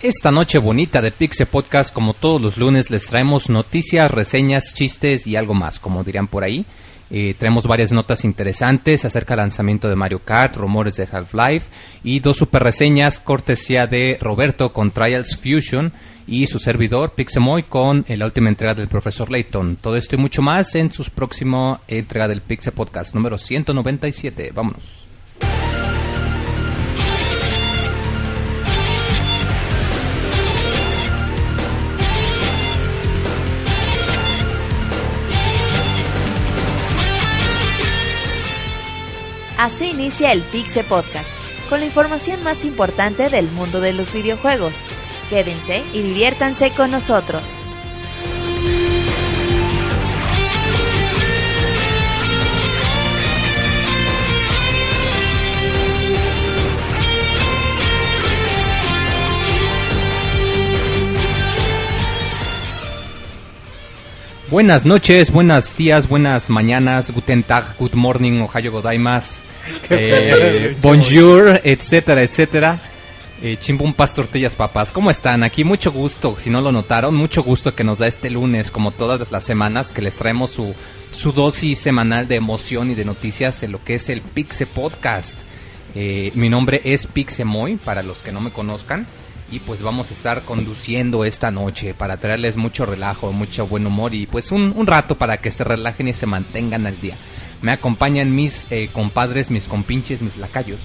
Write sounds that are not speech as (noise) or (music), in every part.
Esta noche bonita de Pixe Podcast, como todos los lunes, les traemos noticias, reseñas, chistes y algo más, como dirían por ahí. Eh, traemos varias notas interesantes acerca del lanzamiento de Mario Kart, rumores de Half-Life y dos super reseñas cortesía de Roberto con Trials Fusion y su servidor Pixemoy con la última entrega del profesor Layton. Todo esto y mucho más en su próxima entrega del Pixe Podcast número 197. Vámonos. Así inicia el Pixe Podcast, con la información más importante del mundo de los videojuegos. Quédense y diviértanse con nosotros. Buenas noches, buenos días, buenas mañanas, guten tag, good morning, ohayo godaimasu, (laughs) eh, bonjour, etcétera, etcétera. Eh, chimbumpas, tortillas, papas. ¿Cómo están? Aquí mucho gusto, si no lo notaron, mucho gusto que nos da este lunes, como todas las semanas, que les traemos su, su dosis semanal de emoción y de noticias en lo que es el Pixe Podcast. Eh, mi nombre es Pixemoy, para los que no me conozcan y pues vamos a estar conduciendo esta noche para traerles mucho relajo, mucho buen humor y pues un, un rato para que se relajen y se mantengan al día. Me acompañan mis eh, compadres, mis compinches, mis lacayos.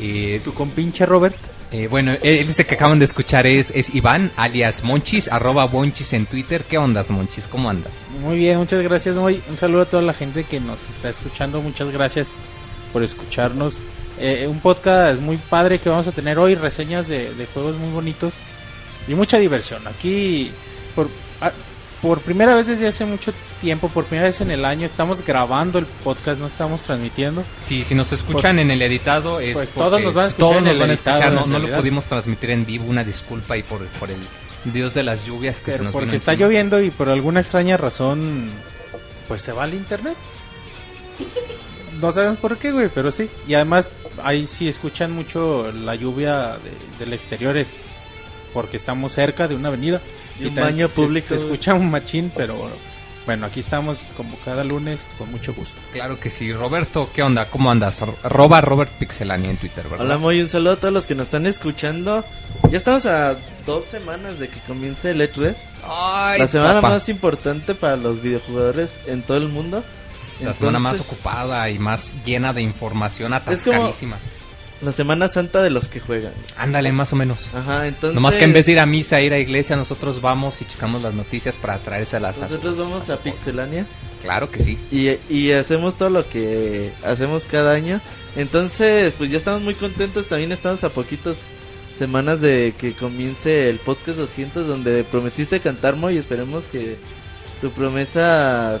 Eh, ¿Tu compinche, Robert? eh, bueno, él dice que acaban de escuchar es, es Iván, alias Monchis, arroba Monchis en Twitter. ¿Qué ondas, Monchis? ¿Cómo andas? Muy bien, muchas gracias. Muy, un saludo a toda la gente que nos está escuchando. Muchas gracias por escucharnos. Eh, un podcast muy padre que vamos a tener hoy, reseñas de, de juegos muy bonitos y mucha diversión. Aquí, por, ah, por primera vez desde hace mucho tiempo, por primera vez en el año, estamos grabando el podcast, no estamos transmitiendo. Sí, si nos escuchan en el editado es Pues todos nos van a escuchar todos en nos van a escuchar, no, no lo pudimos transmitir en vivo, una disculpa y por, por el dios de las lluvias que se Pero nos porque está encima. lloviendo y por alguna extraña razón, pues se va al internet. No sabemos por qué, güey, pero sí. Y además, ahí sí escuchan mucho la lluvia de- del exterior, es porque estamos cerca de una avenida. Y un baño se- público, Se, escucha un machín, pero bueno, aquí estamos como cada lunes con mucho gusto. Claro que sí. Roberto, ¿qué onda? ¿Cómo andas? Arroba Robert Pixelani en Twitter, ¿verdad? Hola, muy un saludo a todos los que nos están escuchando. Ya estamos a dos semanas de que comience el E3. Ay, la semana papá. más importante para los videojugadores en todo el mundo. La semana más Entonces, ocupada y más llena de información como- atascadísima. La semana santa de los que juegan. Ándale, más o menos. Ajá, entonces. Nomás que en vez de ir a misa, ir a iglesia, nosotros vamos y checamos las noticias para traérselas a Nosotros vamos a. Pixelania Claro que sí. y, y hacemos todo lo que hacemos cada año. Entonces, pues ya estamos muy contentos. También estamos a poquitos semanas de que comience el podcast 200 donde prometiste cantar Moy. Esperemos que tu promesa...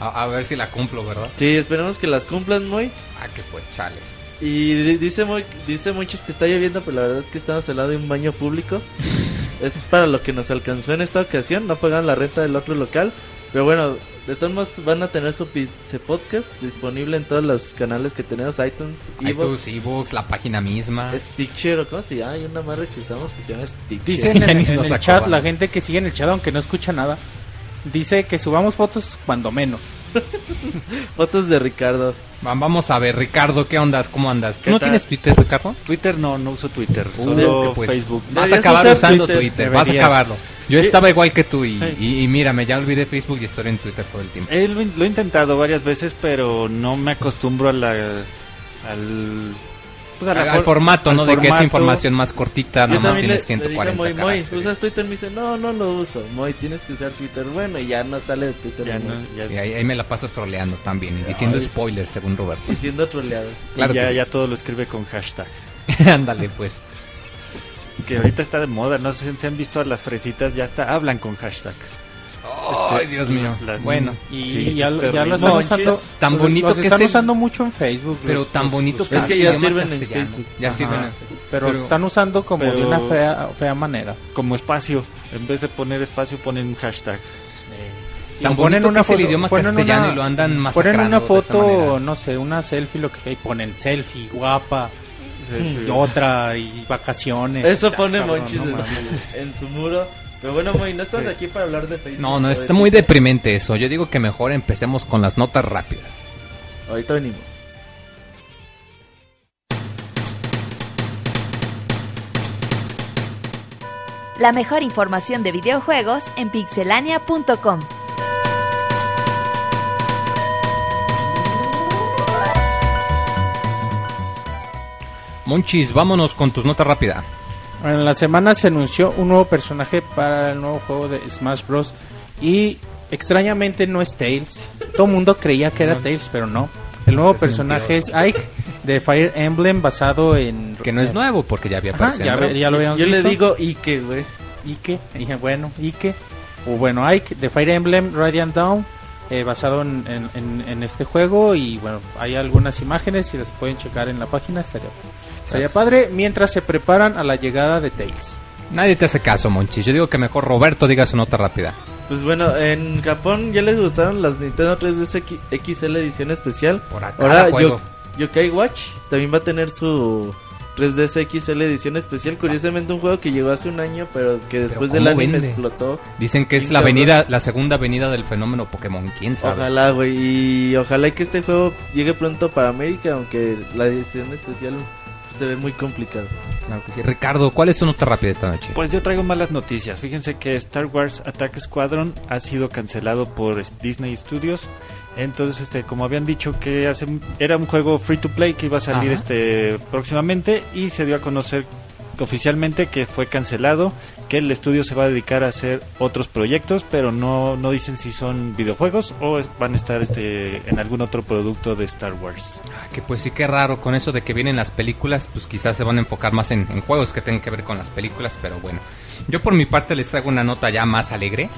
A, a ver si la cumplo, ¿verdad? Sí, esperemos que las cumplan Moy. Ah, que pues chales. Y di- dice dice Monchis que está lloviendo, pero la verdad es que estamos al lado de un baño público. (laughs) es para lo que nos alcanzó en esta ocasión. No pagaron la renta del otro local. Pero bueno, de todos modos van a tener su Podcast disponible en todos los canales que tenemos: iTunes, iTunes, ebooks, la página misma. O cómo se llama. Hay una madre que usamos que se llama Stickshare. Dicen en, en nos el chat, la gente que sigue en el chat, aunque no escucha nada, dice que subamos fotos cuando menos. (laughs) Fotos de Ricardo. Va- Vamos a ver, Ricardo, ¿qué ondas? ¿Cómo andas? ¿Tú ¿Qué no tal? tienes Twitter, Ricardo? Twitter no, no uso Twitter, Uh, solo pues, Facebook. Vas a acabar usar usando Twitter. Twitter, vas a acabarlo. Yo estaba igual que tú y, Sí. y, y mírame, ya olvidé Facebook y estoy en Twitter todo el tiempo. Eh, lo, lo he intentado varias veces, pero no me acostumbro a la, al, pues a la al, for- al formato, al ¿no? De que es información más cortita, Yo nada más también le, dije 140 Moy. ¿usas Twitter? Me dice, no, no lo uso. Moy, tienes que usar Twitter. Bueno, y ya no sale de Twitter. Ya no, ya, Y ahí, ahí me la paso troleando también y diciendo spoilers, según Roberto. Y siendo troleado. Claro ya, que sí. ya todo lo escribe con hashtag. (laughs) Ándale, pues. Que ahorita está de moda, no sé si se han visto a las fresitas, ya hasta hablan con hashtags. Ay, Este, Dios mío. la- Bueno, Y Sí, ya, lo- ya lo están usando. tan bonito los que están es el- usando mucho en Facebook. pero los- tan bonito los que Es que ya sirven en. Facebook. Ya Ajá. sirven. Pero, pero- están usando como de pero- una fea, fea manera. Como espacio, en vez de poner espacio ponen hashtag. Tan ponen una que es el foto- idioma ponen castellano una- y lo andan Ponen masacrando una de esa foto, no sé, una selfie, lo que sea, y ponen selfie, guapa, Sí, y otra, y vacaciones. Eso pone Monchis no en, en su muro. Pero bueno, Moy, no estás aquí para hablar de Facebook. No, no, está muy deprimente eso. Yo digo que mejor empecemos con las notas rápidas. Ahorita venimos. La mejor información de videojuegos en pixelania.com. Monchis, vámonos con tus notas rápidas. En la semana se anunció un nuevo personaje para el nuevo juego de Smash Bros. Y extrañamente no es Tails. Todo el mundo creía que era Tails, pero no. El nuevo personaje es Ike de Fire Emblem basado en... Que no es nuevo porque ya había Ajá, aparecido. ya, Brawl. ya lo habíamos Yo le visto. digo Ike, güey. Ike, dije, bueno, Ike. O bueno, Ike de Fire Emblem Radiant Dawn, eh, basado en, en- en- en este juego. Y bueno, hay algunas imágenes, si las pueden checar en la página, estaría, estaría padre. Mientras se preparan a la llegada de Tails. Nadie te hace caso, Monchis. Yo digo que mejor Roberto diga su nota rápida. Pues bueno, en Japón ya les gustaron las Nintendo 3DS X- XL edición especial. Por acá Ahora juego. Yo- Yokai Watch también va a tener su 3DS XL edición especial. Curiosamente un juego que llegó hace un año, pero que después del ¿cómo anime vende? explotó. Dicen que es la avenida, la segunda avenida del fenómeno Pokémon. ¿Quién sabe? Ojalá, güey. Y ojalá que este juego llegue pronto para América, aunque la edición especial se ve muy complicado. Claro que sí. Ricardo, ¿cuál es tu nota rápida esta noche? Pues yo traigo malas noticias. Fíjense que Star Wars Attack Squadron ha sido cancelado por Disney Studios. Entonces, este, como habían dicho que hace, era un juego free to play que iba a salir Ajá. este próximamente y se dio a conocer oficialmente que fue cancelado, que el estudio se va a dedicar a hacer otros proyectos, pero no, no dicen si son videojuegos o van a estar este, en algún otro producto de Star Wars. Ah, Que pues sí que raro con eso de que vienen las películas, pues quizás se van a enfocar más en, juegos que tengan que ver con las películas, pero bueno. Yo por mi parte les traigo una nota ya más alegre.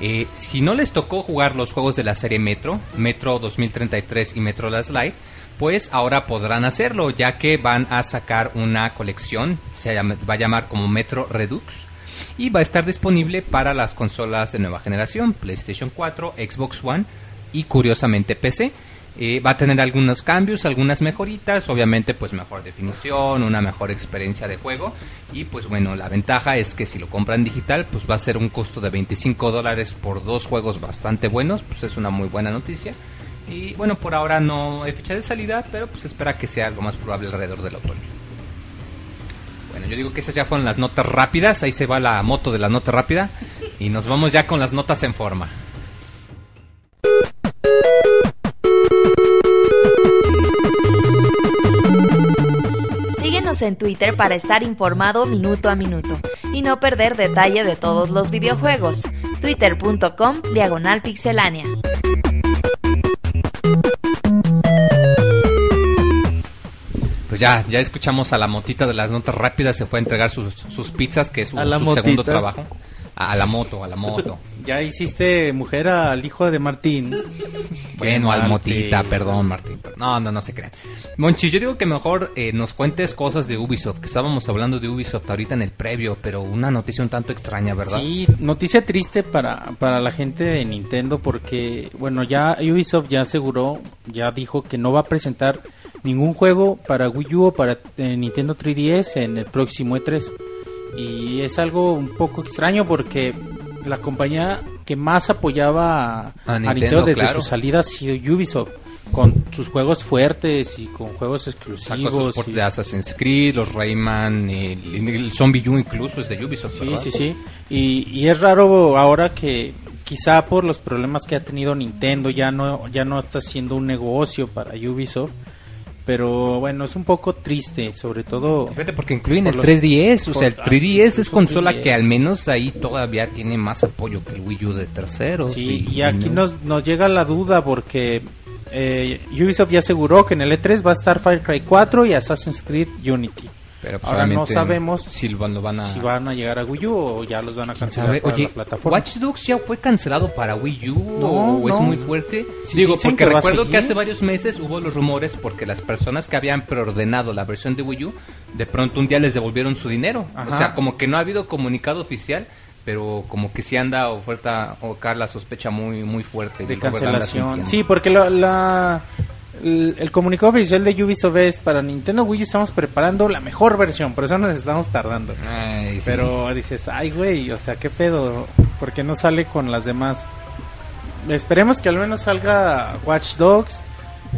Eh, si no les tocó jugar los juegos de la serie Metro, Metro 2033 y Metro Last Light, pues ahora podrán hacerlo, ya que van a sacar una colección, se va a llamar como Metro Redux, y va a estar disponible para las consolas de nueva generación, PlayStation 4, Xbox One y curiosamente PC. Eh, va a tener algunos cambios, algunas mejoritas, obviamente pues mejor definición, una mejor experiencia de juego y pues bueno, la ventaja es que si lo compran digital pues va a ser un costo de 25 dólares por dos juegos bastante buenos, pues es una muy buena noticia. Y bueno, por ahora no hay fecha de salida, pero pues espera que sea algo más probable alrededor del otoño. Bueno, yo digo que esas ya fueron las notas rápidas, ahí se va la moto de la nota rápida y nos vamos ya con las notas en forma. Síguenos en Twitter para estar informado minuto a minuto y no perder detalle de todos los videojuegos. Twitter.com Diagonal Pixelánea. Pues ya, ya escuchamos a la motita de las notas rápidas, se fue a entregar sus, sus pizzas, que es su, segundo trabajo. A, a la moto, a la moto. (laughs) Ya hiciste mujer al hijo de Martín. Bueno, al motita, perdón, Martín. pero- No, no, no se crean. Monchi, yo digo que mejor eh, nos cuentes cosas de Ubisoft, que estábamos hablando de Ubisoft ahorita en el previo, pero una noticia un tanto extraña, ¿verdad? Sí, noticia triste para, para la gente de Nintendo porque, bueno, ya Ubisoft ya aseguró, ya dijo que no va a presentar ningún juego para Wii U o para eh, Nintendo 3DS en el próximo E3. Y es algo un poco extraño porque la compañía que más apoyaba a, Nintendo, Nintendo, desde claro. su salida ha sido Ubisoft. Con sus juegos fuertes y con juegos Sacó exclusivos. ports y- de Assassin's Creed, los Rayman, el, el Zombie U incluso es de Ubisoft, Sí, ¿verdad? sí, sí. Y, y es raro ahora que quizá por los problemas que ha tenido Nintendo ya no ya no está siendo un negocio para Ubisoft. Pero bueno, es un poco triste, sobre todo Fíjate, porque incluyen Por el los- 3DS, o por- sea, el ah, 3DS es incluso consola 3DS. que al menos ahí todavía tiene más apoyo que el Wii U de terceros. Sí, y aquí nos, nos llega la duda porque eh, Ubisoft ya aseguró que en el E3 va a estar Far Cry 4 y Assassin's Creed Unity. Pero pues, Ahora no sabemos si van, a... Si van a llegar a Wii U o ya los van a ¿Quién cancelar sabe? para Oye, la plataforma. ¿Watch Dogs ya fue cancelado para Wii U No, o es muy fuerte? Sí, Digo, porque que recuerdo que hace varios meses hubo los rumores porque las personas que habían preordenado la versión de Wii U, de pronto un día les devolvieron su dinero. O sea, como que no ha habido comunicado oficial, pero como que sí anda oferta o acá la sospecha muy muy fuerte de cancelación. Sí, porque la, la- el, el comunicado oficial de Ubisoft es para Nintendo Wii estamos preparando la mejor versión, por eso nos estamos tardando. Ay, sí. Pero dices, ay güey, o sea, ¿qué pedo? ¿Por qué no sale con las demás? Esperemos que al menos salga Watch Dogs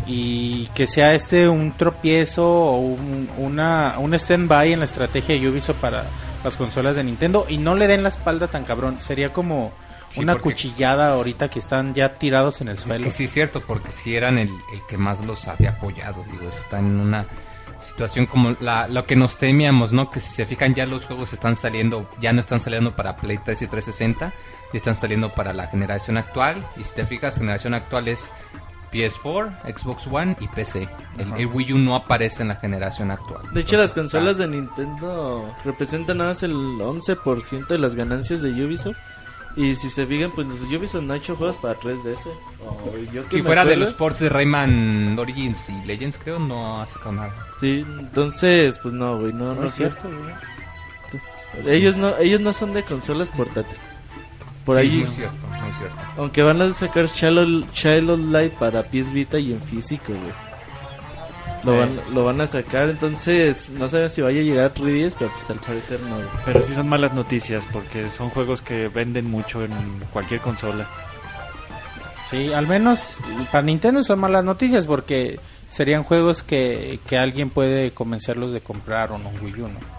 y que sea este un tropiezo o un, una, un stand-by en la estrategia de Ubisoft para las consolas de Nintendo y no le den la espalda tan cabrón. Sería como Sí, una porque- cuchillada ahorita que están ya tirados en el Es suelo. que sí es cierto, porque si eran el, el que más los había apoyado, digo, está en una situación como la, lo que nos temíamos, ¿no? Que si se fijan ya los juegos están saliendo, ya no están saliendo para Play 3 y 360, y están saliendo para la generación actual, y si te fijas, generación actual es PS4, Xbox One y PC. El, el Wii U no aparece en la generación actual. De hecho, las consolas está- de Nintendo representan nada más el 11% de las ganancias de Ubisoft. Y si se fijan, pues los Ubisoft no ha hecho juegos para 3DS. O yo que Si fuera de los ports de Rayman Origins y Legends, creo, no ha sacado nada. Sí, entonces, pues no, güey, no, No no, es cierto, güey. Ellos no, ellos no son de consolas portátiles. Por Sí, ahí, Muy cierto, muy cierto. aunque van a sacar Child, Child of Light para PS Vita y en físico, güey. Lo, Eh. van, lo van a sacar, entonces no saben si vaya a llegar a 3DS, pero pues al parecer no. Pero sí son malas noticias porque son juegos que venden mucho en cualquier consola. Sí, al menos para Nintendo son malas noticias porque serían juegos que, que alguien puede convencerlos de comprar o no un Wii U, ¿no?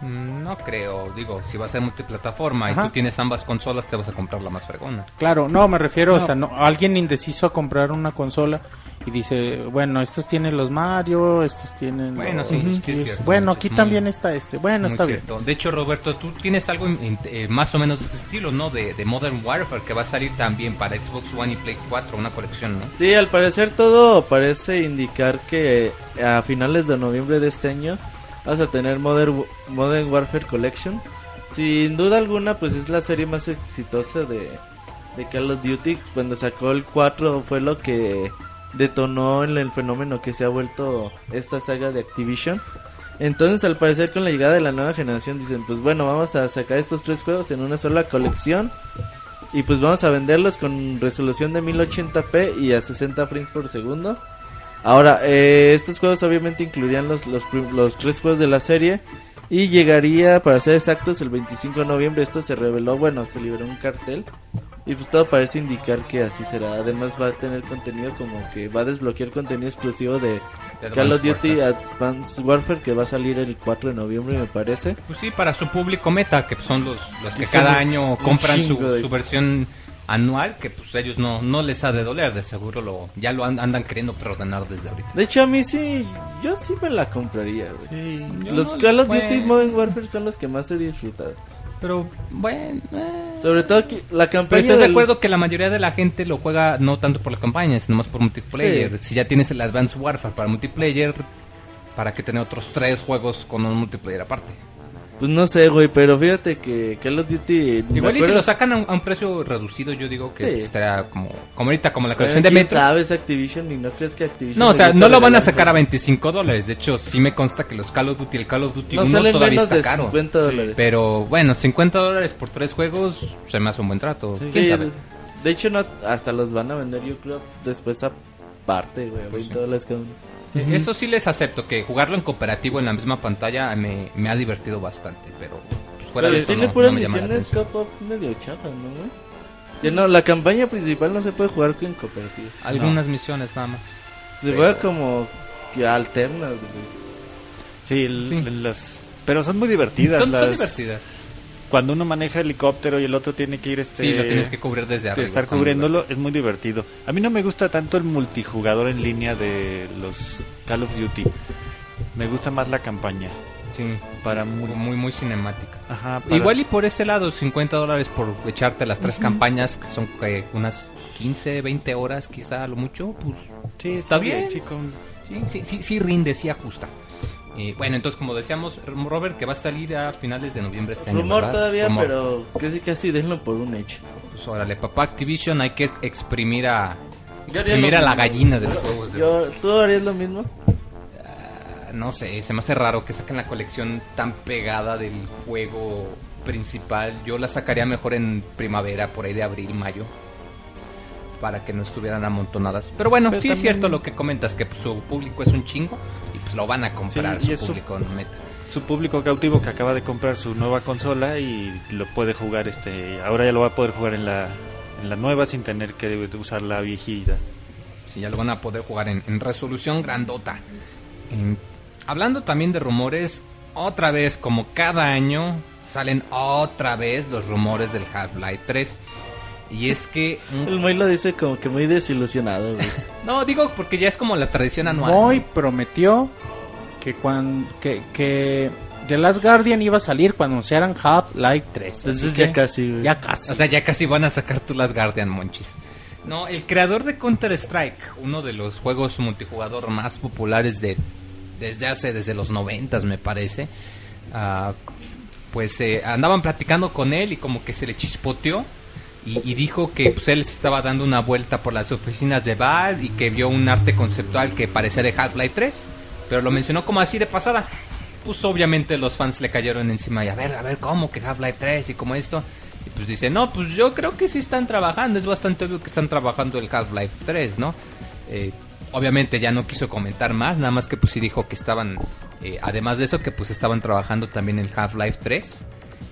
Mm, No creo, digo, si va a ser multiplataforma Ajá. y tú tienes ambas consolas, te vas a comprar la más fregona. Claro, no, me refiero, o sea, no, alguien indeciso a comprar una consola y dice, bueno, estos tienen los Mario, estos tienen... Bueno, los- sí, sí es cierto, Bueno, aquí muy- también está este, bueno, Muy está bien. De hecho, Roberto, tú tienes algo en- en- eh, más o menos de ese estilo, ¿no? De, de Modern Warfare, que va a salir también para Xbox One y Play 4, una colección, ¿no? Sí, al parecer todo parece indicar que a finales de noviembre de este año vas a tener Modern, Modern Warfare Collection. Sin duda alguna, pues es la serie más exitosa de, de Call of Duty. Cuando sacó el 4 fue lo que detonó en el fenómeno que se ha vuelto esta saga de Activision. Entonces, al parecer, con la llegada de la nueva generación, dicen: Pues bueno, vamos a sacar estos tres juegos en una sola colección. Y pues vamos a venderlos con resolución de 1080p y a 60 frames por segundo. Ahora, eh, estos juegos obviamente incluirían los, los, los tres juegos de la serie. Y llegaría, para ser exactos, el 25 de noviembre. Esto se reveló, bueno, se liberó un cartel. Y pues todo parece indicar que así será. Además va a tener contenido como que va a desbloquear contenido exclusivo de De Call of Duty Warfare. Advanced Warfare que va a salir el 4 de noviembre me parece. Pues sí, para su público meta, que son los, los que cada año compran su, chingo de- su versión anual, que pues ellos no, no les ha de doler, de seguro lo ya lo an- andan queriendo preordenar desde ahorita. De hecho a mí sí, yo sí me la compraría. Los no- Call of bueno, Duty Modern Warfare son los que más he disfrutado. Pero bueno, eh. Sobre todo que la Pero campaña estás de acuerdo que la mayoría de la gente lo juega no tanto por la campaña, sino más por multiplayer. Si ya tienes el Advanced Warfare para multiplayer, ¿para qué tener otros tres juegos con un multiplayer aparte? Pues no sé, güey, pero fíjate que Call of Duty... Igual y si lo sacan a un, a un precio reducido, yo digo que Sí. pues, estaría como, como ahorita, como la colección de Metro. sabes Activision y no crees que Activision... No, o sea, no lo van a sacar a juegos? 25 dólares. De hecho, sí me consta que los Call of Duty, el Call of Duty No 1 salen todavía menos está de caro. 50 dólares. Pero bueno, 50 dólares por tres juegos se me hace un buen trato. Sí, ¿Quién sabe? de, hecho, no, hasta los van a vender, yo creo, después aparte, güey, a Pues 20 sí. dólares cada uno. Eh, Eso sí les acepto, que jugarlo en cooperativo en la misma pantalla me, me ha divertido bastante, pero pues, fuera Pero de eso tiene no, puras no me llama la atención. medio chafas, ¿no, güey? Sí, no, la campaña principal no se puede jugar en cooperativo. Algunas misiones nada más. Se Pero- juega como que alternas, güey. Sí, las pero son muy divertidas Son, son las divertidas. Cuando uno maneja helicóptero y el otro tiene que ir este Sí, lo tienes que cubrir desde de arriba. estar cubriéndolo es muy divertido. A mí no me gusta tanto el multijugador en línea de los Call of Duty. Me gusta más la campaña. Sí, Para muy, muy, cinemática. Ajá, para- Igual y por ese lado, 50 dólares por echarte las tres campañas, que son que unas 15, 20 horas quizá a lo mucho, pues sí, está bien. Sí, con sí, sí, sí, sí rinde, sí ajusta. Eh, bueno, entonces como decíamos, Robert, que va a salir a finales de noviembre este año. Rumor ¿verdad? todavía, Rumor. pero casi casi denlo por un hecho. Pues órale, papá Activision, hay que exprimir a... Exprimir a la gallina de los juegos. de- yo- ¿Tú harías lo mismo? Ah, no sé, se me hace raro que saquen la colección tan pegada del juego principal. Yo la sacaría mejor en primavera, por ahí de abril, mayo. Para que no estuvieran amontonadas. Pero bueno, Pero sí es cierto lo que comentas, que su público es un chingo. Pues lo van a comprar Sí, su público meta. Su público cautivo que acaba de comprar su nueva consola y lo puede jugar, este, ahora ya lo va a poder jugar en la, en la nueva sin tener que usar la viejita. Sí, ya lo van a poder jugar en, en resolución grandota. En- hablando también de rumores, otra vez, como cada año, salen otra vez los rumores del Half-Life 3. Y es que... un- El Moy lo dice como que muy desilusionado, güey. (laughs) No, digo porque ya es como la tradición anual. Moy ¿no? prometió que cuando que, que The Last Guardian iba a salir cuando anunciaran Half-Life 3. Entonces ya casi, güey. Ya casi. O sea, ya casi van a sacar tú las Guardian Monchis. No, el creador de Counter-Strike, uno de los juegos multijugador más populares de desde hace, desde los noventas me parece, ah, pues eh, andaban platicando con él y como que se le chispoteó y, dijo que pues, él estaba dando una vuelta por las oficinas de Valve y que vio un arte conceptual que parecía de Half-Life 3, pero lo mencionó como así de pasada. Pues obviamente los fans le cayeron encima y a ver, a ver, ¿cómo que Half-Life 3 y como esto? Y pues dice, no, pues yo creo que sí están trabajando, es bastante obvio que están trabajando el Half-Life 3, ¿no? Eh, obviamente ya no quiso comentar más, nada más que pues sí dijo que estaban, eh, además de eso, que pues estaban trabajando también el Half-Life 3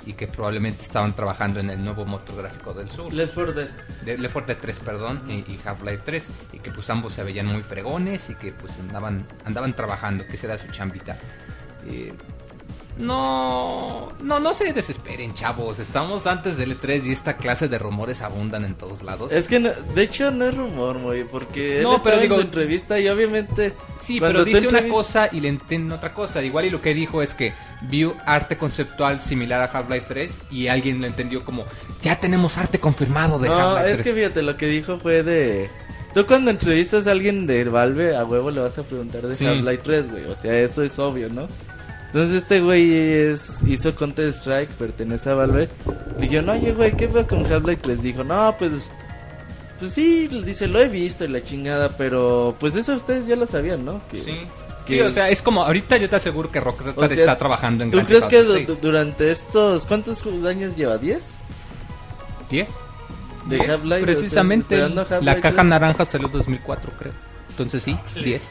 y que probablemente estaban trabajando en el nuevo motor gráfico del sur. Left 4 Dead. de Left 4 Dead 3, perdón, y, y Half-Life 3, y que pues ambos se veían muy fregones y que pues andaban andaban trabajando, que será su chambita. Eh, no, no, no se desesperen, chavos. Estamos antes del E3 y esta clase de rumores abundan en todos lados. Es que, no- de hecho, no es rumor, Moy, porque él No, pero en digo- su entrevista y obviamente... Sí, pero dice una cosa y le entiende otra cosa. Igual y lo que dijo es que vio arte conceptual similar a Half-Life 3 y alguien lo entendió como, ya tenemos arte confirmado de No, Half-Life es 3. que fíjate, lo que dijo fue de... Tú cuando entrevistas a alguien de Valve, a huevo le vas a preguntar de Sí. Half-Life 3, güey. O sea, eso es obvio, ¿no? Entonces este güey es, hizo Counter-Strike, pertenece a Valve. Y yo, no, oye, güey, ¿qué veo con Half-Life 3? Dijo, no, pues... Pues sí, dice, lo he visto y la chingada, pero... Pues eso ustedes ya lo sabían, ¿no? Que- Sí. que- Sí, o sea, es como, ahorita yo te aseguro que Rockstar O sea, está trabajando en ¿Tú Grand crees que Auto du- 6. durante estos... ¿Cuántos años lleva? ¿10? ¿10? De Diez, Half-Life, Precisamente, la caja 3. naranja salió en 2004, creo. Entonces sí, 10.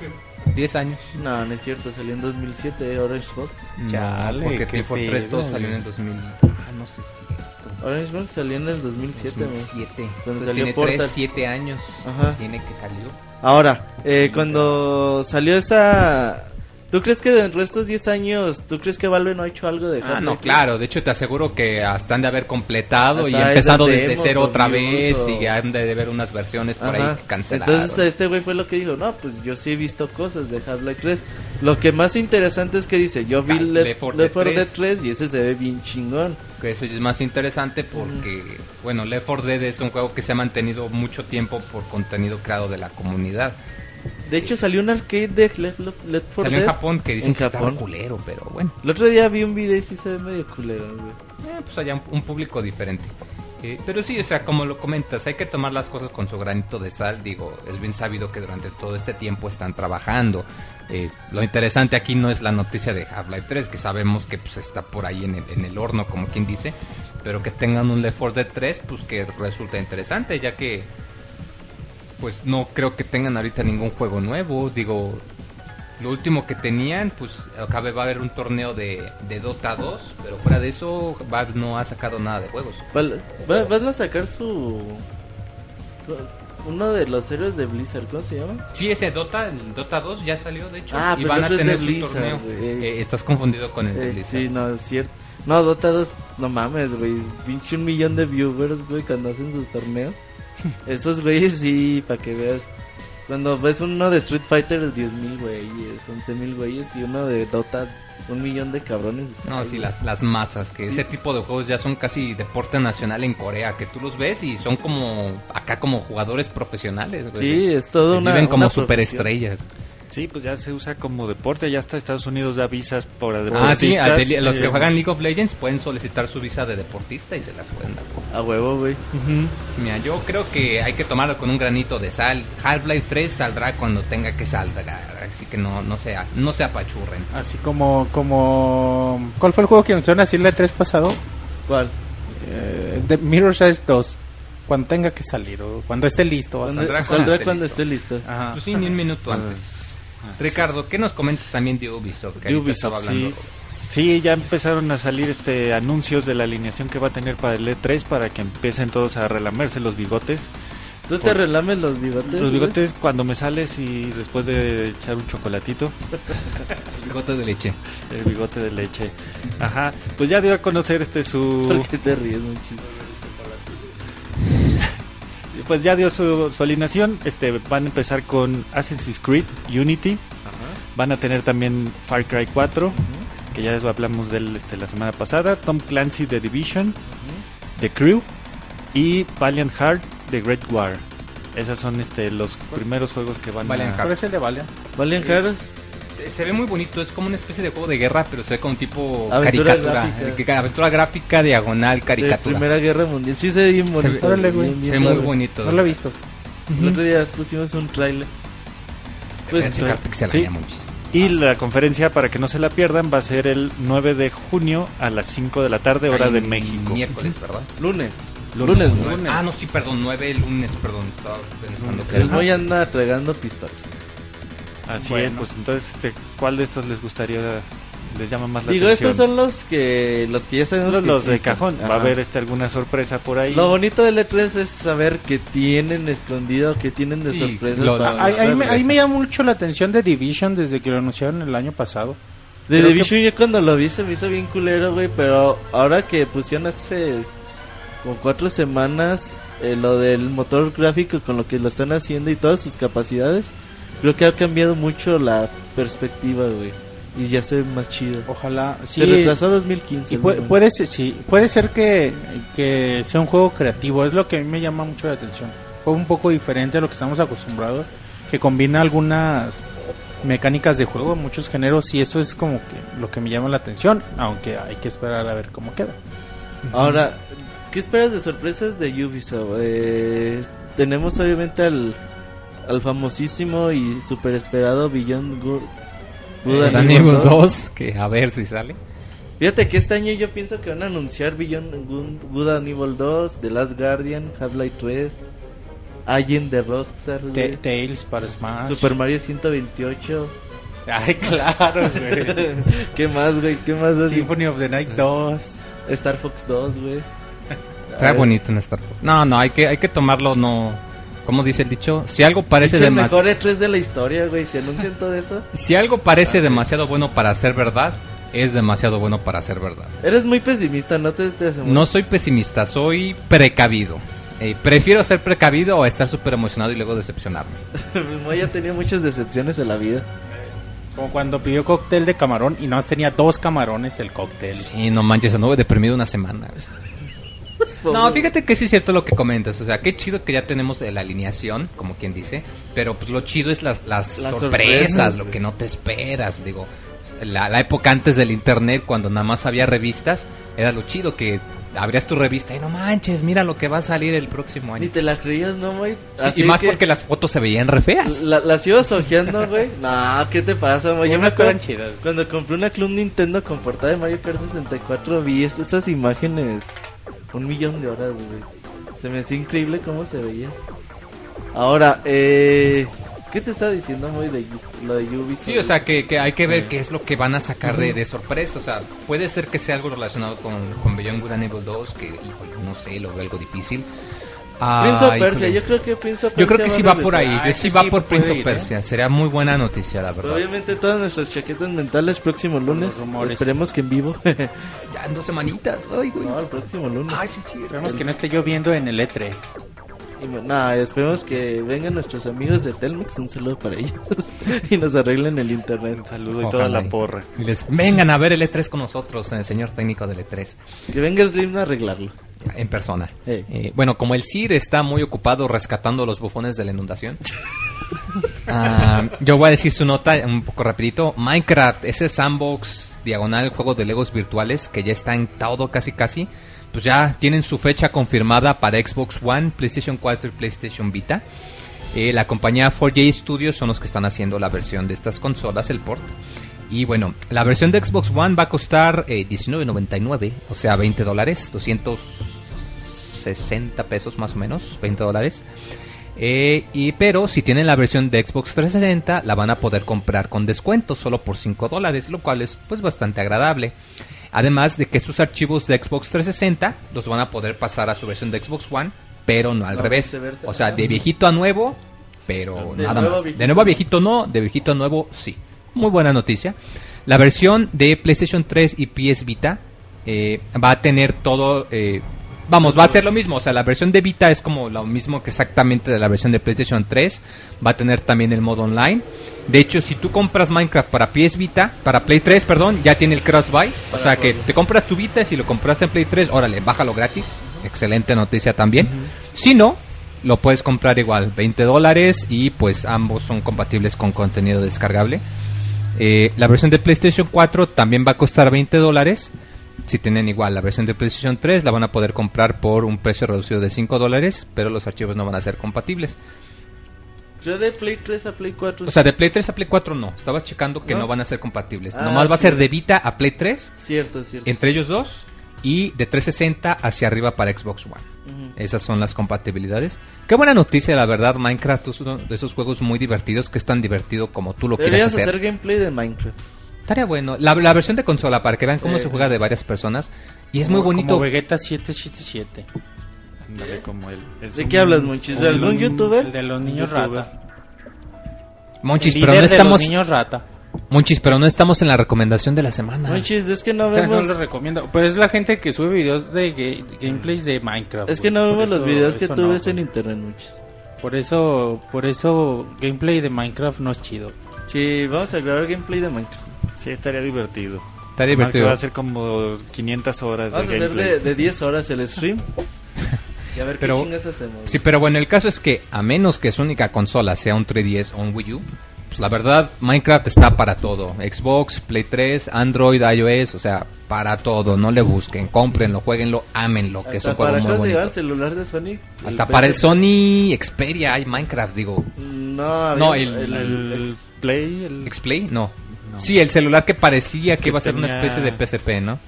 10 años. No, no es cierto, salió en 2007 Orange Box. Chale, no, porque qué Team Fortress pedo, 2 salió en el 2000. Ah, no sé si. Orange Box salió en el 2007, güey. 2007. Cuando Entonces salió tiene Portal. 3, 7 años. Ajá. Tiene que salió. Ahora, eh, cuando salió esa... ¿Tú crees que dentro de estos 10 años, tú crees que Valve no ha hecho algo de Ah, no, 3? claro. De hecho, te aseguro que hasta han de haber completado y Hasta empezado esas desde cero otra vez o- y han de ver unas versiones por Ajá. ahí que cancelaron. Entonces este güey fue lo que dijo, no, pues yo sí he visto cosas de Half-Life 3. Lo que más interesante es que dice, yo vi Cal- Left Left 4 Left 4 Dead Dead 3 y ese se ve bien chingón. Que eso es más interesante porque, bueno, Left 4 Dead es un juego que se ha mantenido mucho tiempo por contenido creado de la comunidad. De hecho salió un arcade de Left, Left- Left 4 Salió en Dead. Japón que dicen En que Japón. estaba culero, pero bueno, El otro día vi un video y sí se ve medio culero, güey. eh, pues allá un, un público diferente. Eh, pero sí, o sea, como lo comentas, hay que tomar las cosas con su granito de sal. Digo, es bien sabido que durante todo este tiempo están trabajando. Eh, lo interesante aquí no es la noticia de Half-Life 3, que sabemos que pues está por ahí en el, en el horno, como quien dice. Pero que tengan un Left 4 Dead 3, pues que resulta interesante, ya que pues no creo que tengan ahorita ningún juego nuevo. Digo, lo último que tenían, pues acá va a haber un torneo de, de Dota 2, pero fuera de eso, Valve no ha sacado nada de juegos. Val- va- Van a sacar su... Uno de los héroes de Blizzard, ¿cómo se llama? Sí, ese Dota, el Dota 2 ya salió, de hecho, Ah, y pero van el a tener su Blizzard, torneo. Eh, estás confundido con el de Eh, Blizzard. sí, no, es cierto. No, Dota 2, no mames, güey. Pinche un millón de viewers, güey, cuando hacen sus torneos. (laughs) Esos güeyes sí, para que veas. Cuando ves uno de Street Fighter, 10 mil güeyes, 11 mil güeyes, y uno de Dota, un millón de cabrones. No, sí, güey. las, las masas, que ese tipo de juegos ya son casi deporte nacional en Corea, que tú los ves y son como, acá como jugadores profesionales, güey. Sí, es todo Que una. Viven como una profesión. Sí, pues ya se usa como deporte, ya hasta Estados Unidos da visas por Ah, sí, deportistas. a de- los que eh, juegan League of Legends pueden solicitar su visa de deportista y se las pueden dar. A huevo, güey. Mira, yo creo que hay que tomarlo con un granito de sal. Half-Life 3 saldrá cuando tenga que saldrá, así que no, no sea, no se apachurren. Así como, como... ¿Cuál fue el juego que anunciaron así el E3 pasado? ¿Cuál? Eh, The Mirror's Edge 2. Cuando tenga que salir o cuando esté listo. Saldrá cuando Saldrá esté cuando listo. esté listo. Ajá. Pues sí, ni un minuto antes. Ricardo, ¿qué nos comentas también de Ubisoft? Que De ahorita estaba Ubisoft, hablando. sí. Sí, ya empezaron a salir este anuncios de la alineación que va a tener para el E3 para que empiecen todos a relamerse los bigotes. ¿Tú te relames los bigotes? Los bigotes cuando me sales y después de echar un chocolatito, (laughs) Bigote de leche. el bigote de leche. Ajá, pues ya dio a conocer este su ¿Por qué te ríes? Pues ya dio su, su alineación, este van a empezar con Assassin's Creed Unity, van a tener también Far Cry 4, que ya hablamos de él este, la semana pasada, Tom Clancy The Division, The Crew y Valiant Heart The Great War. Esos son este los primeros juegos que van Valiant a ¿Cuál es el de Valiant? Valiant Heart, Se, se ve muy bonito, es como una especie de juego de guerra, pero se ve como un tipo Aventura caricatura. gráfica. Eh, Aventura gráfica, diagonal, de caricatura. Primera Guerra Mundial. Sí se ve bien Se bonito. ve- Órale, güey. bien, bien Se ve muy bonito. No lo he visto. El otro día pusimos un trailer. Pues, Pixel sí. Y la conferencia, para que no se la pierdan, va a ser el 9 de junio a las 5 de la tarde, hora Ay, de México. Miércoles, ¿verdad? lunes. Lunes. Lunes. Ah, no, sí, perdón, 9 lunes, perdón. Estaba pensando que El era- Moy anda tragando pistola. Así Bueno. es, pues entonces, este, ¿cuál de estos les gustaría, les llama más la Digo, atención? estos son los que los que ya sabemos los, que los de cajón. Va a Ajá. haber este, alguna sorpresa por ahí. Lo bonito del E3 es saber que tienen escondido, que tienen de Sí, sorpresas. lo- para Ahí, ahí me, ahí me llama mucho la atención de Division desde que lo anunciaron el año pasado. De Creo Division yo cuando lo vi se me hizo bien culero, güey, pero ahora que pusieron hace como cuatro semanas eh, lo del motor gráfico con lo que lo están haciendo y todas sus capacidades, creo que ha cambiado mucho la perspectiva, güey. Y ya se ve más chido. Ojalá. Sí, se retrasó a 2015. y puede, puede ser, sí, puede ser que, que sea un juego creativo. Es lo que a mí me llama mucho la atención. Fue un poco diferente a lo que estamos acostumbrados. Que combina algunas mecánicas de juego, muchos géneros. Y eso es como que lo que me llama la atención. Aunque hay que esperar a ver cómo queda. Ahora, ¿qué esperas de sorpresas de Ubisoft? Eh, tenemos obviamente al, al famosísimo y super esperado Beyond Good. Good and Resident Evil Evil 2. 2, que a ver si sale. Fíjate que este año yo pienso que van a anunciar Beyond Good, Good and Evil 2, The Last Guardian, Half-Life 3, Alien de Rockstar, Ta- güey, Tales para Smash. Super Mario 128. Ay, claro, güey. (laughs) ¿Qué más, güey? ¿Qué más? así? Symphony of the Night 2. Star Fox 2, güey. Trae Ay, bonito en Star Fox. No, no, hay que, hay que tomarlo, no. ¿Cómo dice el dicho? Si algo parece es el demasiado. mejor E3 de la historia, güey. Si anuncian todo eso. (laughs) Si algo parece demasiado bueno para ser verdad, es demasiado bueno para ser verdad. Eres muy pesimista, ¿no te, te No soy pesimista, soy precavido. Eh, prefiero ser precavido o estar súper emocionado y luego decepcionarme. (laughs) Mi Moy ya tenía muchas decepciones en la vida. Como cuando pidió cóctel de camarón y no tenía dos camarones el cóctel. Sí, no manches, anduve deprimido una semana. No, fíjate que sí es cierto lo que comentas. O sea, qué chido que ya tenemos la alineación, como quien dice. Pero pues lo chido es las, las, Las sorpresas, sorpresas, lo güey. que no te esperas. Digo, la, la época antes del internet, cuando nada más había revistas, era lo chido que abrías tu revista y no manches, mira lo que va a salir el próximo Ni año. te la creías, ¿no, Moy? Sí, y más que porque las fotos se veían re feas. La, las ibas ojeando, güey. no, ¿qué te pasa, Moy? Yo me acuerdo chidas. cuando compré una Club Nintendo con portada de Mario Kart 64, vi est- esas imágenes un millón de horas, güey. Se me hacía increíble cómo se veía. Ahora, eh... ¿Qué te está diciendo, Moy, de lo de Ubisoft? Sí, o sea, que, que hay que ver qué es lo que van a sacar de, de sorpresa. O sea, puede ser que sea algo relacionado con, con Beyond Good and Evil 2, que, híjole, no sé, lo veo algo difícil. Prince of Persia, yo creo que Prince of Persia Yo creo que sí a va por ahí. Ah, yo sí va sí por Prince of ir, ¿eh? Persia. Sería muy buena noticia, la Pero verdad. obviamente todas nuestras chaquetas mentales próximo lunes. Esperemos que en vivo. (laughs) Ya en dos semanitas. Ay, güey. no, el próximo lunes. Ay, sí, sí. Esperemos que no esté lloviendo en el E E3. Y Nada, esperemos que vengan nuestros amigos de Telmex, un saludo para ellos, (laughs) y nos arreglen el internet. Un saludo y Ojalá toda la y- porra. y les vengan a ver el E3 con nosotros, el señor técnico del E3, Que venga Slim a arreglarlo. en persona. Hey. Eh, bueno, como el CIR está muy ocupado rescatando los bufones de la inundación, (laughs) ah, yo voy a decir su nota un poco rapidito. Minecraft, ese sandbox diagonal juego de Legos virtuales que ya está en todo casi casi, pues ya tienen su fecha confirmada para Xbox One, PlayStation 4 y PlayStation Vita. Eh, la compañía 4J Studios son los que están haciendo la versión de estas consolas, el port. Y bueno, la versión de Xbox One va a costar eh, 19.99, o sea, 20 dólares, 260 pesos más o menos, 20 dólares. Eh, y pero si tienen la versión de Xbox 360 la van a poder comprar con descuento solo por 5 dólares, lo cual es pues bastante agradable. Además de que sus archivos de Xbox 360 los van a poder pasar a su versión de Xbox One, pero no al No, revés. O sea, de viejito a nuevo, pero De nada más. viejito. De nuevo a viejito no, de viejito a nuevo sí. Muy buena noticia. La versión de PlayStation 3 y PS Vita eh, va a tener todo... eh, vamos, va a ser lo mismo. O sea, la versión de Vita es como lo mismo que exactamente de la versión de PlayStation 3. Va a tener también el modo online. De hecho, si tú compras Minecraft para PS Vita, para Play 3, perdón, ya tiene el cross-buy. O sea, que te compras tu Vita y si lo compraste en Play 3, órale, bájalo gratis. Excelente noticia también. Si no, lo puedes comprar igual, 20 dólares y pues ambos son compatibles con contenido descargable. Eh, la versión de PlayStation 4 también va a costar 20 dólares. Si tienen igual la versión de PlayStation 3, la van a poder comprar por un precio reducido de 5 dólares, pero los archivos no van a ser compatibles. Yo de Play 3 a Play 4. O sea, de Play 3 a Play 4 no. Estabas checando que no, ¿No? van a ser compatibles. Ah, Nomás va a ser de Vita a Play 3, Cierto, cierto. entre ellos dos, y de 360 hacia arriba para Xbox One. Esas son las compatibilidades. Qué buena noticia, la verdad. Minecraft es uno de esos juegos muy divertidos que es tan divertido como tú lo quieres Deberías hacer. hacer gameplay de Minecraft. Estaría bueno. La, la versión de consola, para que vean cómo Sí. se juega de varias personas. Y es Como- muy bonito. Como Vegeta 777. Ándale, como él. Es ¿De un- qué hablas, Monchis? ¿De algún youtuber? El de los niños youtuber. rata. Monchis, pero no líder de estamos. los niños rata. Monchis, pero no estamos en la recomendación de la semana. Monchis, es que no O (laughs) sea, no vemos. lo recomiendo. Pues es la gente que sube videos de ga- gameplays de Minecraft. Es que no vemos los videos que tú no, ves en internet, Monchis. Por eso, por eso gameplay de Minecraft no es chido. Sí, vamos a grabar gameplay de Minecraft. Sí, estaría divertido. Que divertido. Va a ser como 500 horas Vamos a hacer de, de 10 horas el stream. (laughs) Y a ver Pero- qué chingas hacemos. Sí, pero bueno, el caso es que a menos que su única consola sea un 3DS o un Wii U, pues la verdad, Minecraft está para todo. Xbox, Play 3, Android, iOS, o sea, para todo. No le busquen, cómprenlo, jueguenlo, ámenlo, que es un juego para muy bonito. el celular de Sony. Hasta para el. Sony Xperia hay Minecraft, digo. No, No, el- El, el Play, el... ¿Xplay? No. No. Sí, el celular que parecía que, Que iba a ser una tenía- especie de PSP, ¿no?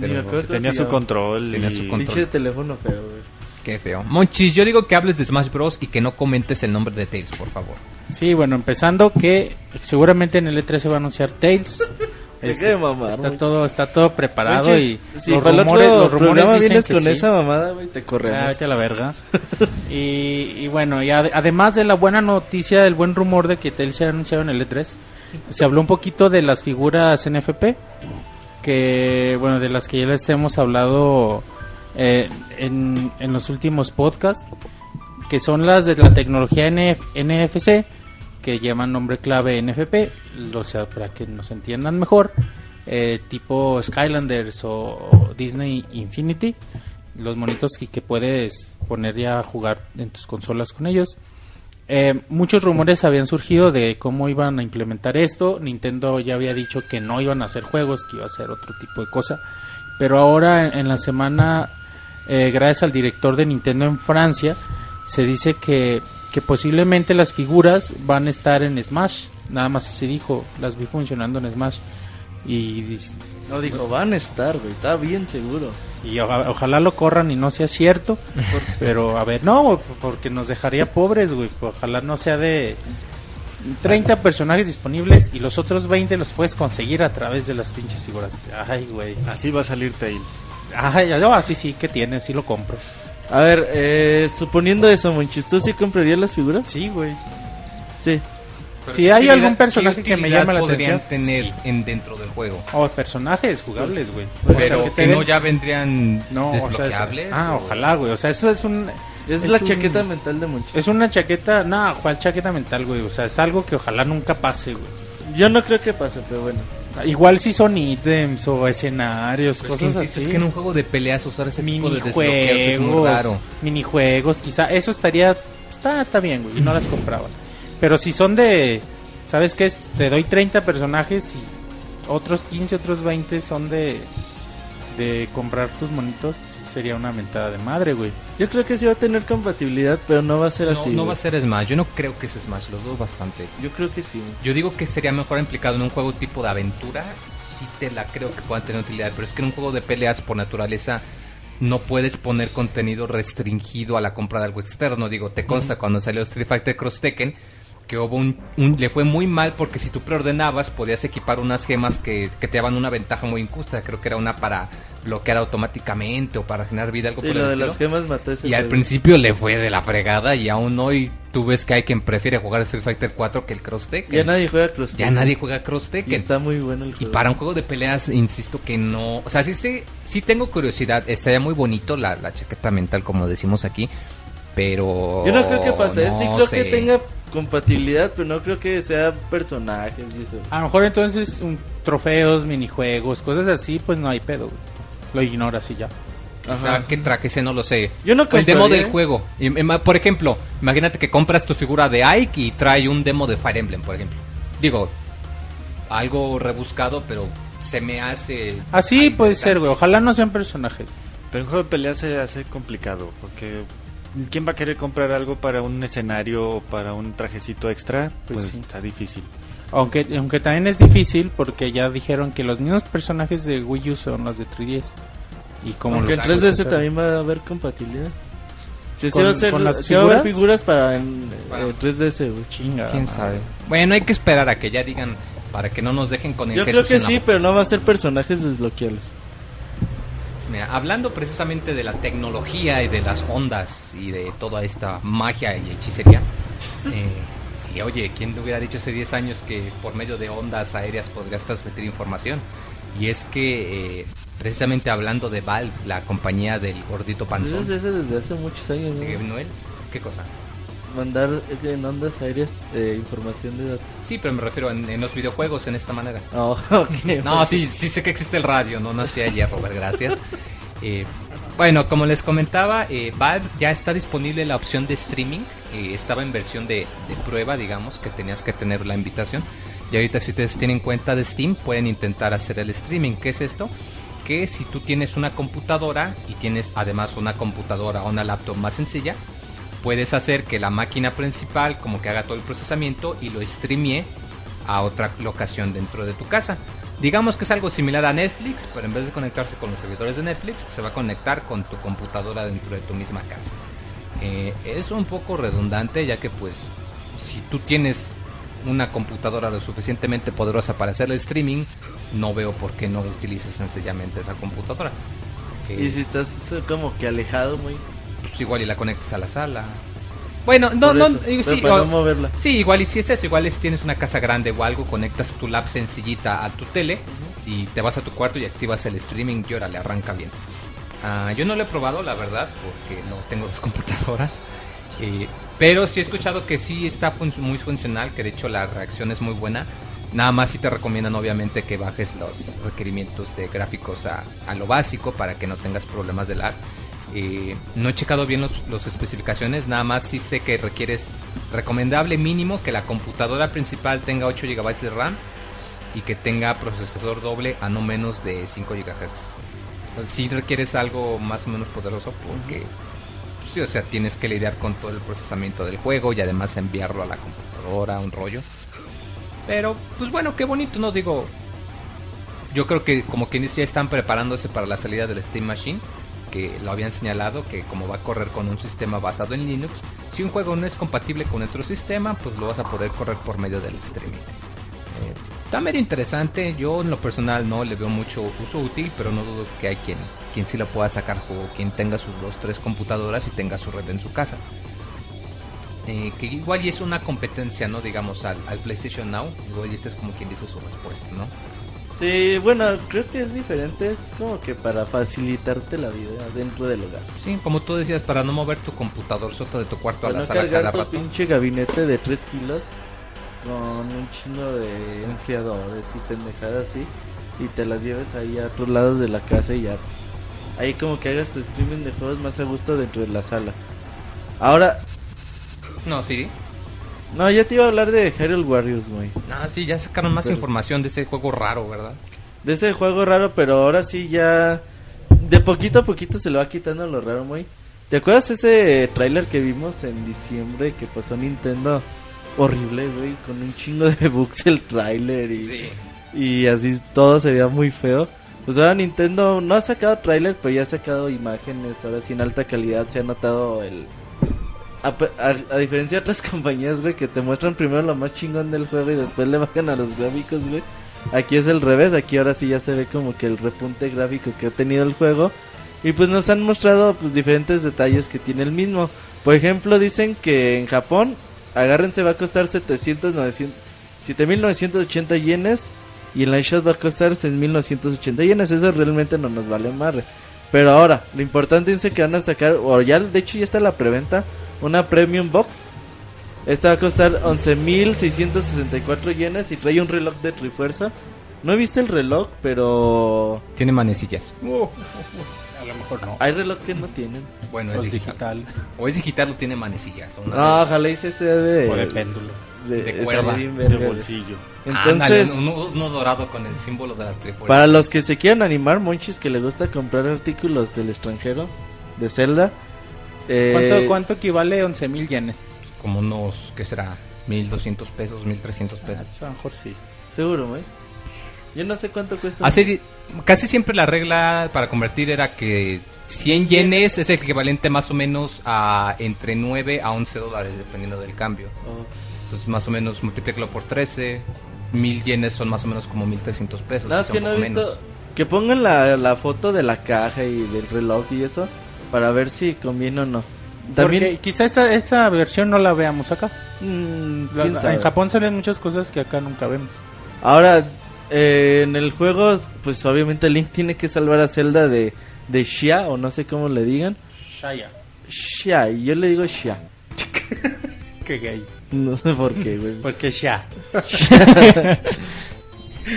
Pero que tenía su control. Tenía y- su control. Pinche teléfono feo, güey. Qué feo. Monchis, yo digo que hables de Smash Bros. y que no comentes el nombre de Tails, por favor. Sí, bueno, empezando que seguramente en el E3 se va a anunciar Tails. (laughs) Deja de mamar, está Monchis. todo, está todo preparado Monchis, y si los rumores, los rumores dicen vienes que con sí. esa mamada, güey, te Ah, corremos. vete a la verga. (laughs) y, y bueno, y ade- además de la buena noticia, del buen rumor de que Tails se ha anunciado en el E3, se habló un poquito de las figuras NFP, que bueno, de las que ya les hemos hablado eh, en, los últimos podcasts, que son las de la tecnología NF NFC, que llevan nombre clave NFP, o sea, para que nos entiendan mejor, eh, tipo Skylanders o, o Disney Infinity, los monitos que, que puedes poner ya a jugar en tus consolas con ellos. Eh, muchos rumores habían surgido de cómo iban a implementar esto. Nintendo ya había dicho que no iban a hacer juegos, que iba a ser otro tipo de cosa. Pero ahora en, la semana, eh, gracias al director de Nintendo en Francia, se dice que, que posiblemente las figuras van a estar en Smash. Nada más se dijo, las vi funcionando en Smash. Y, No, dijo, van a estar, güey, estaba bien seguro. y oja- ojalá lo corran y no sea cierto. pero a ver, no, porque nos dejaría pobres, güey. Ojalá no sea de 30 personajes disponibles y los otros 20 los puedes conseguir a través de las pinches figuras. Ay, güey. Así va a salir Tails. Ay, no, así sí que tiene, sí lo compro. A ver, eh, suponiendo eso, Monchis, ¿tú sí comprarías las figuras? Sí, güey. Sí. Si hay ¿Qué algún personaje que me llame la podrían atención, tener sí. en dentro del juego? O personajes jugables, güey. O Pero sea, que, no ya vendrían No, o sea, es- desbloqueables. ah, o- ojalá, güey. O sea, eso es un Es, Es la un- chaqueta mental de Monchis. es una chaqueta, no, ¿cuál chaqueta mental, güey? O sea, es algo que ojalá nunca pase, güey. Yo no creo que pase, pero bueno. Igual si son ítems o escenarios, Pues que cosas insisto, así. Es que en un juego de peleas usar ese tipo de desbloqueos minijuegos, es muy raro. minijuegos, quizá eso estaría está está bien, güey, y no las compraba. Pero si son de ¿sabes qué? es? Te doy 30 personajes y otros 15, otros 20 son de de comprar tus monitos, sí sería una mentada de madre, güey. Yo creo que sí va a tener compatibilidad, pero no va a ser No, así. no güey. va a ser Smash. Yo no creo que es Smash. Lo dudo bastante. Yo creo que sí. Yo digo que sería mejor implicado en un juego tipo de aventura. Sí te la creo que puedan tener utilidad. Pero es que en un juego de peleas por naturaleza no puedes poner contenido restringido a la compra de algo externo. Digo, te consta cuando salió Street Fighter Cross Tekken que hubo un, un- le fue muy mal porque si tú preordenabas podías equipar unas gemas que, que te daban una ventaja muy injusta. Creo que era una para bloquear automáticamente o para generar vida, algo Sí, por lo el de estilo. las gemas mató ese Y al principio le fue de la fregada y aún hoy tú ves que hay quien prefiere jugar Street Fighter 4 que el Cross Tekken. Ya nadie juega Cross Ya Tekken. nadie juega Cross Y Tekken. está muy bueno el Y juego. para un juego de peleas, insisto que no... O sea, sí, sí, sí tengo curiosidad. Estaría muy bonito la, la chaqueta mental, como decimos aquí. Pero... Yo no creo que pase. sí no creo sé. que tenga compatibilidad, pero no creo que sea personajes y eso. A lo mejor entonces un, trofeos, minijuegos, cosas así, pues no hay pedo. güey. Lo ignoras y ya. O sea, qué traje ese no lo sé. Yo no El demo del juego. Por ejemplo, imagínate que compras tu figura de Ike y trae un demo de Fire Emblem, por ejemplo. Digo, algo rebuscado, pero se me hace... Así puede ser, güey. Ojalá no sean personajes. Pero un juego de pelea se hace complicado, porque ¿quién va a querer comprar algo para un escenario o para un trajecito extra? Pues Pues, sí. está difícil. Aunque, aunque también es difícil porque ya dijeron que los mismos personajes de Wii U son los de 3DS. Y como Aunque en los- 3DS también va a haber compatibilidad. Sí, sí ¿Con- va a ser, con las sí va a haber figuras? para en, Para- eh, 3DS, güey. Chinga. ¿Quién madre. sabe? Bueno, hay que esperar a que ya digan para que no nos dejen con el Yo creo que la sí, pero no va a ser personajes desbloqueables. Mira, hablando precisamente de la tecnología y de las ondas y de toda esta magia y hechicería. (laughs) eh, sí, oye, ¿quién te hubiera dicho hace 10 años que por medio de ondas aéreas podrías transmitir información? Y es que, eh, precisamente hablando de Valve, la compañía del gordito panzón, ese desde hace muchos años, ¿no? ¿qué cosa? Mandar en ondas aéreas eh, información de datos. Sí, pero me refiero en, en los videojuegos en esta manera. (laughs) Oh. No, sí, sí sé que existe el radio, no nací ayer, Robert, gracias. Eh, bueno, como les comentaba, eh, ya está disponible la opción de streaming. eh, estaba en versión de, de prueba, digamos, que tenías que tener la invitación. Y ahorita si ustedes tienen cuenta de Steam, pueden intentar hacer el streaming. ¿Qué es esto? Que si tú tienes una computadora y tienes además una computadora o una laptop más sencilla, puedes hacer que la máquina principal como que haga todo el procesamiento y lo streamee a otra locación dentro de tu casa. Digamos que es algo similar a Netflix, pero en vez de conectarse con los servidores de Netflix, se va a conectar con tu computadora dentro de tu misma casa. Eh, es un poco redundante ya que pues si tú tienes una computadora lo suficientemente poderosa para hacer el streaming, no veo por qué no utilices sencillamente esa computadora. Eh, Y si estás eh, como que alejado muy... pues igual y la conectes a la sala. Bueno, no, no, digo, sí, para o- no moverla. Sí, igual y si es eso, igual es tienes una casa grande o algo, conectas tu lap sencillita a tu tele y te vas a tu cuarto y activas el streaming y ahora le arranca bien. Ah, yo no lo he probado, la verdad, porque no tengo dos (laughs) computadoras. Eh, pero sí he escuchado que sí está fun- muy funcional, que de hecho la reacción es muy buena. Nada más sí te recomiendan obviamente que bajes los requerimientos de gráficos a, a lo básico para que no tengas problemas de lag. Eh, no he checado bien los, los especificaciones, nada más sí sé que requieres recomendable mínimo que la computadora principal tenga 8 GB de RAM y que tenga procesador doble a no menos de 5 GHz. Si requieres algo más o menos poderoso porque pues, sí, o sea, tienes que lidiar con todo el procesamiento del juego y además enviarlo a la computadora, un rollo. Pero pues bueno, qué bonito, no digo yo creo que como quien dice ya están preparándose para la salida del Steam Machine que lo habían señalado que como va a correr con un sistema basado en Linux si un juego no es compatible con otro sistema pues lo vas a poder correr por medio del streaming. Eh, está medio interesante yo en lo personal no le veo mucho uso útil pero no dudo que hay quien quien sí lo pueda sacar juego quien tenga sus dos tres computadoras y tenga su red en su casa. Eh, que igual y es una competencia no digamos al, al PlayStation Now igual y esta es como quien dice su respuesta no Sí, bueno, creo que es diferente. Es como que para facilitarte la vida dentro del hogar. Sí, como tú decías, para no mover tu computador soto de tu cuarto a la no sala cargar cada tu rato. pinche gabinete de 3 kilos con un chino de enfriadores y pendejadas así. Y te las lleves ahí a otros lados de la casa y ya. Pues, ahí como que hagas tu streaming de juegos más a gusto dentro de la sala. Ahora, No, sí. No, ya te iba a hablar de Hyrule Warriors, güey. No, sí, ya sacaron más Pero- información de ese juego raro, ¿verdad? De ese juego raro, pero ahora sí ya. De poquito a poquito se le va quitando lo raro, muy. ¿Te acuerdas ese tráiler que vimos en diciembre que pasó Nintendo? Horrible, güey, con un chingo de (laughs) bugs el tráiler y, Sí. y así todo se veía muy feo. Pues ahora Nintendo no ha sacado tráiler, pero ya ha sacado imágenes, ahora sí en alta calidad se ha notado el... A, diferencia de otras (laughs) compañías, güey, que te muestran primero lo más chingón del juego y después le bajan a los gráficos, güey. Aquí es el revés, aquí ahora sí ya se ve como que el repunte gráfico que ha tenido el juego. Y pues nos han mostrado pues diferentes detalles que tiene el mismo. Por ejemplo, dicen que en Japón, agárrense, va a costar 700, 900, 7980 yenes. Y en la eShop va a costar 6980 yenes. Eso realmente no nos vale madre. Pero ahora, lo importante dice que van a sacar, o ya de hecho ya está la preventa, una Premium Box. Esta va a costar 11.664 yenes y trae un reloj de trifuerza. No he visto el reloj, pero Tiene manecillas. A lo mejor no. hay reloj que no tienen. Bueno, es digital. digital O es digital o tiene manecillas. o No, de- ojalá hice ese de, o de péndulo. de, de cuerda, De bolsillo. Ándale, Entonces, uno, uno dorado con el símbolo de la trifuerza. para los que se quieran animar, monchis que le gusta comprar artículos del extranjero, de Zelda, eh, ¿Cuánto, ¿Cuánto equivale 11 mil yenes? Como unos, ¿qué será? 1200 pesos, 1300 Ah, pesos. pues a lo mejor sí. seguro, güey. Yo no sé cuánto cuesta. Hace casi siempre la regla para convertir era que 100 yenes es el equivalente más o menos a entre 9 a 11 dólares dependiendo del cambio. Oh. Entonces más o menos multiplícalo por 13. Mil yenes son más o menos como 1300 pesos. Nada, es quizá que no he visto. menos. Que pongan la, la foto de la caja y del reloj y eso. Para ver si conviene o no. Porque También. quizá esta, esa versión no la veamos acá. mm, La- ¿quién sabe? en Japón salen muchas cosas que acá nunca vemos. Ahora, eh, en el juego, pues obviamente Link tiene que salvar a Zelda de, de Xia, o no sé cómo le digan. Shaya. Xia, y yo le digo Xia. (laughs) Qué gay. No sé por qué, güey. (laughs) Porque Sha. (laughs)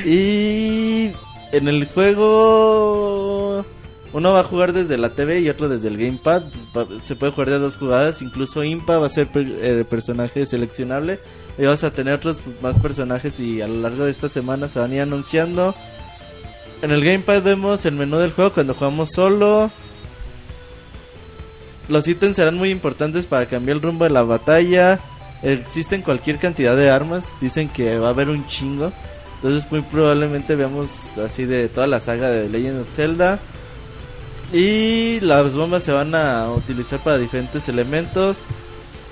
Y en el juego uno va a jugar desde la TV y otro desde el gamepad. Pa- Se puede jugar de dos jugadas. Incluso Impa va a ser eh, personaje seleccionable. Y vas a tener otros más personajes y a lo largo de esta semana se van a ir anunciando. En el gamepad vemos el menú del juego cuando jugamos solo. Los ítems serán muy importantes para cambiar el rumbo de la batalla. Existen cualquier cantidad de armas. Dicen que va a haber un chingo. Entonces muy probablemente veamos así de toda la saga de Legend of Zelda. Y las bombas se van a utilizar para diferentes elementos.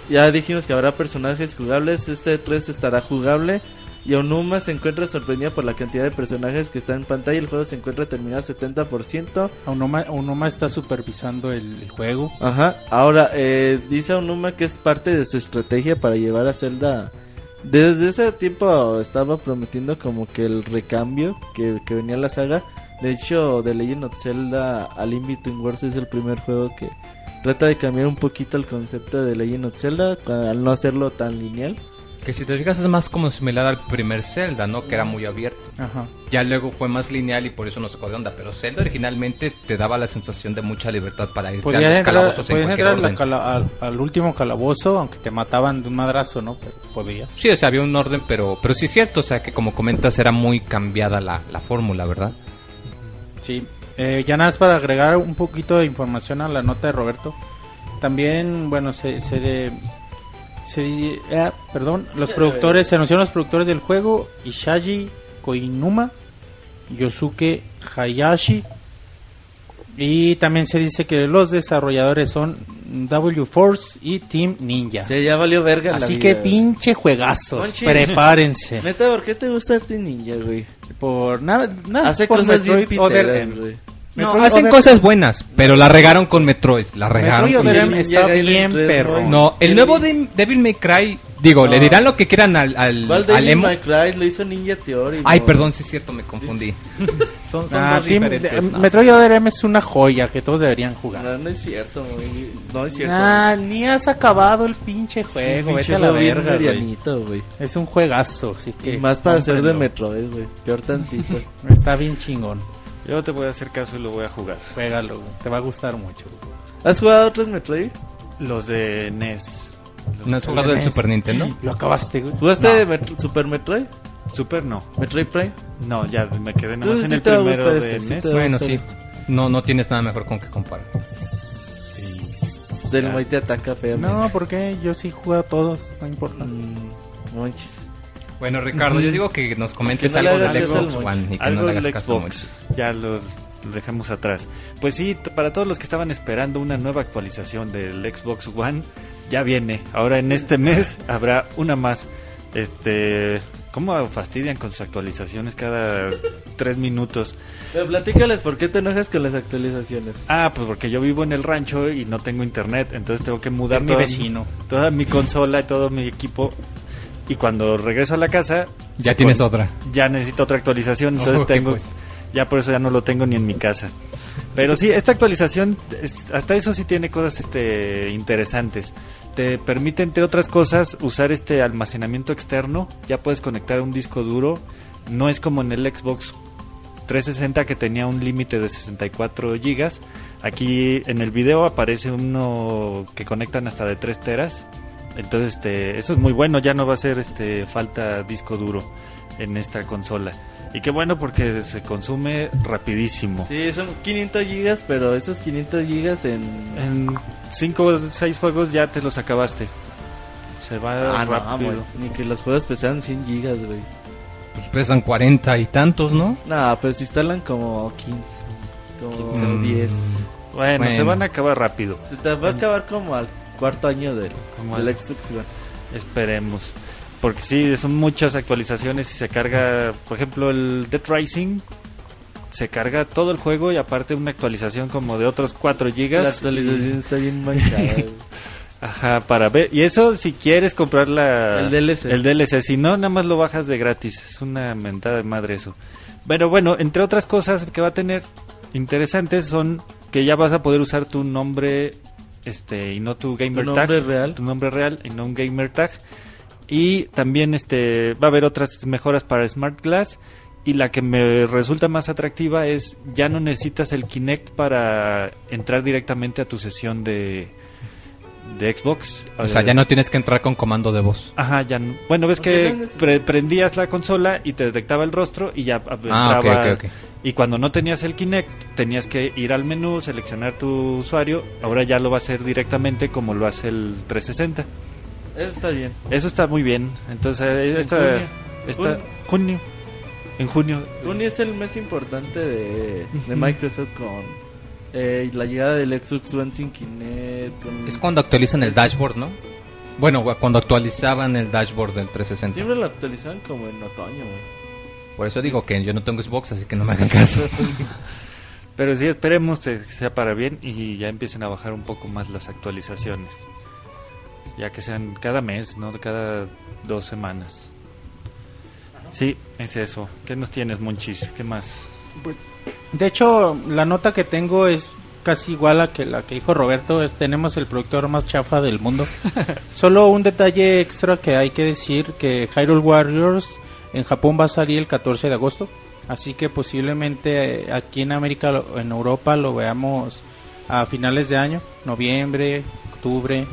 Ya dijimos que habrá personajes jugables. Este 3 estará jugable. Y Onuma se encuentra sorprendida por la cantidad de personajes que están en pantalla. El juego se encuentra terminado 70%. Unuma, Unuma está supervisando el, el juego. Ajá, ahora eh, dice Onuma que es parte de su estrategia para llevar a Zelda. Desde ese tiempo estaba prometiendo como que el recambio que, que venía la saga. De hecho, The Legend of Zelda Al In Between Worlds es el primer juego que trata de cambiar un poquito el concepto de Legend of Zelda al no hacerlo tan lineal. Que si te fijas es más como similar al primer Zelda, ¿no? Que era muy abierto. Ajá. Ya luego fue más lineal y por eso no sacó de onda. Pero Zelda originalmente te daba la sensación de mucha libertad para ir a los entrar, calabozos en podías cualquier entrar a la orden. cala- al, al último calabozo, aunque te mataban de un madrazo, ¿no? Pero podías. Sí, o sea, había un orden, pero, pero sí es cierto, o sea, que como comentas era muy cambiada la, la fórmula, ¿verdad? Sí. Eh, ya nada más para agregar un poquito de información a la nota de Roberto. También, bueno, se... se, de- se eh, perdón, los productores, se anunciaron los productores del juego, Ishaji Koinuma, Yosuke Hayashi, y también se dice que los desarrolladores son W Force y Team Ninja. Sí, ya valió verga. Así que pinche juegazos, Monchis. prepárense. (laughs) Neta, ¿por qué te gusta este ninja, güey? por nada, nada Hace por cosas bien Metroid Other piteras, M. güey. No, Metroid hacen Other- cosas buenas, pero la regaron con Metroid. La regaron Metroid con Other Devil M May está Cry bien perro. ¿no? No, el El- nuevo de Devil May Cry, digo, le dirán lo que quieran al, al, ¿Cuál al emo. Cry? Lo hizo Ninja Theory. Ay, no. perdón, sí es cierto, me confundí. (laughs) son son Ah, dos Team- diferentes. de- no. Metroid Other M es una joya que todos deberían jugar. No, no es cierto, güey. No es cierto. Ah, ni has acabado el pinche juego, Sí, vete pinche a la verga, güey. medianito, güey. Es un juegazo, así que Y más para ser de. Metroid, güey. Peor tantito. (laughs) Está bien chingón. Yo te voy a hacer caso y lo voy a jugar. Juégalo, güey. te va a gustar mucho. ¿Has jugado otros Metroid? Los de NES. ¿No has jugado del NES. Super Nintendo? Lo acabaste, güey. ¿Jugaste No. Metro- Super Metroid? Super no. ¿Metroid Prime? No, ya me quedé nada más en sí el primero de este, sí NES. Bueno, sí. este. No, no tienes nada mejor con que comparar. Pues el Moy te ataca feo. No, porque yo sí juego a todos, no importa. Mm, monchis. Bueno, Ricardo, yo digo que nos comentes Que no le algo del Xbox. One y que Algo no le del hagas caso ya lo, dejamos atrás. Pues sí, para todos los que estaban esperando una nueva actualización del Xbox One, ya viene. Ahora en este mes habrá una más. Este, ¿cómo fastidian con sus actualizaciones cada tres minutos? Pero platícales, ¿por qué te enojas con las actualizaciones? Ah, pues porque yo vivo en el rancho y no tengo internet, entonces tengo que mudar mi toda, vecino. toda mi consola y todo mi equipo. Y cuando regreso a la casa, Ya se tienes con- otra. ya necesito otra actualización, entonces tengo, pues. ya por eso ya no lo tengo ni en mi casa. Pero sí, esta actualización, hasta eso sí tiene cosas este, interesantes. Te permite, entre otras cosas, usar este almacenamiento externo. Ya puedes conectar un disco duro. No es como en el Xbox 360 que tenía un límite de 64 gigas. Aquí en el video aparece uno que conectan hasta de 3 teras. Entonces, este, eso es muy bueno. Ya no va a ser este, falta disco duro en esta consola. Y qué bueno porque se consume rapidísimo. Sí, son 500 gigas, pero esos 500 gigas en... En 5 o 6 juegos ya te los acabaste. Se va Ah, no, rápido. güey. Ni que los juegos pesaran 100 gigas, güey. Pues pesan 40 y tantos, ¿no? Nah, pues se instalan como 15. Como 15. 10. bueno, se Bueno. van a acabar rápido. Se te va a acabar como al cuarto año del, Como del al- Xbox One. Esperemos. Porque sí, son muchas actualizaciones y se carga, por ejemplo, el Dead Rising. Se carga todo el juego y aparte una actualización como de otros 4 gigas. La actualización está bien manchada. (laughs) Ajá, para ver. Y eso si quieres comprar la, El DLC. El DLC. Si no, nada más lo bajas de gratis. Es una mentada de madre eso. Pero bueno, entre otras cosas que va a tener interesantes son que ya vas a poder usar tu nombre este y no tu gamer Tu tag. nombre real. Tu nombre real y no un gamer tag. Y también este va a haber otras mejoras para Smart Glass. Y la que me resulta más atractiva es ya no necesitas el Kinect para entrar directamente a tu sesión de, de Xbox. O sea, ya no tienes que entrar con comando de voz. Ajá, ya no. Bueno, ves que pre- prendías la consola y te detectaba el rostro y ya Ah, ok, entraba. ok, ok. Y cuando no tenías el Kinect, tenías que ir al menú, seleccionar tu usuario. Ahora ya lo va a hacer directamente como lo hace el 360. Eso está bien. Eso está muy bien. Entonces, eh, En esta, junio. esta- junio. En junio. Junio es el mes importante de. Microsoft con eh, la llegada del Xbox One sin Kinect. Con... Es cuando actualizan el dashboard, ¿no? Bueno, cuando actualizaban el dashboard del 360. Siempre lo actualizan como en otoño, güey. Por eso digo que yo no tengo Xbox, así que no me hagan caso. (laughs) Pero sí, esperemos que sea para bien y ya empiecen a bajar un poco más las actualizaciones. Ya que sean cada mes, no cada dos semanas. Sí, es eso. ¿Qué nos tienes, Monchis? ¿Qué más? De hecho, la nota que tengo es casi igual a que la que dijo Roberto. es- tenemos el productor más chafa del mundo. (laughs) Solo un detalle extra que hay que decir que Hyrule Warriors en Japón va a salir el 14 de agosto. Así que posiblemente eh, aquí en América, en Europa, lo veamos a finales de año, noviembre, octubre,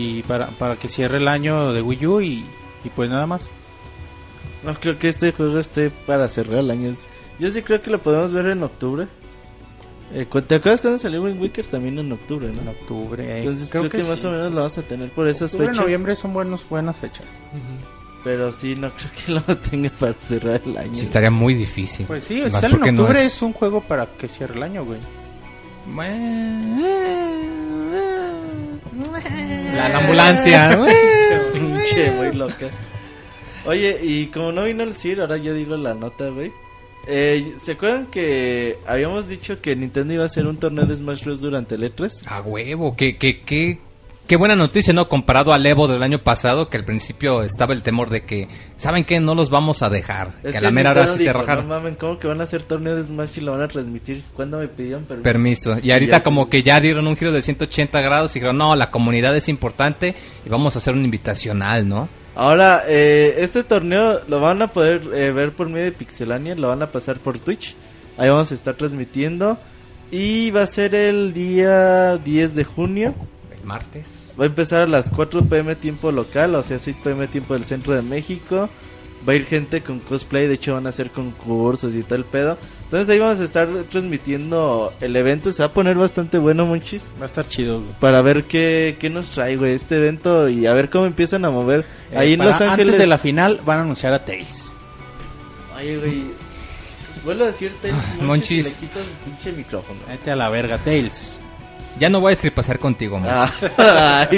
y para, para que cierre el año de Wii U y, y pues nada más. No creo que este juego esté para cerrar el año. Yo sí creo que lo podemos ver en octubre. Eh, ¿Te acuerdas cuando salió Wind Waker? También en octubre, En ¿no? octubre. eh, Entonces creo, que, más sí. o menos lo vamos a tener por esas Octubre, fechas. noviembre son buenos, buenas fechas. Pero sí, no creo que lo (laughs) tenga para cerrar el año. Sí, estaría muy difícil. Pues sí, si sale en porque no octubre es- es... un juego para que cierre el año, güey. La, la ambulancia. (laughs) Pinche, muy loca. Oye, y como no vino el CIR, ahora yo digo la nota, güey. Eh, ¿Se acuerdan que habíamos dicho que Nintendo iba a hacer un torneo de Smash Bros. durante el E E3? A huevo, qué, qué, qué, qué buena noticia, ¿no? Comparado al Evo del año pasado, que al principio estaba el temor de que, ¿saben qué? No los vamos a dejar. Es que a la mera hora sí se rajaron. No mamen, ¿cómo que van a hacer torneo de Smash y lo van a transmitir? ¿Cuándo me pidieron permiso? Permiso. Y ahorita ya- como que ya dieron un giro de 180 grados y dijeron, no, la comunidad es importante y vamos a hacer un invitacional, ¿no? Ahora, eh, este torneo lo van a poder eh, ver por medio de Pixelania, lo van a pasar por Twitch. Ahí vamos a estar transmitiendo. Y va a ser el día 10 de junio. El martes. Va a empezar a las 4 pm tiempo local, o sea 6 pm tiempo del centro de México. va a ir gente con cosplay, de hecho van a hacer concursos y tal pedo. Entonces ahí vamos a estar transmitiendo el evento, se va a poner bastante bueno, Monchis. Va a estar chido, güey. Para ver qué, qué nos trae, güey, este evento y a ver cómo empiezan a mover. ahí Eh, en para- Los Ángeles. Antes de la final van a anunciar a Tails. Oye, güey. Vuelvo a decirte, Ah, (laughs) Monchis. Le quito el pinche micrófono. Vete a la verga, Tails. Ya no voy a estripasear contigo. (laughs) Ah.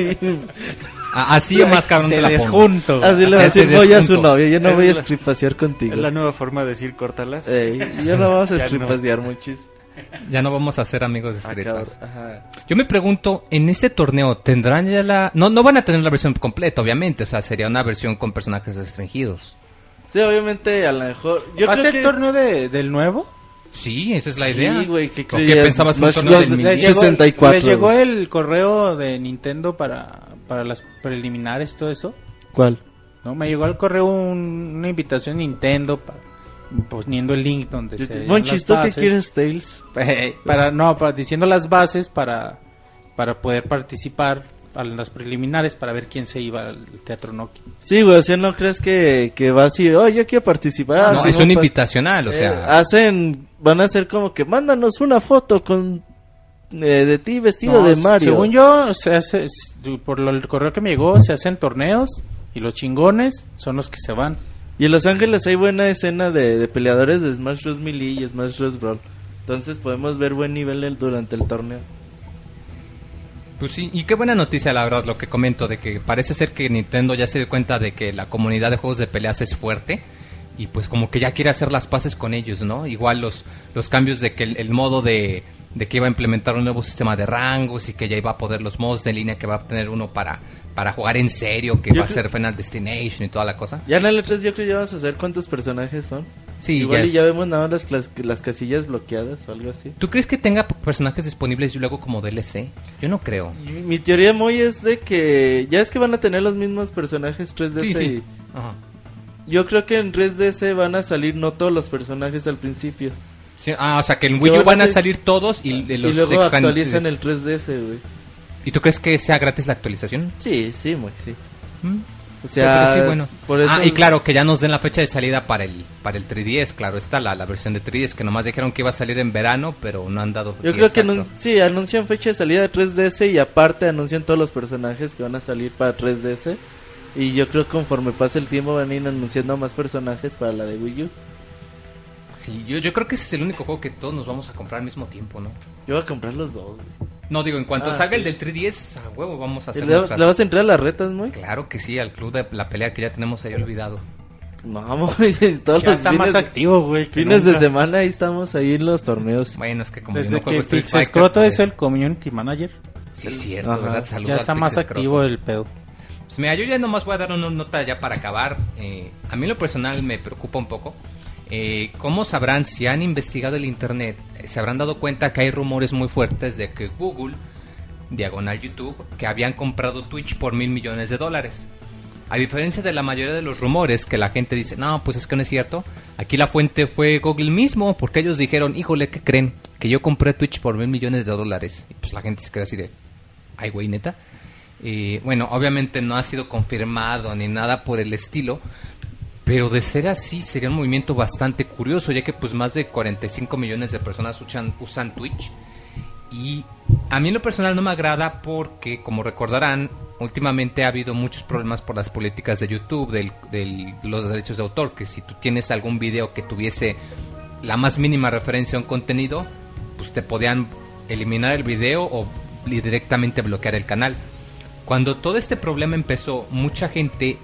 A- Así o más cabrón Te te la pongo. Así le va a decir voy a su novio. Yo no Es voy a la- estripasear contigo. Es la nueva forma de decir córtalas. Ey, yo no vamos a (laughs) Ya no. estripasear, Monchis. Ya no vamos a ser amigos de Ah, estrellas. Yo me pregunto, en este torneo tendrán ya la... No, no van a tener la versión completa, obviamente. O sea, sería una versión con personajes restringidos. Sí, obviamente, a lo mejor. Yo ¿Va a creo ser que... torneo de, del nuevo? Sí, esa es la idea. Sí, güey, ¿qué ¿O qué pensabas Smash torneo Bros. del Les llegó, 64, les llegó güey. el correo de Nintendo para, para las preliminares y todo eso. ¿Cuál? No, me llegó al correo un- una invitación Nintendo para poniendo el link donde se las ¿tú qué bases. quieres, Tails? (laughs) Eh, para no, para diciendo las bases para para poder participar a las preliminares para ver quién se iba al Teatro Nokia. Sí, güey, o sea, no crees que, que va así, oh, yo quiero participar. Ah, no, es un invitacional, o Eh, sea... hacen, van a hacer como que, mándanos una foto con, eh, de ti vestido No, de Mario. Según yo, se hace, por lo- el correo que me llegó, se hacen torneos y los chingones son los que se van. Y en Los Ángeles hay buena escena de, de peleadores de Smash Bros. Melee y Smash Bros. Brawl. Entonces podemos ver buen nivel el- durante el torneo. Pues sí, y qué buena noticia, la verdad, lo que comento, de que parece ser que Nintendo ya se dio cuenta de que la comunidad de juegos de peleas es fuerte y pues como que ya quiere hacer las paces con ellos, ¿no? Igual los, los cambios de que el, el modo de, de que iba a implementar un nuevo sistema de rangos y que ya iba a poder los modos de línea que va a tener uno para, para jugar en serio, que Yo va a ser Final Destination y toda la cosa. Ya en el E3 yo creo que ya vamos a saber cuántos personajes son. Sí, Igual ya y ya vemos nada más las, clas- las casillas bloqueadas o algo así. ¿Tú crees que tenga personajes disponibles y luego como DLC? Yo no creo. Y Mi teoría muy es de que ya es que van a tener los mismos personajes 3DS Sí, sí. y Ajá. yo creo que en 3DS van a salir no todos los personajes al principio. Sí, ah, o sea que en Wii U van a salir todos y de los y luego actualizan el 3DS, güey. ¿Y tú crees que sea gratis la actualización? Sí, sí, muy sí. ¿Mm? O sea, sí, bueno. por eso Ah, y claro, que ya nos den la fecha de salida para el para el 3DS, claro, está la, la versión de 3DS, que nomás dijeron que iba a salir en verano, pero no han dado Yo creo que anun- sí, anuncian fecha de salida de 3DS y aparte anuncian todos los personajes que van a salir para 3DS. Y yo creo que conforme pase el tiempo van a ir anunciando más personajes para la de Wii U. Sí, yo, yo creo que ese es el único juego que todos nos vamos a comprar al mismo tiempo, ¿no? Yo voy a comprar los dos, güey. No, digo, en cuanto Ah, salga sí. el del 3DS, a huevo vamos a hacer ¿Le, nuestras- le vas a entrar a las retas, muy? Claro que sí, al club de la pelea que ya tenemos ahí olvidado. No, (laughs) todos Ya los está fines, más activo, güey. fines de semana ahí estamos ahí en los torneos. Bueno, es que como yo Desde no que Pix Escroto pues, es el community manager, Sí, es cierto, Ajá. ¿verdad? Saludos ya está más Escroto. activo el pedo. Pues mira, yo ya nomás voy a dar una nota ya para acabar. Eh, a mí en lo personal me preocupa un poco. Eh, ¿Cómo sabrán si han investigado el Internet? eh, se habrán dado cuenta que hay rumores muy fuertes de que Google, diagonal YouTube, que habían comprado Twitch por mil millones de dólares. A diferencia de la mayoría de los rumores que la gente dice, no, pues es que no es cierto. Aquí la fuente fue Google mismo, porque ellos dijeron, híjole, ¿qué creen? Que yo compré Twitch por mil millones de dólares. Y pues la gente se queda así de, ay, güey, neta. Eh, bueno, obviamente no ha sido confirmado ni nada por el estilo, pero de ser así sería un movimiento bastante curioso, ya que pues más de 45 millones de personas usan, usan Twitch. Y a mí en lo personal no me agrada porque, como recordarán, últimamente ha habido muchos problemas por las políticas de YouTube, de los derechos de autor, que si tú tienes algún video que tuviese la más mínima referencia a un contenido, pues te podían eliminar el video o directamente bloquear el canal. Cuando todo este problema empezó, mucha gente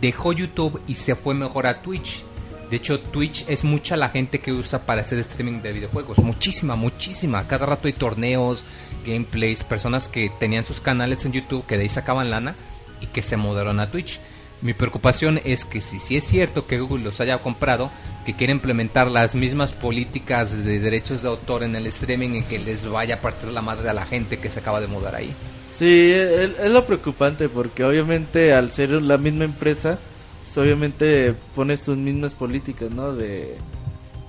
dejó YouTube y se fue mejor a Twitch. De hecho, Twitch es mucha la gente que usa para hacer streaming de videojuegos. Muchísima, muchísima. Cada rato hay torneos, gameplays, personas que tenían sus canales en YouTube que de ahí sacaban lana y que se mudaron a Twitch. Mi preocupación es que si, si es cierto que Google los haya comprado, que quiere implementar las mismas políticas de derechos de autor en el streaming y que les vaya a partir la madre a la gente que se acaba de mudar ahí. Sí, es, lo preocupante porque obviamente al ser la misma empresa, pues obviamente pones tus mismas políticas, ¿no? De,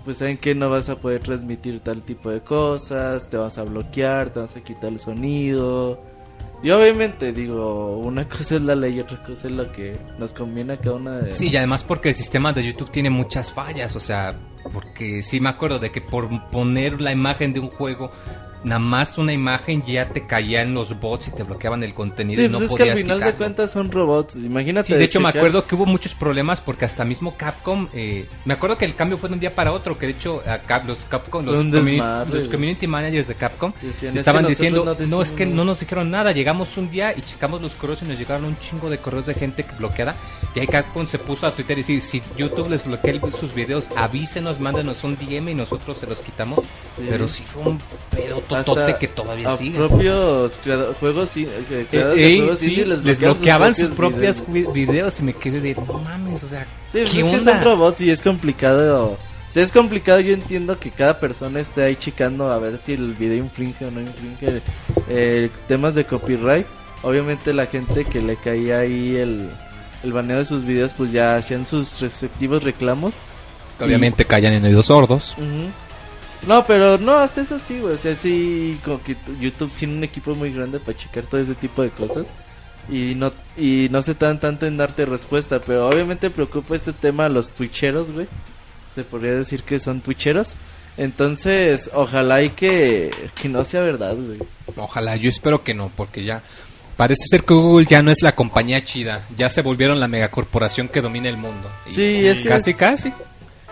pues saben que no vas a poder transmitir tal tipo de cosas, te vas a bloquear, te vas a quitar el sonido. Y obviamente, digo, una (laughs) cosa es la ley y otra cosa es lo que nos conviene a cada una de... Sí, y además porque el sistema de YouTube tiene muchas fallas, o sea, porque sí me acuerdo de que por poner la imagen de un juego, nada más una imagen ya te caían los bots y te bloqueaban el contenido Sí, y no pues es que podías al final de cuentas son robots. Imagínate. Sí, de hecho me acuerdo que hubo muchos problemas porque hasta mismo Capcom, eh, me acuerdo que el cambio fue de un día para otro, que de hecho acá los Capcom, los, desmadre, los community managers de Capcom Decían, "Es estaban que diciendo, no no, es que no nos dijeron nada, llegamos un día y checamos los correos y nos llegaron un chingo de correos de gente que bloqueada y ahí Capcom se puso a Twitter y decir, si YouTube les bloquea sus videos, avísenos, mándenos un DM y nosotros se los quitamos, Sí. pero sí fue un pedo Que todavía a sigue. propios creado- juegos, i- eh, Eh, creadores de ey, juegos sí, indie les, bloqueaban sus propias videos. vi- videos y me quedé de no mames, o sea, Sí, pues ¿qué es que son robots y es complicado. Si es complicado, yo entiendo que cada persona esté ahí checando a ver si el video infringe o no infringe eh, temas de copyright. Obviamente la gente que le caía ahí el, el baneo de sus videos, pues ya hacían sus respectivos reclamos. Obviamente callan en oídos sordos. No, pero no, hasta eso sí, güey. O sea, sí, como que YouTube tiene un equipo muy grande para checar todo ese tipo de cosas. Y no, y no se tardan tanto en darte respuesta. Pero obviamente preocupa este tema a los twitcheros, güey. Se podría decir que son twitcheros. Entonces, ojalá y que, que no sea verdad, güey. Ojalá, yo espero que no, porque ya parece ser que Google ya no es la compañía chida, ya se volvieron la megacorporación que domina el mundo. Y Sí, es que casi es- casi.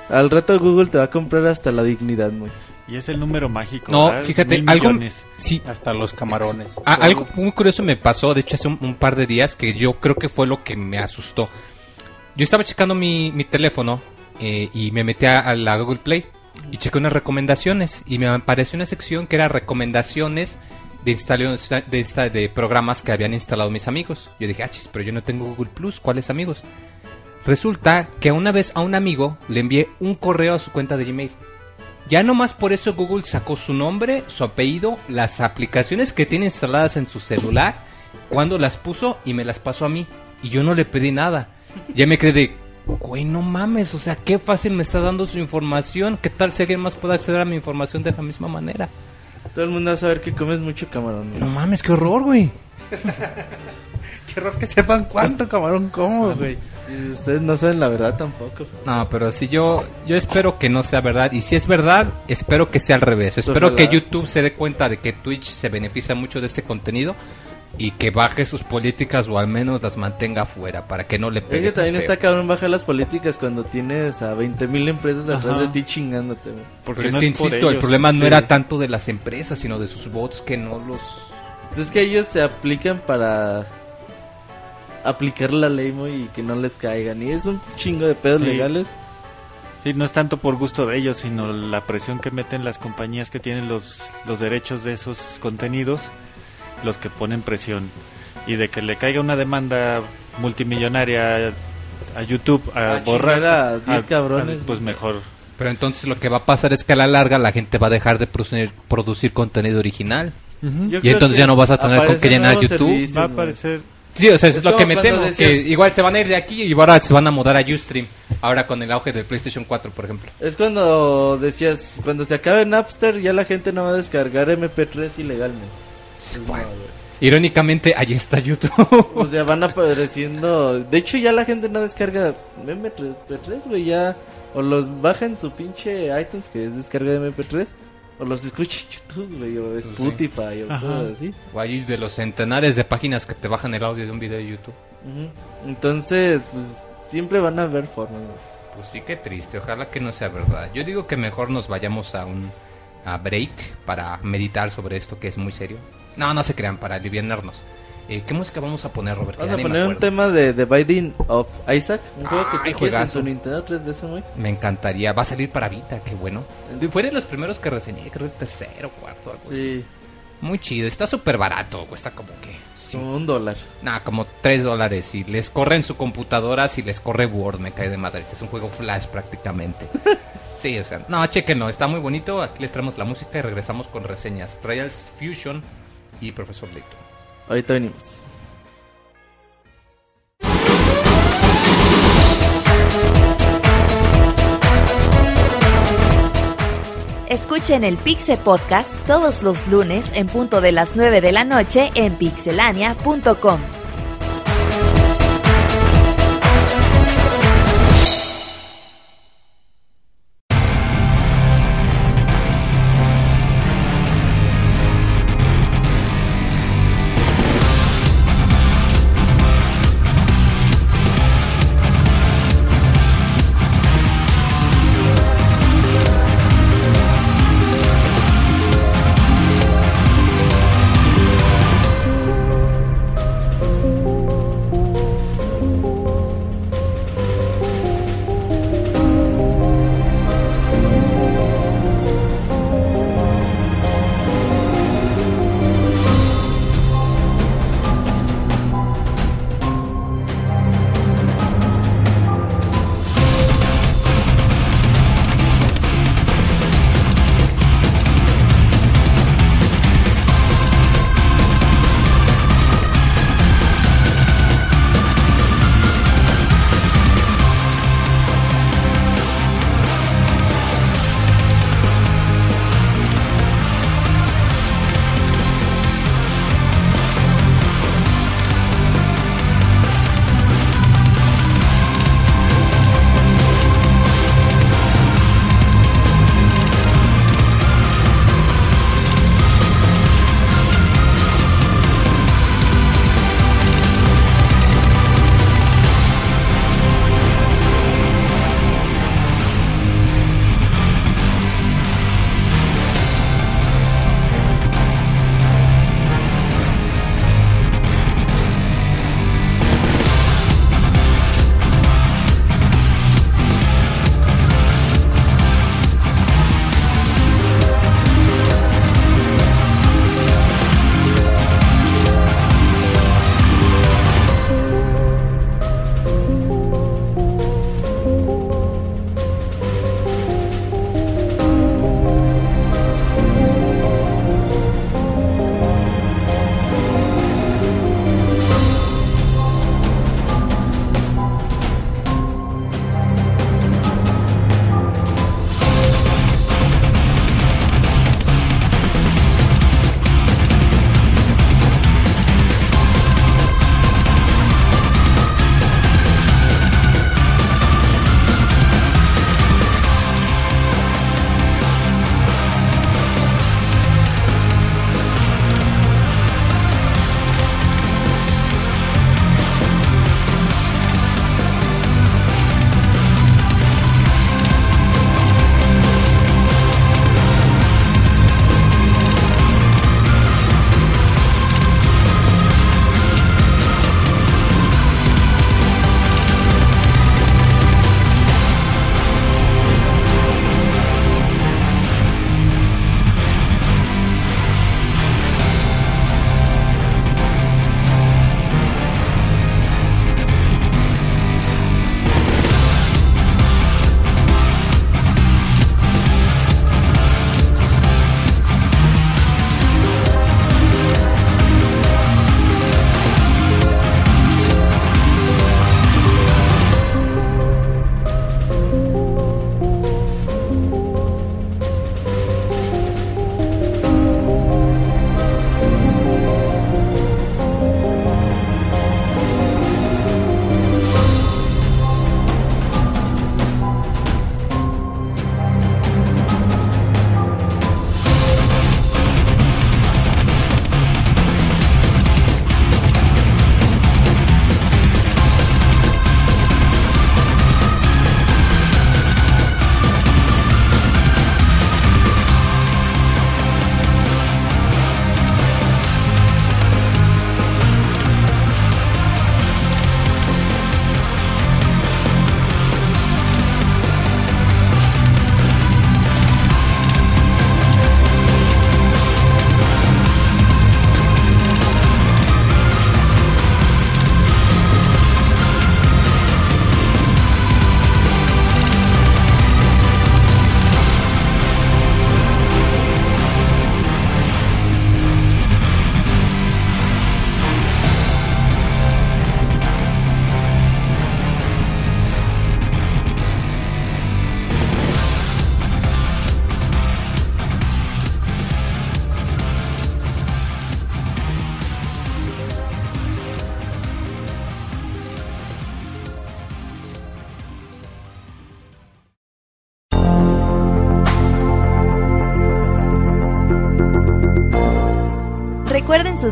Al rato Google te va a comprar hasta la dignidad, güey. Y es el número mágico. No, ¿verdad? fíjate, Mil algo millones. sí, Hasta los camarones. a- algo muy curioso me pasó, de hecho hace un, un par de días que yo creo que fue lo que me asustó. Yo estaba checando mi, mi teléfono eh, y me metí a, a la Google Play y chequé unas recomendaciones y me apareció una sección que era recomendaciones de, de, de programas que habían instalado mis amigos. Yo dije, ah, chis, pero yo no tengo Google Plus, ¿cuáles amigos? Resulta que una vez a un amigo le envié un correo a su cuenta de Gmail. Ya nomás por eso Google sacó su nombre, su apellido, las aplicaciones que tiene instaladas en su celular, cuando las puso y me las pasó a mí. Y yo no le pedí nada. Ya me quedé de, güey, no mames, o sea, qué fácil me está dando su información. ¿Qué tal si alguien más puede acceder a mi información de la misma manera? Todo el mundo va a saber que comes mucho camarón, güey. No mames, qué horror, güey. (laughs) Horror que sepan cuánto camarón como, güey. Y ustedes no saben la verdad tampoco. No, pero si yo, yo espero que no sea verdad. Y si es verdad, espero que sea al revés. Espero Ojalá. que YouTube se dé cuenta de que Twitch se beneficia mucho de este contenido y que baje sus políticas o al menos las mantenga fuera para que no le Es pegue. que también está cabrón bajar las políticas cuando tienes a 20.000 empresas atrás Ajá. de ti chingándote, güey. Porque Pero es no que es insisto, el ellos. problema no sí. era tanto de las empresas, sino de sus bots que no los. Es que ellos se aplican para aplicar la ley muy y que no les caigan. Y es un chingo de pedos Sí. legales. Sí, no es tanto por gusto de ellos, sino la presión que meten las compañías que tienen los, los derechos de esos contenidos, los que ponen presión. Y de que le caiga una demanda multimillonaria a YouTube a, A borrar a 10 cabrones. pues mejor. Pero entonces lo que va a pasar es que a la larga la gente va a dejar de producir, producir contenido original. Y entonces ya no vas a tener con qué llenar YouTube. Va a aparecer Sí, o sea, es, lo que me temo. decías- Que igual se van a ir de aquí y ahora se van a mudar a Ustream. Ahora con el auge del PlayStation 4, por ejemplo. Es cuando decías, cuando se acabe Napster, ya la gente no va a descargar MP3 ilegalmente. Pues no, Bueno. güey. Irónicamente, ahí está YouTube. O sea, van apareciendo. De hecho, ya la gente no descarga MP3, güey. Ya o los baja en su pinche iTunes, que es descarga de MP3, o los escucha en YouTube, güey, o Pues Spotify, o Ajá. cosas así. o hay de los centenares de páginas que te bajan el audio de un video de YouTube. Entonces, pues siempre van a haber formas. güey. Pues sí, qué triste. Ojalá que no sea verdad. Yo digo que mejor nos vayamos a un a break para meditar sobre esto que es muy serio. No, no se crean, para aliviarnos. Eh, ¿Qué música vamos a poner, Robert? Vamos a poner un tema de The Binding of Isaac, un juego que tú quieres en tu Nintendo 3DS, güey. Me encantaría. Va a salir para Vita, qué bueno. Fue de los primeros que reseñé, creo el tercero, cuarto, algo así. Sí, Muy chido. Está súper barato. Cuesta como que... sí, un dólar. Nah, como 3 dólares. Y les corre en su computadora, si les corre Word, me cae de madre. Es un juego flash prácticamente. (laughs) sí, o sea, no, chequenlo, está muy bonito. Aquí les traemos la música y regresamos con reseñas. Trials Fusion y Profesor Layton. Ahorita venimos. Escuchen el Pixel Podcast todos los lunes en punto de las 9 de la noche en pixelania.com.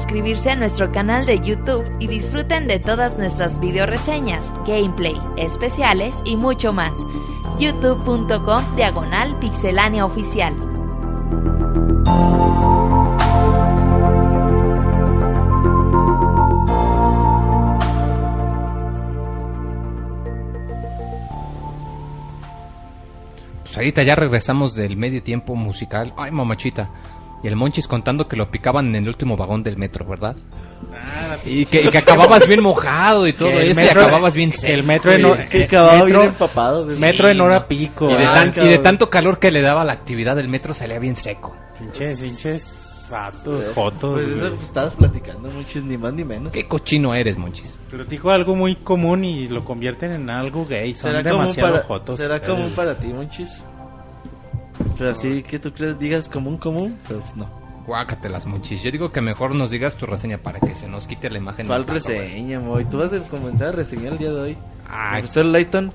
suscribirse a nuestro canal de YouTube y disfruten de todas nuestras video reseñas, gameplay, especiales y mucho más. youtube.com diagonal pixelánea oficial. Pues ahorita ya regresamos del medio tiempo musical. Ay, mamachita. Y el Monchis contando que lo picaban en el último vagón del metro, ¿verdad? Y que, y que acababas bien mojado y todo eso, metro- y acababas bien seco. El metro en, hora- Que acababa bien empapado. metro en hora pico. Y de, ah, tan- y de cabrón. tanto calor que le daba la actividad del metro salía bien seco. Pinches, pinches vatos, Eh, jotos. Pues eso pues, estabas platicando muchos, ni más ni menos. Qué cochino eres, Monchis. Pero digo algo muy común y lo convierten en algo gay. Son ¿Será común demasiado para, jotos. ¿será común para ti, Monchis? Pero así que tú crees, digas común, común, pero pues no. Guácatelas, Monchis. Yo digo que mejor nos digas tu reseña para que se nos quite la imagen. ¿Cuál güey. reseña, Moy? Tú vas a comenzar a reseñar el día de hoy. Ay, Profesor Layton,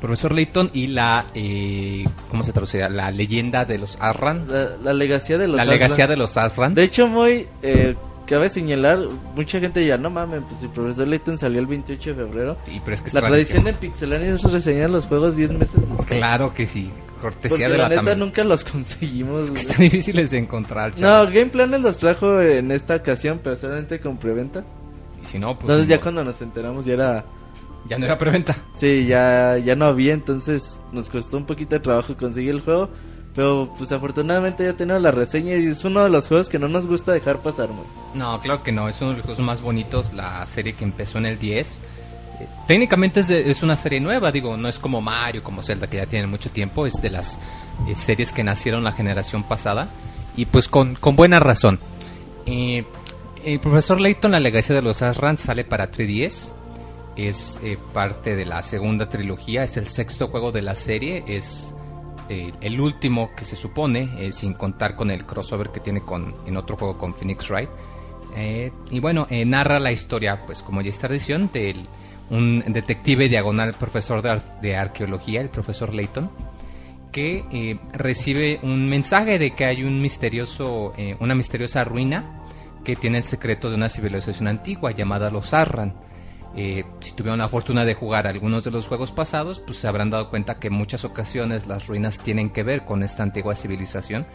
Profesor Layton y la... Eh, ¿Cómo se traduce? La leyenda de los Arran. la, la legacía de los La Aslan. legacía de los Asran. De hecho, Moy, eh, cabe señalar, mucha gente ya, no mames, pues el profesor Layton salió el 28 de febrero. Sí, pero es que es La tradición tradición. en Pixelania es reseñar los juegos 10 meses después. Claro que sí. Cortesía Porque de la la neta nunca los (laughs) conseguimos, güey. Están difíciles de encontrar, No, chavos. Game Planet los trajo en esta ocasión, pero solamente con preventa. Y si no, pues... Entonces ya no- cuando nos enteramos ya era... ya no era preventa. Sí, ya, ya no había, entonces nos costó un poquito de trabajo conseguir el juego. Pero pues afortunadamente ya tenemos la reseña y es uno de los juegos que no nos gusta dejar pasar, muy. No, claro que no. Es uno de los juegos más bonitos. La serie que empezó en el 10. Técnicamente es, de- es una serie nueva. Digo, no es como Mario, como Zelda, que ya tienen mucho tiempo. Es de las eh, series que nacieron la generación pasada. Y pues con, con buena razón. Eh, el profesor Layton, la legacía de los Asran, sale para 3DS. Es eh, parte de la segunda trilogía. Es el sexto juego de la serie. Es eh, el último que se supone, sin contar con el crossover que tiene con en otro juego con Phoenix Wright. Y bueno, narra la historia, pues como ya es tradición, de un detective diagonal profesor de, ar- de arqueología, el profesor Layton, que eh, recibe un mensaje de que hay un misterioso, eh, una misteriosa ruina que tiene el secreto de una civilización antigua llamada los Arran. Eh, si tuvieron la fortuna de jugar algunos de los juegos pasados, pues se habrán dado cuenta que en muchas ocasiones las ruinas tienen que ver con esta antigua civilización.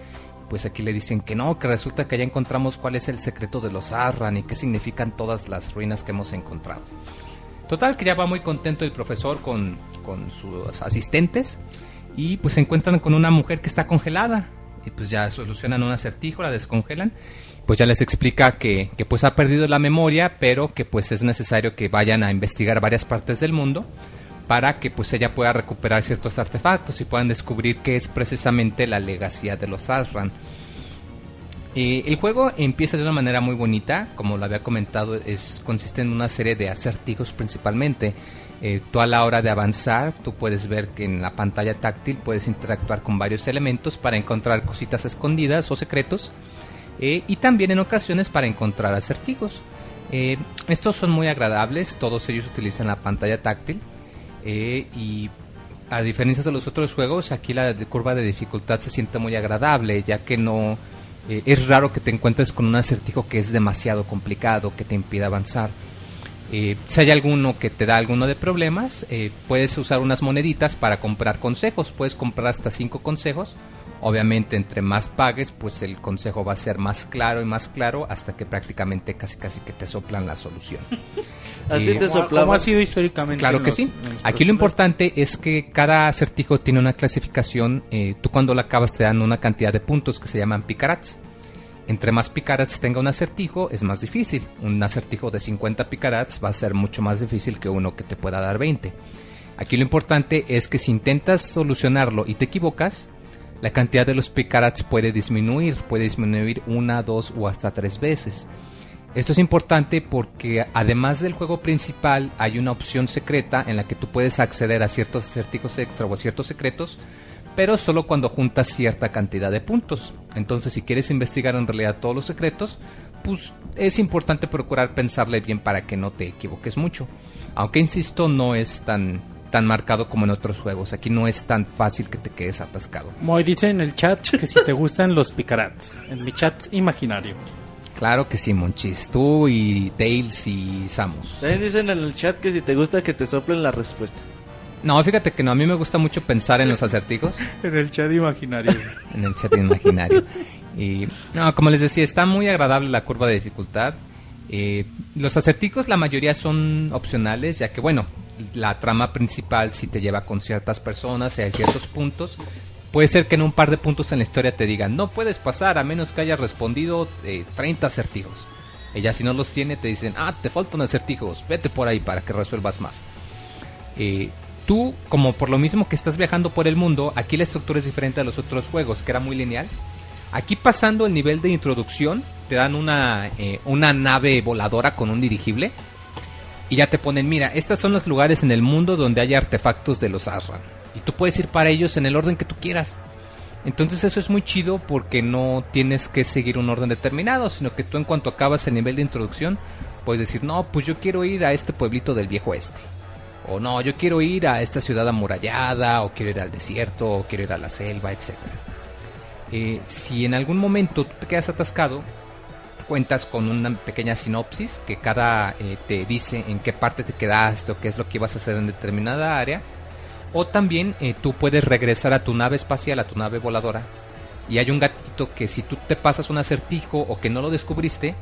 Pues aquí le dicen que no, que resulta que ya encontramos cuál es el secreto de los Arran y qué significan todas las ruinas que hemos encontrado. Total, que ya va muy contento el profesor con, con sus asistentes y pues se encuentran con una mujer que está congelada y pues ya solucionan un acertijo, la descongelan pues ya les explica que, que, pues ha perdido la memoria pero que pues es necesario que vayan a investigar varias partes del mundo para que pues ella pueda recuperar ciertos artefactos y puedan descubrir qué es precisamente la legacía de los Asran. Eh, el juego empieza de una manera muy bonita, como lo había comentado, es consiste en una serie de acertijos principalmente. Eh, tú a la hora de avanzar, tú puedes ver que en la pantalla táctil puedes interactuar con varios elementos para encontrar cositas escondidas o secretos eh, y también en ocasiones para encontrar acertijos. Eh, estos son muy agradables, todos ellos utilizan la pantalla táctil y a diferencia de los otros juegos, aquí la curva de dificultad se siente muy agradable, ya que no eh, es raro que te encuentres con un acertijo que es demasiado complicado, que te impide avanzar. Eh, si hay alguno que te da alguno de problemas, eh, puedes usar unas moneditas para comprar consejos. Puedes comprar hasta 5 consejos. Obviamente, entre más pagues, pues el consejo va a ser más claro y más claro hasta que prácticamente casi casi que te soplan la solución. (laughs) A ti te ¿Cómo, ha sido históricamente? Claro que los- sí. Aquí lo importante es que cada acertijo tiene una clasificación. eh, tú cuando lo acabas te dan una cantidad de puntos que se llaman picarats. Entre más picarats tenga un acertijo, es más difícil. Un acertijo de 50 picarats va a ser mucho más difícil que uno que te pueda dar 20. Aquí lo importante es que si intentas solucionarlo y te equivocas, la cantidad de los picarats puede disminuir. Puede disminuir una, dos o hasta tres veces. Esto es importante porque además del juego principal hay una opción secreta en la que tú puedes acceder a ciertos acertijos extra o a ciertos secretos, pero solo cuando juntas cierta cantidad de puntos. Entonces si quieres investigar en realidad todos los secretos, pues es importante procurar pensarle bien para que no te equivoques mucho. Aunque insisto, no es tan, tan marcado como en otros juegos. Aquí no es tan fácil que te quedes atascado. Moy dice en el chat que si te gustan los picarats. En mi chat imaginario. Claro que sí, Monchis. Tú y Tails y Samus. También dicen en el chat que si te gusta que te soplen la respuesta. No, fíjate que no, a mí me gusta mucho pensar en los acertijos, (laughs) En el chat imaginario. en el chat imaginario. Y, no, como les decía, está muy agradable la curva de dificultad. Eh, los acertijos, la mayoría son opcionales, ya que, bueno, la trama principal si te lleva con ciertas personas y hay ciertos puntos. Puede ser que en un par de puntos en la historia te digan, no puedes pasar a menos que hayas respondido eh, 30 acertijos. Ya si no los tiene, te dicen, ah, te faltan acertijos, vete por ahí para que resuelvas más. Eh, tú, como por lo mismo que estás viajando por el mundo, aquí la estructura es diferente a los otros juegos, que era muy lineal. Aquí pasando el nivel de introducción, te dan una, eh, una nave voladora con un dirigible. Y ya te ponen, mira, estos son los lugares en el mundo donde hay artefactos de los Asran. Y tú puedes ir para ellos en el orden que tú quieras. Entonces eso es muy chido porque no tienes que seguir un orden determinado, sino que tú en cuanto acabas el nivel de introducción, puedes decir, no, pues yo quiero ir a este pueblito del viejo este. O no, yo quiero ir a esta ciudad amurallada, o quiero ir al desierto, o quiero ir a la selva, etc. Eh, si en algún momento tú te quedas atascado, cuentas con una pequeña sinopsis que cada eh, te dice en qué parte te quedaste o qué es lo que ibas a hacer en determinada área. O también eh, tú puedes regresar a tu nave espacial, a tu nave voladora. Y hay un gatito que si tú te pasas un acertijo o que no lo descubriste,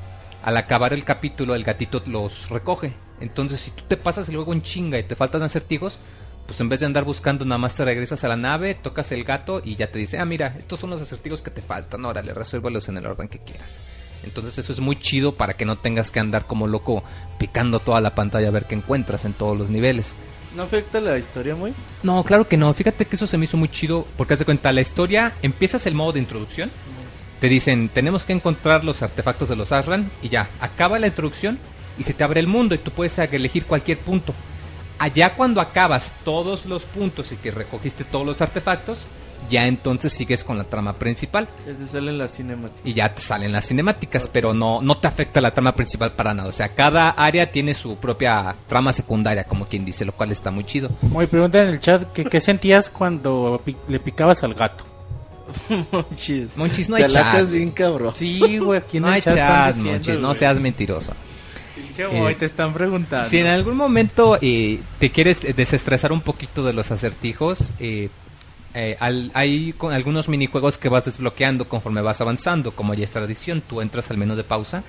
al acabar el capítulo el gatito los recoge. Entonces si tú te pasas el juego en chinga y te faltan acertijos, pues en vez de andar buscando nada más te regresas a la nave, tocas el gato y ya te dice, ah mira, estos son los acertijos que te faltan, órale, resuélvelos en el orden que quieras. Entonces eso es muy chido para que no tengas que andar como loco picando toda la pantalla a ver qué encuentras en todos los niveles. ¿No afecta la historia muy? No, claro que no. Fíjate que eso se me hizo muy chido porque haz de cuenta, la historia, empiezas el modo de introducción, te dicen, tenemos que encontrar los artefactos de los Asran y ya, acaba la introducción y se te abre el mundo y tú puedes elegir cualquier punto. Allá cuando acabas todos los puntos y que recogiste todos los artefactos, ya entonces sigues con la trama principal Que se sale en la cinemática. y ya te salen las cinemáticas, pero no, no te afecta la trama principal para nada. O sea, cada área tiene su propia trama secundaria, como quien dice, lo cual está muy chido. Muy pregunta en el chat que qué sentías cuando pi- le picabas al gato. (laughs) Monchis. Monchis, no Te hay chat. alacas güey. bien cabrón. Sí, güey, aquí en No el hay chat, chat, diciendo, Monchis, no seas mentiroso. Pinche boy, Eh, te están preguntando. Si en algún momento eh, te quieres desestresar un poquito de los acertijos, eh, eh, hay con algunos minijuegos que vas desbloqueando conforme vas avanzando, como ya es tradición, tú entras al menú de pausa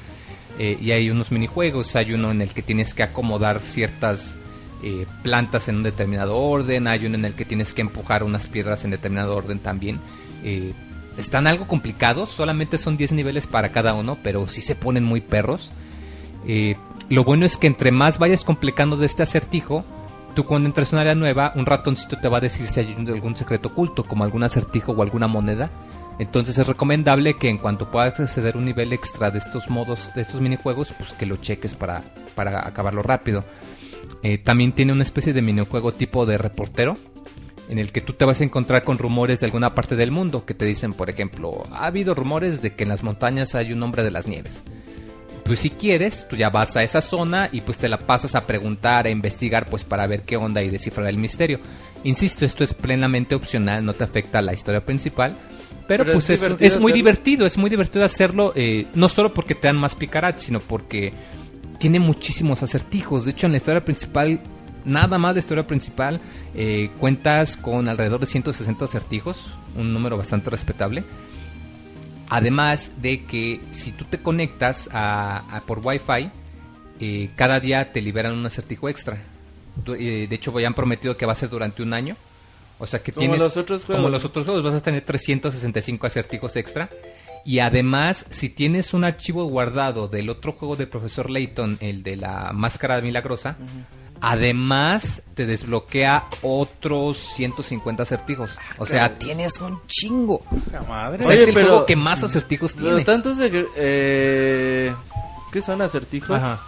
eh, y hay unos minijuegos, hay uno en el que tienes que acomodar ciertas eh, plantas en un determinado orden, hay uno en el que tienes que empujar unas piedras en determinado orden también. Están algo complicados, solamente son 10 niveles para cada uno, pero sí se ponen muy perros. Lo bueno es que entre más vayas complicando de este acertijo, tú cuando entras a un área nueva, un ratoncito te va a decir si hay algún secreto oculto, como algún acertijo o alguna moneda. Entonces es recomendable que en cuanto puedas acceder a un nivel extra de estos modos, de estos minijuegos, pues que lo cheques para, para acabarlo rápido. Eh, también tiene una especie de minijuego tipo de reportero, en el que tú te vas a encontrar con rumores de alguna parte del mundo, que te dicen, por ejemplo, ha habido rumores de que en las montañas hay un hombre de las nieves pues si quieres, tú ya vas a esa zona y pues te la pasas a preguntar, a investigar, pues para ver qué onda y descifrar el misterio. Insisto, esto es plenamente opcional, no te afecta a la historia principal. Pero, Pero pues es es, divertido es muy divertido, es muy divertido hacerlo, eh, no solo porque te dan más picarat, sino porque tiene muchísimos acertijos. De hecho, en la historia principal, nada más de historia principal, eh, cuentas con alrededor de 160 acertijos, un número bastante respetable. Además de que si tú te conectas a, a- por Wi-Fi, eh, cada día te liberan un acertijo extra. Eh, de hecho, han prometido que va a ser durante un año. O sea que Como tienes. los otros juegos. Como los otros juegos, vas a tener 365 acertijos extra. Y además, si tienes un archivo guardado del otro juego del profesor Layton, el de la máscara milagrosa, además te desbloquea otros 150 acertijos. O sea, tienes un chingo. Puta madre. O sea, Oye, es el pero- juego que más acertijos Pero tiene. tantos de... Eh, ¿Qué son acertijos? Ajá.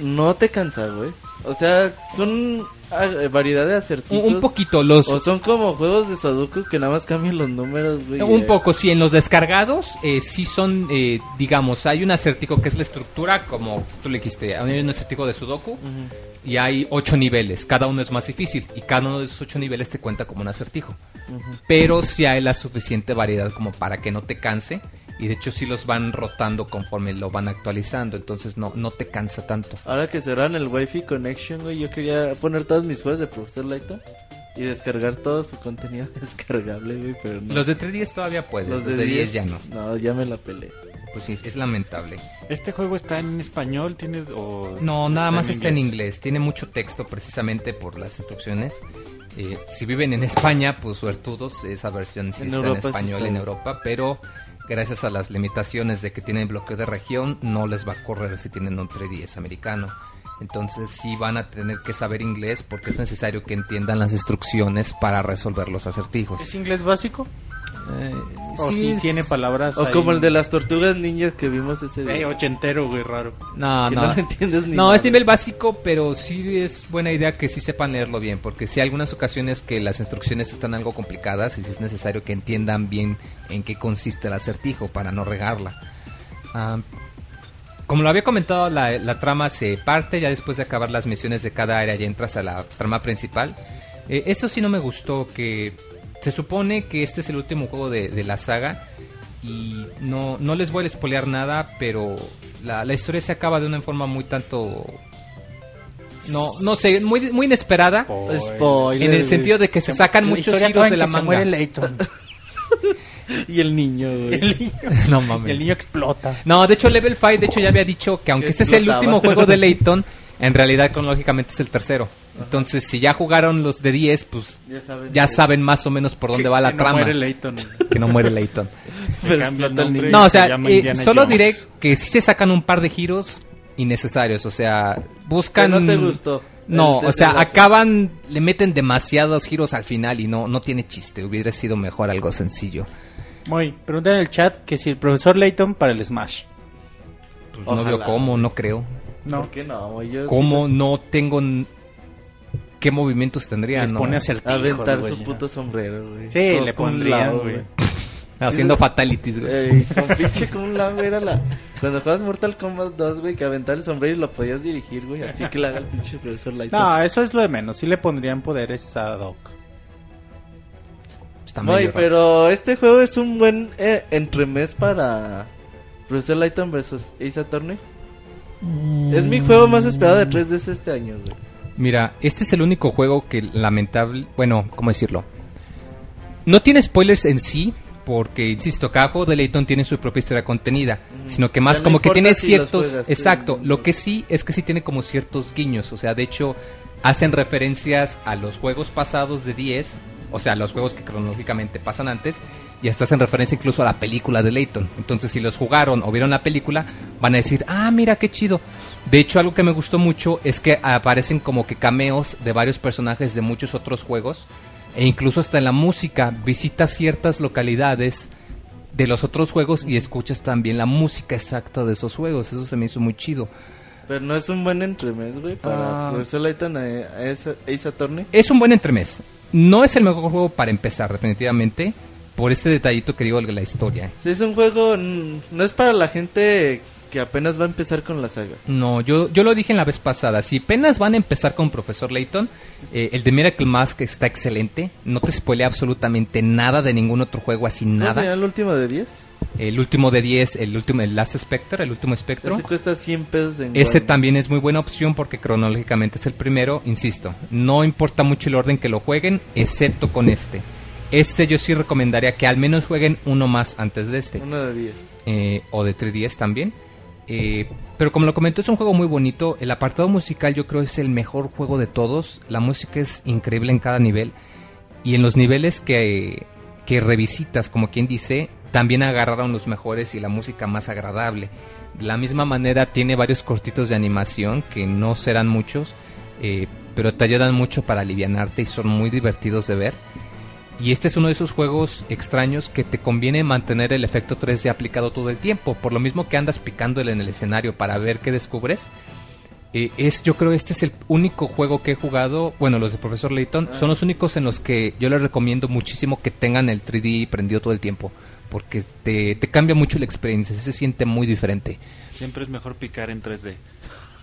No te cansa, güey. O sea, son ah, eh, variedad de acertijos. Un, poquito, los... O son como juegos de Sudoku que nada más cambian los números, güey. Un poco, sí, en los descargados eh, sí son, eh, digamos, hay un acertijo que es la estructura, como tú le dijiste, hay un acertijo de Sudoku y hay ocho niveles, cada uno es más difícil y cada uno de esos ocho niveles te cuenta como un acertijo. Pero sí hay la suficiente variedad como para que no te canse Y de hecho sí los van rotando conforme lo van actualizando, entonces no, no te cansa tanto. Ahora que cerraron el Wi-Fi Connection, güey, yo quería poner todos mis juegos de Professor Layton y descargar todo su contenido (laughs) descargable, güey, pero no. Los de 3DS todavía puedes, los, de 10 ya no. No, ya me la peleé. Pues sí, es lamentable. ¿Este juego está en español? ¿Tiene, o No, nada más está en inglés. Tiene mucho texto precisamente por las instrucciones. Eh, si viven en España, pues suertudos, esa versión sí En está Europa en sí español está. en Europa, pero gracias a las limitaciones de que tienen bloqueo de región, no les va a correr si tienen un 3DS americano. Entonces sí van a tener que saber inglés porque es necesario que entiendan las instrucciones para resolver los acertijos. ¿Es inglés básico? Eh, ¿O sí si es- tiene palabras O ahí? como el de las tortugas ninjas que vimos ese Eh, día. ochentero, güey, raro. No, que no. no, lo entiendes ni No, nada. es nivel básico, pero sí es buena idea que sí sepan leerlo bien, porque sí hay algunas ocasiones que las instrucciones están algo complicadas y sí es necesario que entiendan bien en qué consiste el acertijo para no regarla. Ah, como lo había comentado, la, la trama se parte ya después de acabar las misiones de cada área y entras a la trama principal. Eh, esto sí no me gustó, que se supone que este es el último juego de, de la saga y no, no les voy a spoilear nada, pero la, la historia se acaba de una forma muy tanto... No, no sé, muy, muy inesperada. Spoiler, En el sentido de que se sacan La muchos giros de la manga. (laughs) Y el niño, güey. el niño, (laughs) No mames. el niño explota. No, de hecho Level 5 de hecho ya había dicho que aunque Que este es el último juego de Layton, en realidad cronológicamente es el tercero. Entonces, si ya jugaron los de 10, pues Ya saben. ya que- saben más o menos por dónde Que- va la que trama. No muere Layton. Que no muere (laughs) niño. No, o se sea, llama eh, solo Jones. diré que sí se sacan un par de giros innecesarios, o sea, buscan... Que no te gustó. No, o sea, acaban, le meten demasiados giros al final y no, no tiene chiste, hubiera sido mejor algo sencillo. Muy. Pregunta en el chat que si el profesor Layton para el Smash. Pues no Ojalá. veo cómo, no creo. No. ¿Por qué no? Yo ¿Cómo no tengo... ¿Qué movimientos tendría? Les no? pone sí- acertijos, Aventar güey, su ya. puto sombrero, güey. Sí, Con- le con un pondrían, lado, güey. (laughs) Haciendo fatalities, güey. Ey, con pinche con un lado, güey, era la... Cuando juegas Mortal Kombat 2, güey, que aventaba el sombrero y lo podías dirigir, güey, así que le haga el pinche profesor Lighton. No, eso es lo de menos. Sí le pondrían poderes a Doc. Está medio raro. pero este juego es un buen eh, entremés para Profesor Lighton versus Ace Attorney. Es mi juego más esperado de 3DS este año, güey. Mira, este es el único juego que lamentable... Bueno, ¿cómo decirlo? No tiene spoilers en sí, porque, insisto, cada juego de Layton tiene su propia historia contenida, Mm. sino que más como que tiene si ciertos... juegas, sí. exacto, lo que sí es que sí tiene como ciertos guiños, o sea, de hecho, hacen referencias a los juegos pasados de 10, o sea, los juegos que cronológicamente pasan antes, y hasta hacen referencia incluso a la película de Layton. Entonces, si los jugaron o vieron la película, van a decir, ah, mira qué chido. De hecho, algo que me gustó mucho es que aparecen como que cameos de varios personajes de muchos otros juegos, e incluso hasta en la música, visitas ciertas localidades de los otros juegos y escuchas también la música exacta de esos juegos. Eso se me hizo muy chido. Pero no es un buen entremés, güey, para Ah. Profesor a, a Ace, Attorney. Es un buen entremés. No es el mejor juego para empezar, definitivamente, por este detallito que digo de la historia. Sí, es un juego, no es para la gente que apenas va a empezar con la saga. No, yo, yo lo dije en la vez pasada. Si apenas van a empezar con Profesor Layton, eh, el de Miracle Mask está excelente. No te spoilea absolutamente nada de ningún otro juego, así ¿Cómo se nada. el último de 10? El último de 10, el último, el Last Spectre, el último espectro. Ese cuesta 100 pesos en Ese también es muy buena opción porque cronológicamente es el primero, insisto. No importa mucho el orden que lo jueguen, excepto con este. Este yo sí recomendaría que al menos jueguen uno más antes de este. Uno de 10. eh, o de 3DS también. Eh, pero como lo comentó, es un juego muy bonito. El apartado musical yo creo es el mejor juego de todos. La música es increíble en cada nivel. Y en los niveles que, que revisitas, como quien dice, también agarraron los mejores y la música más agradable. De la misma manera tiene varios cortitos de animación que no serán muchos, eh, pero te ayudan mucho para alivianarte y son muy divertidos de ver. Y este es uno de esos juegos extraños que te conviene mantener el efecto 3D aplicado todo el tiempo. Por lo mismo que andas picándole en el escenario para ver qué descubres. Eh, es, yo creo este es el único juego que he jugado. Bueno, los de Profesor Layton son los únicos en los que yo les recomiendo muchísimo que tengan el 3D prendido todo el tiempo. Porque te, te cambia mucho la experiencia. Se siente muy diferente. Siempre es mejor picar en 3D. (laughs)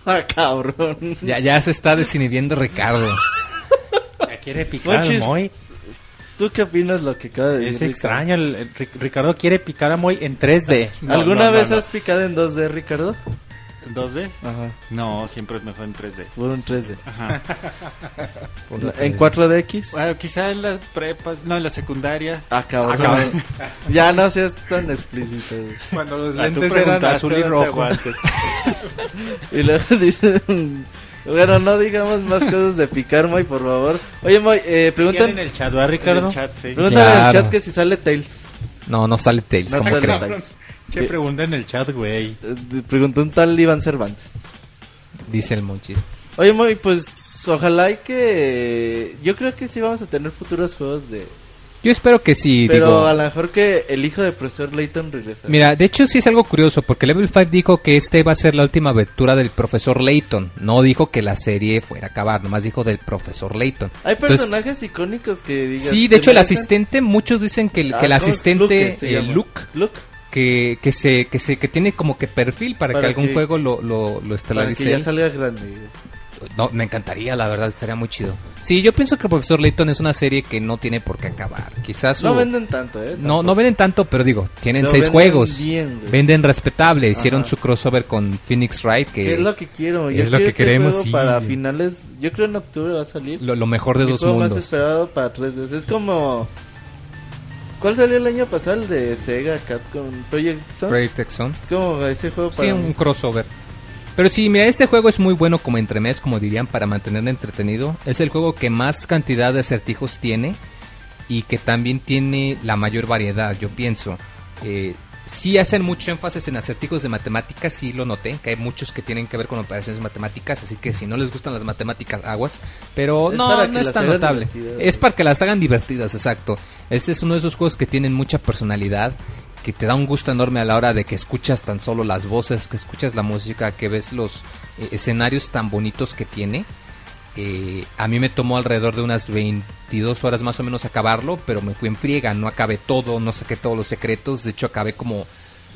Ah, cabrón. Ya, ya se está desinhibiendo Ricardo. Ya quiere picar Moy. ¿Tú qué opinas lo que acaba de decir? Es extraño, el- el Ric- Ricardo quiere picar a Moy en 3D. (laughs) No, ¿Alguna no, vez no. has picado en 2D, Ricardo? ¿En 2D? Ajá, No, siempre es mejor en 3D. por un 3D. Ajá. (laughs) ¿En 4DX? Bueno, quizá en las prepas, no, en la secundaria. Ah, cabrón. (laughs) ya no seas tan explícito, güey. Cuando los lentes eran azul y rojo. Y luego dicen... Bueno, no digamos más cosas de picar, Moy, por favor. Oye, Moy, eh, preguntan, en el chat, ¿verdad, Ricardo? En el chat, sí. preguntan en el chat que si sale Tails. No, no sale Tails, No creen. Tails. Che, pregunta en el chat, güey. Eh, preguntó un tal Iván Cervantes. Dice el Monchis. Oye, Moy, pues ojalá y que... Yo creo que sí vamos a tener futuros juegos de... Yo espero que sí, Pero digo... a lo mejor que el hijo del profesor Layton regresa. Mira, de hecho sí es algo curioso, porque Level 5 dijo que este va a ser la última aventura del profesor Layton. No dijo que la serie fuera a acabar, nomás dijo del profesor Layton. Hay Entonces, personajes icónicos que digan... Sí, de hecho el asistente, muchos dicen que el, que el asistente, Luke, eh, Luke, Luke. que, que se, que se, que tiene como que perfil para, Para que algún que- juego lo, lo, lo Para que estelarice ya salga grande. No, me encantaría, la verdad, estaría muy chido. Sí, yo pienso que el profesor Layton es una serie que no tiene por qué acabar. Quizás su- No venden tanto, ¿eh? no, no venden tanto, pero digo, tienen seis venden juegos. bien, venden respetable. Hicieron Ajá. su crossover con Phoenix Wright, ¿Qué que es lo que quiero? es Yo lo que este queremos, sí. Para finales, yo creo en octubre va a salir. lo, lo mejor de Mi dos juego más mundos. esperado para 3D. Es como... ¿Cuál salió el año pasado? El de Sega, Capcom, Project. Project X Zone. Es como ese juego para Sí, mí. un crossover. Pero sí, mira, este juego es muy bueno como entremés, como dirían, para mantener entretenido. Es el juego que más cantidad de acertijos tiene y que también tiene la mayor variedad, yo pienso. Eh, sí hacen mucho énfasis en acertijos de matemáticas, sí lo noté, que hay muchos que tienen que ver con operaciones matemáticas, así que si no les gustan las matemáticas, aguas. Pero Es no, no es tan notable. Es para que las hagan divertidas, exacto. Este es uno de esos juegos que tienen mucha personalidad, que te da un gusto enorme a la hora de que escuchas tan solo las voces, que escuchas la música, que ves los eh, escenarios tan bonitos que tiene. Eh, a mí me tomó alrededor de unas 22 horas más o menos acabarlo, pero me fui en friega, no acabé todo, no saqué todos los secretos, de hecho acabé como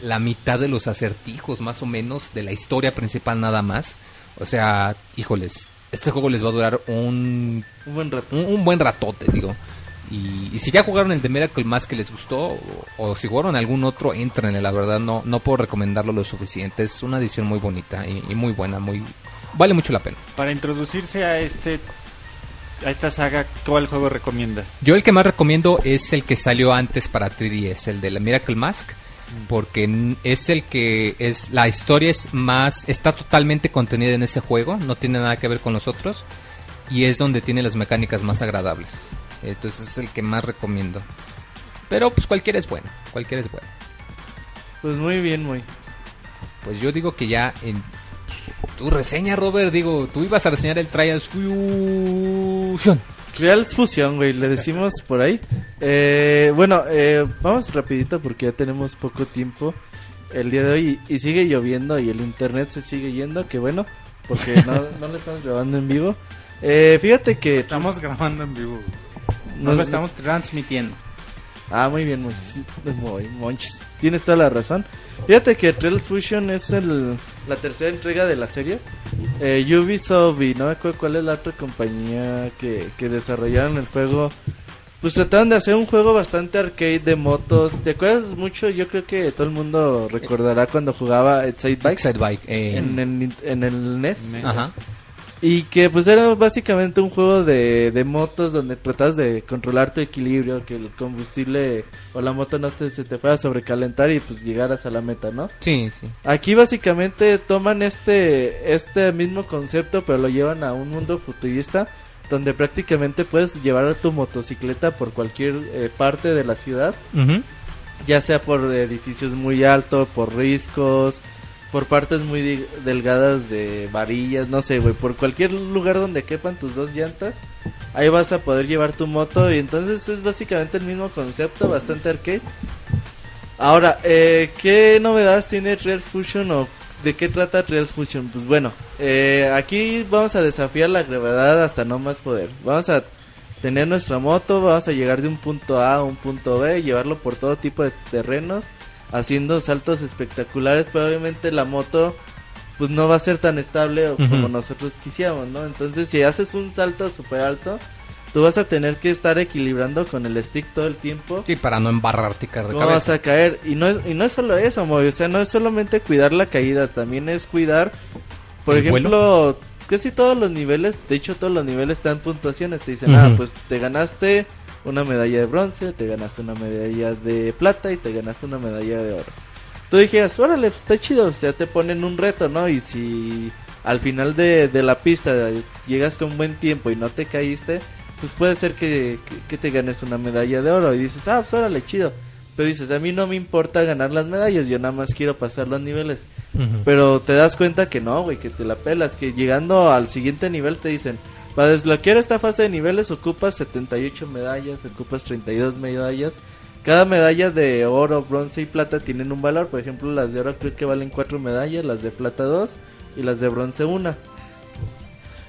la mitad de los acertijos más o menos de la historia principal nada más. O sea, híjoles, este juego les va a durar un Un buen rato. un, un buen ratote, digo. Y, y si ya jugaron el de Miracle más que les gustó, o, o si jugaron algún otro, entrenle, la verdad no, no puedo recomendarlo lo suficiente. Es una edición muy bonita y, y muy buena, muy vale mucho la pena. Para introducirse a este a esta saga, ¿cuál juego recomiendas? Yo el que más recomiendo es el que salió antes para 3DS, el de la Miracle Mask, porque n- es el que es la historia es más está totalmente contenida en ese juego, no tiene nada que ver con los otros y es donde tiene las mecánicas más agradables. Entonces es el que más recomiendo. Pero pues cualquiera es bueno, cualquiera es bueno. Pues muy bien, muy. Pues yo digo que ya en tu reseña, Robert, digo, tú ibas a reseñar el Trials Fusion. Trials Fusion, güey, le decimos por ahí. Eh, bueno, eh, vamos rapidito porque ya tenemos poco tiempo el día de hoy y, sigue lloviendo y el internet se sigue yendo, que bueno, porque no, (laughs) no lo estamos grabando en vivo. Eh, fíjate que... Estamos grabando en vivo. No lo estamos transmitiendo. Ah, muy bien, muy, muy monchis. Tienes toda la razón. Fíjate que Trials Fusion es el, la tercera entrega de la serie. Eh, Ubisoft y no me acuerdo cuál es la otra compañía que, que desarrollaron el juego. Pues trataron de hacer un juego bastante arcade de motos. ¿Te acuerdas mucho? Yo creo que todo el mundo recordará cuando jugaba Excite Bike Excite Bike. eh, en, el, en el NES. NES. Ajá. Y que pues era básicamente un juego de, de motos donde tratas de controlar tu equilibrio, que el combustible o la moto no te, se te fuera a sobrecalentar y pues llegaras a la meta, ¿no? Sí, sí. Aquí básicamente toman este, este mismo concepto pero lo llevan a un mundo futurista donde prácticamente puedes llevar a tu motocicleta por cualquier eh, parte de la ciudad, Ujú. ya sea por edificios muy altos, por riscos, por partes muy delgadas de varillas, no sé, güey, por cualquier lugar donde quepan tus dos llantas, ahí vas a poder llevar tu moto y entonces es básicamente el mismo concepto, bastante arcade. Ahora, eh, ¿qué novedades tiene Trials Fusion o de qué trata Trials Fusion? Pues bueno, eh, aquí vamos a desafiar la gravedad hasta no más poder. Vamos a tener nuestra moto, vamos a llegar de un punto A a un punto B, llevarlo por todo tipo de terrenos, haciendo saltos espectaculares, pero obviamente la moto pues no va a ser tan estable o Ujú. como nosotros quisiéramos, ¿no? Entonces si haces un salto súper alto, tú vas a tener que estar equilibrando con el stick todo el tiempo. Sí, para no embarrarte de ¿Cómo vas a caer? Y no es, y no es solo eso, Moy. O sea, no es solamente cuidar la caída, también es cuidar, por ¿El ejemplo, casi todos los niveles, de hecho todos los niveles están puntuaciones. Te dicen, ah, Ujú. pues te ganaste una medalla de bronce, te ganaste una medalla de plata y te ganaste una medalla de oro. Tú dijeras, órale, pues está chido, o sea, te ponen un reto, ¿no? Y si al final de, de la pista llegas con buen tiempo y no te caíste, pues puede ser que, que, que te ganes una medalla de oro y dices, ah, pues órale, chido. Pero dices, a mí no me importa ganar las medallas, yo nada más quiero pasar los niveles. Ujú. Pero te das cuenta que no, güey, que te la pelas, que llegando al siguiente nivel te dicen, para desbloquear esta fase de niveles ocupas 78 medallas, ocupas 32 medallas. Cada medalla de oro, bronce y plata tienen un valor, por ejemplo, las de oro creo que valen 4 medallas, las de plata 2 y las de bronce 1.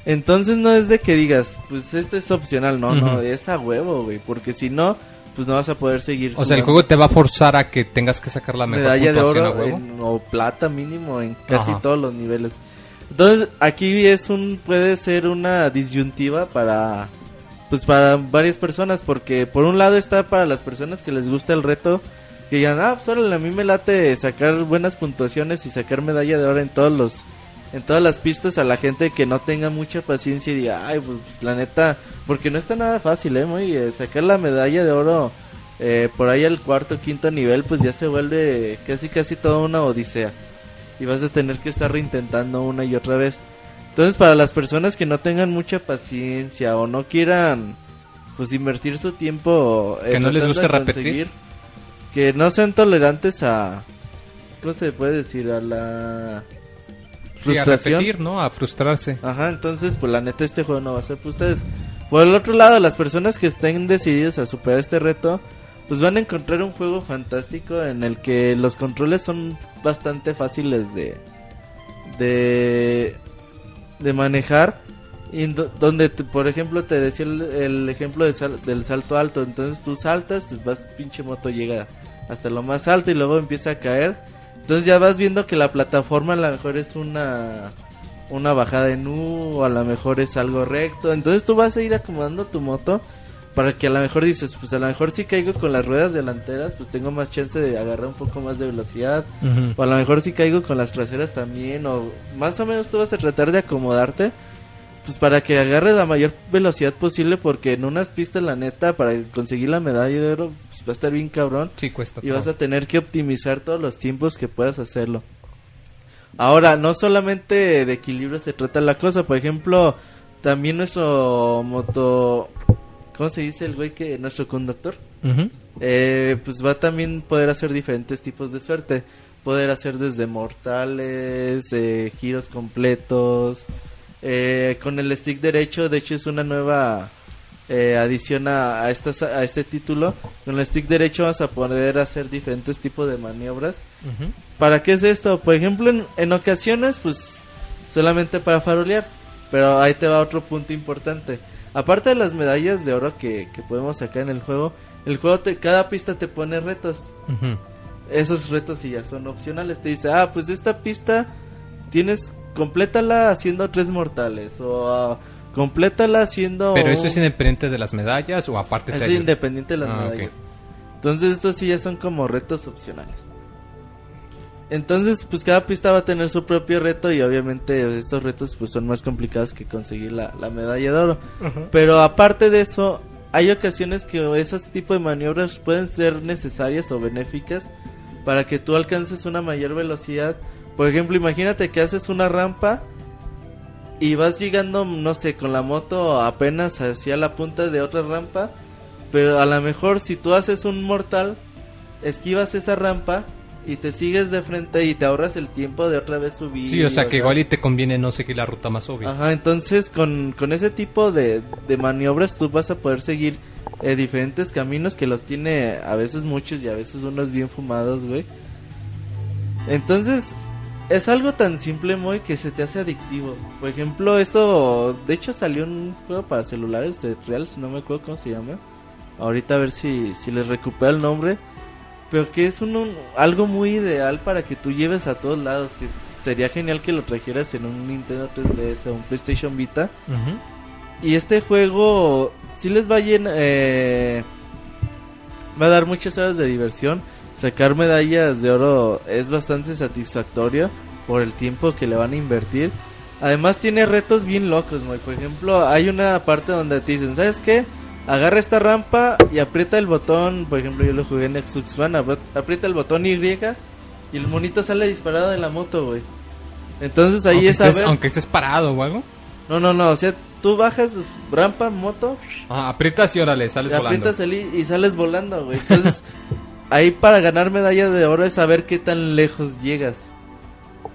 Entonces no es de que digas, pues este es opcional, no, no, es a huevo, güey, porque si no, pues no vas a poder seguir. O sea, el juego te va a forzar a que tengas que sacar la mejor medalla de oro en- o plata mínimo en casi Ajá. todos los niveles. Entonces, aquí es un puede ser una disyuntiva para pues para varias personas porque por un lado está para las personas que les gusta el reto que digan, "Ah, pues órale, a mí me late sacar buenas puntuaciones y sacar medalla de oro en todos los en todas las pistas a la gente que no tenga mucha paciencia y diga, ay, pues, la neta, porque no está nada fácil, ¿eh? Muy, eh, sacar la medalla de oro eh, por ahí al cuarto, quinto nivel, pues ya se vuelve casi, casi toda una odisea. Y vas a tener que estar reintentando una y otra vez. Entonces, para las personas que no tengan mucha paciencia o no quieran, pues, invertir su tiempo... Que no les de repetir. Que no sean tolerantes a... ¿Cómo se puede decir? A la... Sí, a Frustración. repetir, ¿no? A frustrarse. Ajá, entonces, pues la neta, este juego no va a ser para ustedes. Por el otro lado, las personas que estén decididas a superar este reto, pues van a encontrar un juego fantástico en el que los controles son bastante fáciles de. de. de manejar. Y donde, te- por ejemplo, te decía el, ejemplo sal- del salto alto. Entonces tú saltas, vas, pinche moto llega hasta lo más alto y luego empieza a caer. Entonces ya vas viendo que la plataforma a lo mejor es una una bajada en U o a lo mejor es algo recto. Entonces tú vas a ir acomodando tu moto para que a lo mejor dices, pues a lo mejor si caigo con las ruedas delanteras, pues tengo más chance de agarrar un poco más de velocidad. O a lo mejor si caigo con las traseras también. O más o menos tú vas a tratar de acomodarte. Pues para que agarre la mayor velocidad posible. Porque en unas pistas, la neta, para conseguir la medalla de oro, pues va a estar bien cabrón. Sí, cuesta Y vas a tener que optimizar todos los tiempos que puedas hacerlo. Ahora, no solamente de equilibrio se trata la cosa. Por ejemplo, también nuestro moto... ¿Cómo se dice el güey que... Nuestro conductor? Eh, pues va a también poder hacer diferentes tipos de suerte. Poder hacer desde mortales, eh, giros completos. Eh, con el stick derecho, de hecho es una nueva eh, adición a, a, estas- a este título. Con el stick derecho vas a poder hacer diferentes tipos de maniobras. ¿Para qué es esto? Por ejemplo, en, en ocasiones, pues solamente para farolear. Pero ahí te va otro punto importante. Aparte de las medallas de oro que, que podemos sacar en el juego, el juego te, cada pista te pone retos. Esos retos si ya son opcionales. Te dice, ah, pues esta pista tienes, complétala haciendo tres mortales. O ah, complétala haciendo... Pero eso es independiente de las medallas o aparte es independiente de las Ah, medallas. Entonces estos sí ya son como retos opcionales. Entonces, pues cada pista va a tener su propio reto y obviamente estos retos pues son más complicados que conseguir la, la medalla de oro. Pero aparte de eso, hay ocasiones que esos tipos de maniobras pueden ser necesarias o benéficas para que tú alcances una mayor velocidad. Por ejemplo, imagínate que haces una rampa y vas llegando, no sé, con la moto apenas hacia la punta de otra rampa, pero a lo mejor si tú haces un mortal, esquivas esa rampa y te sigues de frente y te ahorras el tiempo de otra vez subir. Sí, o sea que igual y te conviene no seguir la ruta más obvia. Ajá, entonces con, con ese tipo de, de maniobras tú vas a poder seguir eh, diferentes caminos que los tiene a veces muchos y a veces unos bien fumados, güey. Entonces es algo tan simple, muy que se te hace adictivo. Por ejemplo, esto, de hecho salió un juego para celulares de Real, si no me acuerdo cómo se llama. Ahorita a ver si, si les recupero el nombre. Pero que es un, un- algo muy ideal para que tú lleves a todos lados. Que sería genial que lo trajeras en un Nintendo 3DS o un PlayStation Vita. Y este juego sí les va a llen- eh, va a dar muchas horas de diversión. Sacar medallas de oro es bastante satisfactorio por el tiempo que le van a invertir. Además tiene retos bien locos. Por ejemplo, hay una parte donde te dicen, ¿sabes qué? Agarra esta rampa y aprieta el botón. Por ejemplo, yo lo jugué en Xbox One. Aprieta el botón Y y el monito sale disparado de la moto, güey. Entonces ahí aunque, es a estés, ver- aunque estés parado o algo. No, no, no. O sea, tú bajas rampa, moto, Ah, aprietas y órale, sales le volando. aprietas el I y sales volando, güey. Entonces, (laughs) ahí para ganar medalla de oro es saber qué tan lejos llegas.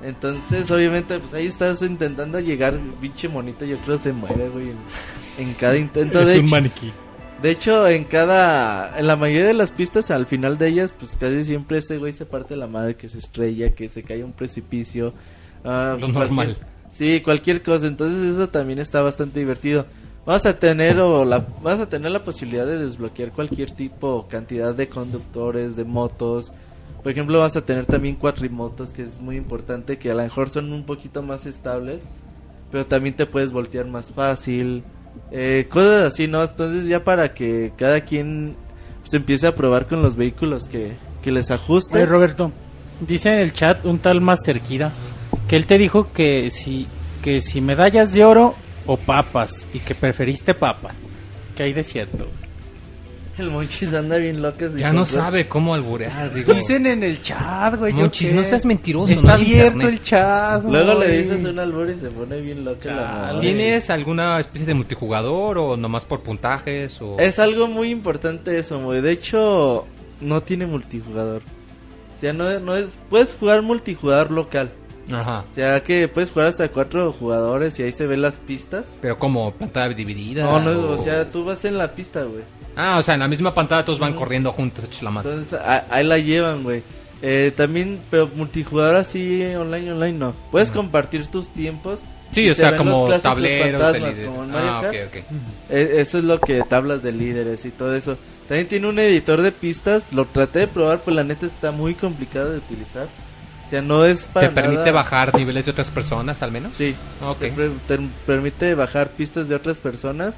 Entonces, obviamente, pues ahí estás intentando llegar, pinche monito, yo creo se muere, güey, en, en cada intento. es de, un hecho, maniquí. de hecho, en cada, en la mayoría de las pistas, al final de ellas, pues casi siempre este güey se parte la madre, que se estrella, que se cae a un precipicio. ah, Lo normal. Sí, cualquier cosa. Entonces eso también está bastante divertido. Vas a tener o la vas a tener la posibilidad de desbloquear cualquier tipo cantidad de conductores, de motos. Por ejemplo, vas a tener también cuatrimotos, que es muy importante, que a lo mejor son un poquito más estables, pero también te puedes voltear más fácil. Eh, cosas así, ¿no? Entonces ya para que cada quien se empiece a probar con los vehículos que, que les ajuste. Oye, Roberto, dice en el chat un tal Master Kira que él te dijo que si, que si medallas de oro o papas y que preferiste papas. Que hay de cierto. El Monchis anda bien loco. Ya no control. sabe cómo alburear, digo. Dicen en el chat, güey. ¿yo Monchis, no seas mentiroso, Está no abierto internet. el chat. Luego le dices un albur y se pone bien loca la Chale. mamá. ¿Tienes alguna especie de multijugador o nomás por puntajes? O... Es algo muy importante eso, güey. De hecho, no tiene multijugador. O sea, no, no es... Puedes jugar multijugador local. Ajá. O sea, que puedes jugar hasta cuatro jugadores y ahí se ven las pistas. Pero como pantalla dividida. No, no, o sea, tú vas en la pista, güey. Ah, o sea, en la misma pantalla todos van corriendo juntos, hechos la madre. Entonces, ahí la llevan, güey. Eh, también, pero multijugador así, online, online, no. Puedes compartir tus tiempos. Sí, o se sea, como tableros de fantasmas, líder. como en Mario Ah, Kart. ok, ok. Eh, Eso es lo que tablas de líderes y todo eso. También tiene un editor de pistas. Lo traté de probar, pues la neta está muy complicado de utilizar. O sea, no es para ¿Te permite nada- bajar niveles de otras personas al menos? Sí. Ok. Te, pre- te permite bajar pistas de otras personas.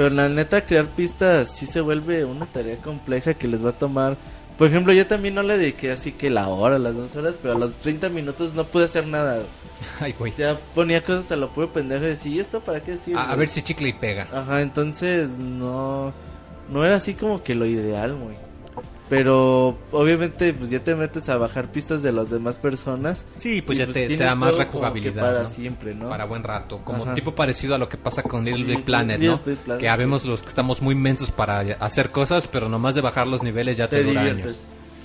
Pero la neta, crear pistas sí se vuelve una tarea compleja que les va a tomar. Por ejemplo, yo también no le dediqué así que la hora, las dos horas, pero a los 30 minutos no pude hacer nada. (laughs) Ay, güey. Sea, ponía cosas a lo puro pendejo y decía, ¿y esto para qué sirve? A, a ver si chicle y pega. Ajá, entonces no no era así como que lo ideal, güey. Pero obviamente pues ya te metes a bajar pistas de las demás personas. Sí, pues ya te, te tienes da más rejugabilidad. para ¿no? siempre, ¿no? Para buen rato. Como Ajá. tipo parecido a lo que pasa con Little Big Planet, Little ¿no? Big Planet, que sí. habemos los que estamos muy mensos para hacer cosas, pero nomás de bajar los niveles ya te, te dura años.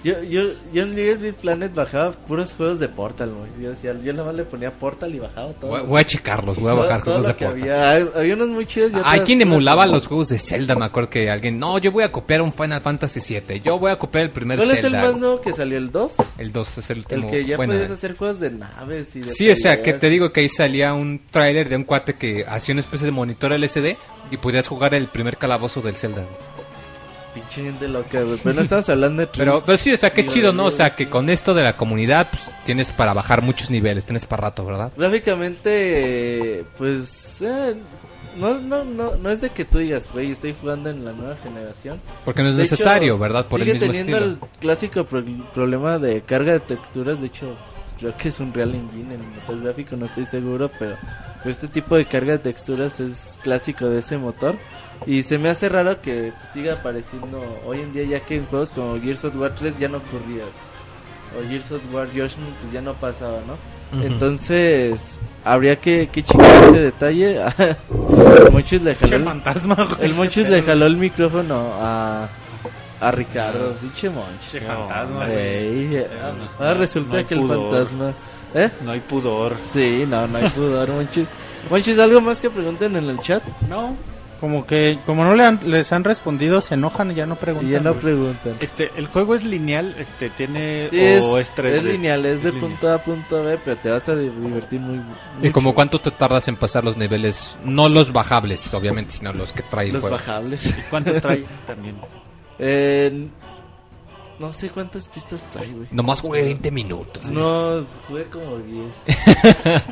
Yo, yo, yo en Little Big Planet bajaba puros juegos de Portal, güey. Yo decía, yo nada más le ponía Portal y bajaba todo. Voy, voy a checarlos, voy a bajar todo juegos de Portal. Había. Hay, había unos muy chidos. y Hay otras quien emulaba los juegos de Zelda, me acuerdo que alguien, no, yo voy a copiar un Final Fantasy VII, yo voy a copiar el primer ¿Cuál es el Zelda. más nuevo que salió? ¿El 2? El 2 es el último. El que ya bueno, podías hacer juegos de naves y de Sí, o sea, que te digo que ahí salía un tráiler de un cuate que hacía una especie de monitor LCD y podías jugar el primer calabozo del Zelda. güey. Pinche gente loca, güey. Pero no estamos hablando de Pero, pero sí, o sea, qué chido, ¿no? O sea, que con esto de la comunidad pues, tienes para bajar muchos niveles, tienes para rato, ¿verdad? Gráficamente, pues. eh, no, no, no, no es de que tú digas, güey, estoy jugando en la nueva generación. Porque no es De hecho, necesario, ¿verdad? Por el sigue mismo teniendo estilo. el clásico pro- problema de carga de texturas. De hecho, creo que es un Real Engine en el motor gráfico, no estoy seguro, pero, pero este tipo de carga de texturas es clásico de ese motor. Y se me hace raro que siga apareciendo hoy en día, ya que en juegos como Gears of War 3 ya no ocurría. O Gears of War Judgment pues ya no pasaba, ¿no? Entonces, habría que, que checar ese detalle. (laughs) el Monchis le jaló el, fantasma, güey. el Monchis le jaló el micrófono a, a Ricardo. Pinche Monchis. Fantasma, Güey, güey. Ahora resulta no que el fantasma. ¿Eh? No hay pudor. Sí, no, no hay pudor, Monchis. Monchis, ¿algo más que pregunten en el chat? No, como que como no le han- les han respondido, se enojan y ya no Y preguntan. ya no güey. preguntan. Este, el juego es lineal, este, tiene Sí, o es 3D. es lineal, es de lineal. punto A a punto B, pero te vas a divertir muy. ¿Y como mucho. cuánto te tardas en pasar los niveles? No los bajables, obviamente, sino los que trae el Los juego. bajables. ¿Cuántos trae (laughs) también? Eh, no sé cuántas pistas trae, güey. Nomás jugué 20 minutos. No, jugué como 10. (laughs)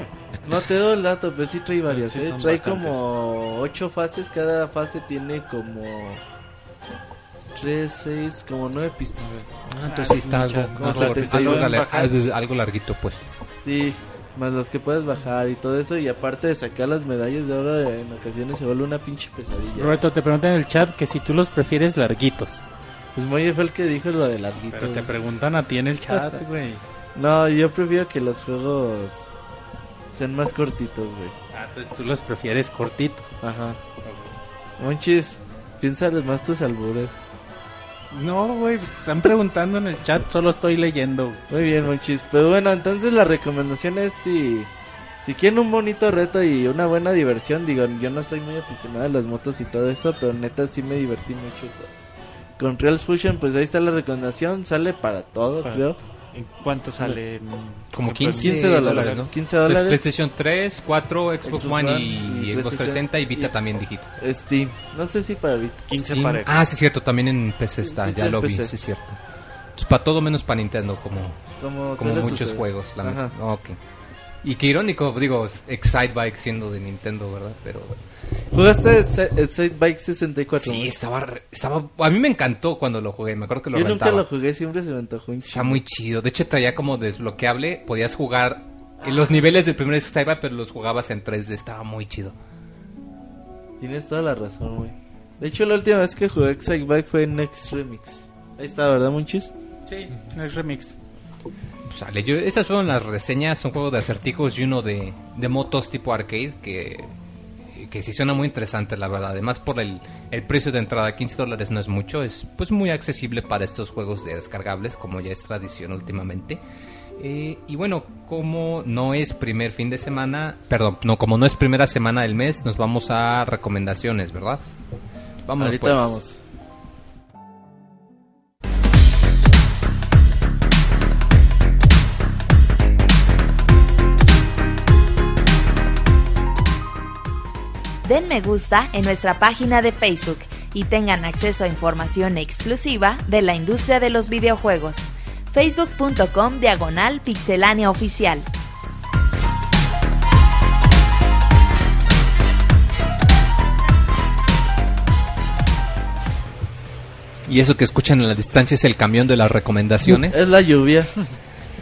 No te doy el dato, pero sí trae varias. Sí, ¿eh? Trae bastantes. como ocho fases. Cada fase tiene como tres, seis, como nueve pistas. Ah, entonces sí está algo, algo, 76 algo, puedes lar- bajar. algo- algo larguito, pues. Sí, más los que puedes bajar y todo eso. Y aparte de sacar las medallas de oro, en ocasiones se vuelve una pinche pesadilla. Roberto, te preguntan en el chat que si tú los prefieres larguitos. Pues Moye fue el que dijo lo de larguito. Pero te güey. preguntan a ti en el chat, (laughs) güey. No, yo prefiero que los juegos sean más cortitos, güey. Ah, entonces tú los prefieres cortitos. Ajá. Monchis, piensa más tus albures. No, güey, están preguntando en el chat, solo estoy leyendo. güey. Muy bien, Monchis. Pero bueno, entonces la recomendación es si, si quieren un bonito reto y una buena diversión, digo, yo no soy muy aficionado a las motos y todo eso, pero neta sí me divertí mucho. Con, con Real Fusion, pues ahí está la recomendación, sale para todo, Para- creo. ¿En cuánto sale? Como en- 15, 15 dólares, dólares, ¿no? 15 Entonces, dólares. PlayStation 3, 4, Xbox, Xbox One One y, y Xbox PlayStation 360 y Vita y- también digital. Steam, no sé si para Vita. 15 Steam. parejas. Ah, sí, es cierto, también en PC está, Sí, ya lo vi, sí, es cierto. Entonces, para todo menos para Nintendo, como, Como, muchos juegos. La Ajá. Ok. Y qué irónico, digo, Excitebike siendo de Nintendo, ¿verdad? Pero ¿Jugaste Excite Bike 64? sí, estaba, re- estaba... A mí me encantó cuando lo jugué, me acuerdo que lo Yo nunca rentaba. lo jugué, siempre se me antojó un Está muy chido. De hecho, traía como desbloqueable. Podías jugar en los niveles del primer Excitebike, pero los jugabas en 3D. Estaba muy chido. Tienes toda la razón, güey. De hecho, la última vez que jugué Excite Bike fue en Next Remix. Ahí está, ¿verdad, Monchis? Sí, es remix. Sale, yo, esas fueron las reseñas, un juego de acertijos y uno de, de motos tipo arcade que, que sí suena muy interesante, la verdad. Además, por el, el precio de entrada, 15 dólares no es mucho, es pues muy accesible para estos juegos de descargables, como ya es tradición últimamente. Eh, y bueno, como no es primer fin de semana, perdón, no, como no es primera semana del mes, nos vamos a recomendaciones, ¿verdad? Vámonos Ahorita pues. vamos. Den me gusta en nuestra página de Facebook y tengan acceso a información exclusiva de la industria de los videojuegos. facebook.com diagonal pixelánea oficial. Y eso que escuchan en la distancia es el camión de las recomendaciones. Es la lluvia.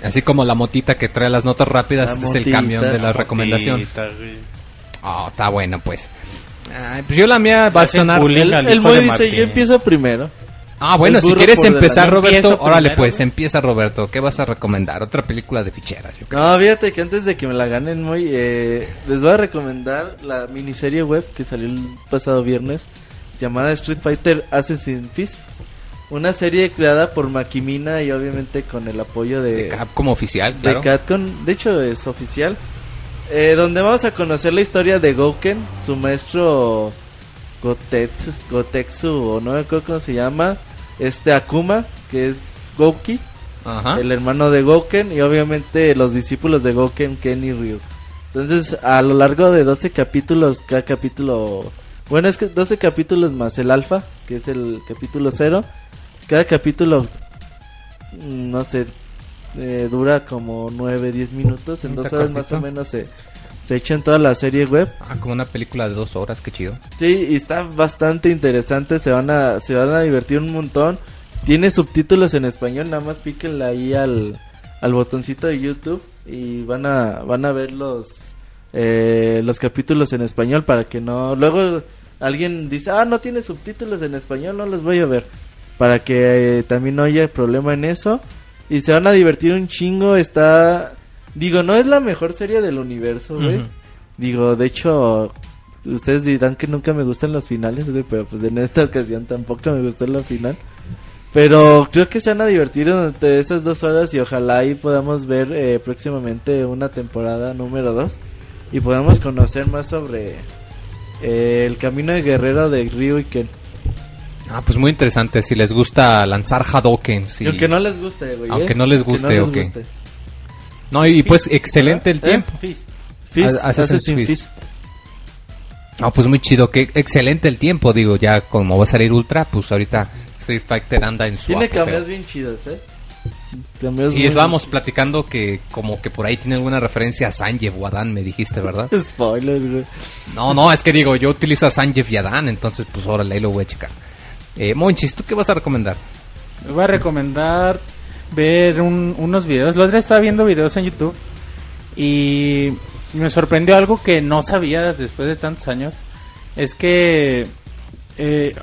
Así como la motita que trae las notas rápidas, La este es el camión de la la recomendación. Motita, güey. Oh, está bueno, pues. Ay, pues yo la mía va a sonar. Bullying El, el dice, Martín. yo empiezo primero. Ah, bueno, si quieres empezar. Roberto, órale, primero, pues empieza, Roberto. ¿Qué vas a recomendar? Otra película de ficheras, yo creo. No, fíjate que antes de que me la ganen, muy, eh, les voy a recomendar la miniserie web que salió el pasado viernes, llamada Street Fighter Assassin's Fist. Una serie creada por Makimina y obviamente con el apoyo de, De Capcom oficial, de. Capcom. De hecho, es oficial. Eh, donde vamos a conocer la historia de Gouken, su maestro Gotetsu, Gotetsu, o no me acuerdo cómo se llama. Este Akuma, que es Gouki Ajá. el hermano de Gouken y obviamente los discípulos de Gouken, Ken y Ryu. Entonces, a lo largo de 12 capítulos, cada capítulo... Bueno, es que 12 capítulos más el alfa, que es el capítulo 0. Cada capítulo, mm, no sé, eh, dura como 9, 10 minutos. En dos horas más o menos se, se echan toda la serie web. Ah, como una película de dos horas, qué chido. Sí, y está bastante interesante, se van a se van a divertir un montón. Tiene subtítulos en español, nada más píquenle ahí al, al botoncito de YouTube y van a van a ver los eh, los capítulos en español para que no luego alguien dice, "Ah, no tiene subtítulos en español, no los voy a ver." Para que eh, también no haya problema en eso y se van a divertir un chingo, está digo, no es la mejor serie del universo, güey. Digo, de hecho, ustedes dirán que nunca me gustan los finales, güey, pero pues en esta ocasión tampoco me gustó la final. Pero creo que se van a divertir durante esas dos horas y ojalá ahí podamos ver eh, próximamente una temporada número dos y podamos conocer más sobre eh, el camino de guerrero de Ryu y Ken. Ah, pues muy interesante. Si les gusta lanzar Hadokens. Y Y... aunque no les guste, güey. Aunque ¿eh? no les guste, ok. No, y pues excelente el ¿Eh? tiempo. Fist. Fist, A- Assassin's Assassin's Fist. Fist. Ah, pues muy chido. Que excelente el tiempo. Digo, ya como va a salir Ultra, pues ahorita Street Fighter anda en su Tiene cambios bien chidos, ¿eh? Cambios Sí, estábamos platicando que como que por ahí tiene alguna referencia a Sanjeev o Adán, me dijiste, ¿verdad? (laughs) Spoiler, güey. No, no, es que digo, yo utilizo a Sanjeev y Adán, entonces pues órale, ahí lo voy a checar. Eh, Monchis, ¿tú qué vas a recomendar? Voy a recomendar ver un- unos videos. La otra estaba viendo videos en YouTube y me sorprendió algo que no sabía después de tantos años. Es que eh,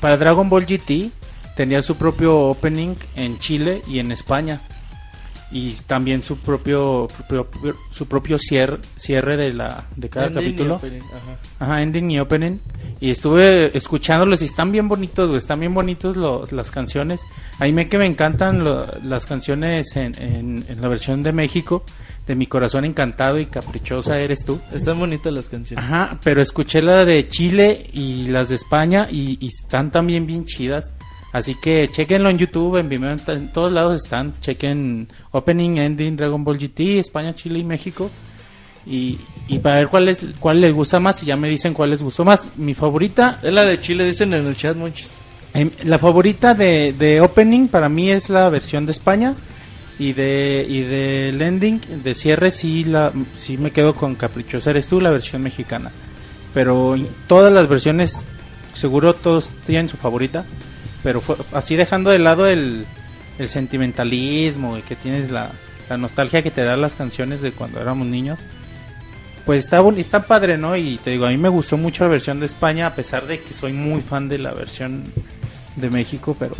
para Dragon Ball GT tenía su propio opening en Chile y en España. Y también su propio, propio- su propio cierre, cierre de la de cada Ending capítulo. opening, ajá. Ajá, ending y opening. Y estuve escuchándolos y están bien bonitos, güey. Están bien bonitos los, las canciones. A mí me que me encantan lo- las canciones en, en- en la versión de México. De mi corazón encantado y caprichosa eres tú. Están bonitas las canciones. Ajá, pero escuché la de Chile y las de España y, y están también bien chidas. Así que chequenlo en YouTube, en Vimeo, en, todos lados están. Chequen Opening, Ending, Dragon Ball GT, España, Chile y México. Y, y para ver cuál, es, cuál les gusta más y ya me dicen cuál les gustó más. Mi favorita, Es la de Chile, dicen en el chat muchos. em, la favorita de, de Opening para mí es la versión de España. Y de, y del ending, de cierre, sí, la, sí me quedo con Caprichosa Eres tú, la versión mexicana. Pero todas las versiones, seguro todos tienen su favorita. Pero fue, así dejando de lado el, el sentimentalismo y que tienes la, la nostalgia que te dan las canciones de cuando éramos niños. Pues está, está padre, ¿no? Y te digo, a mí me gustó mucho la versión de España, a pesar de que soy muy fan de la versión de México, pero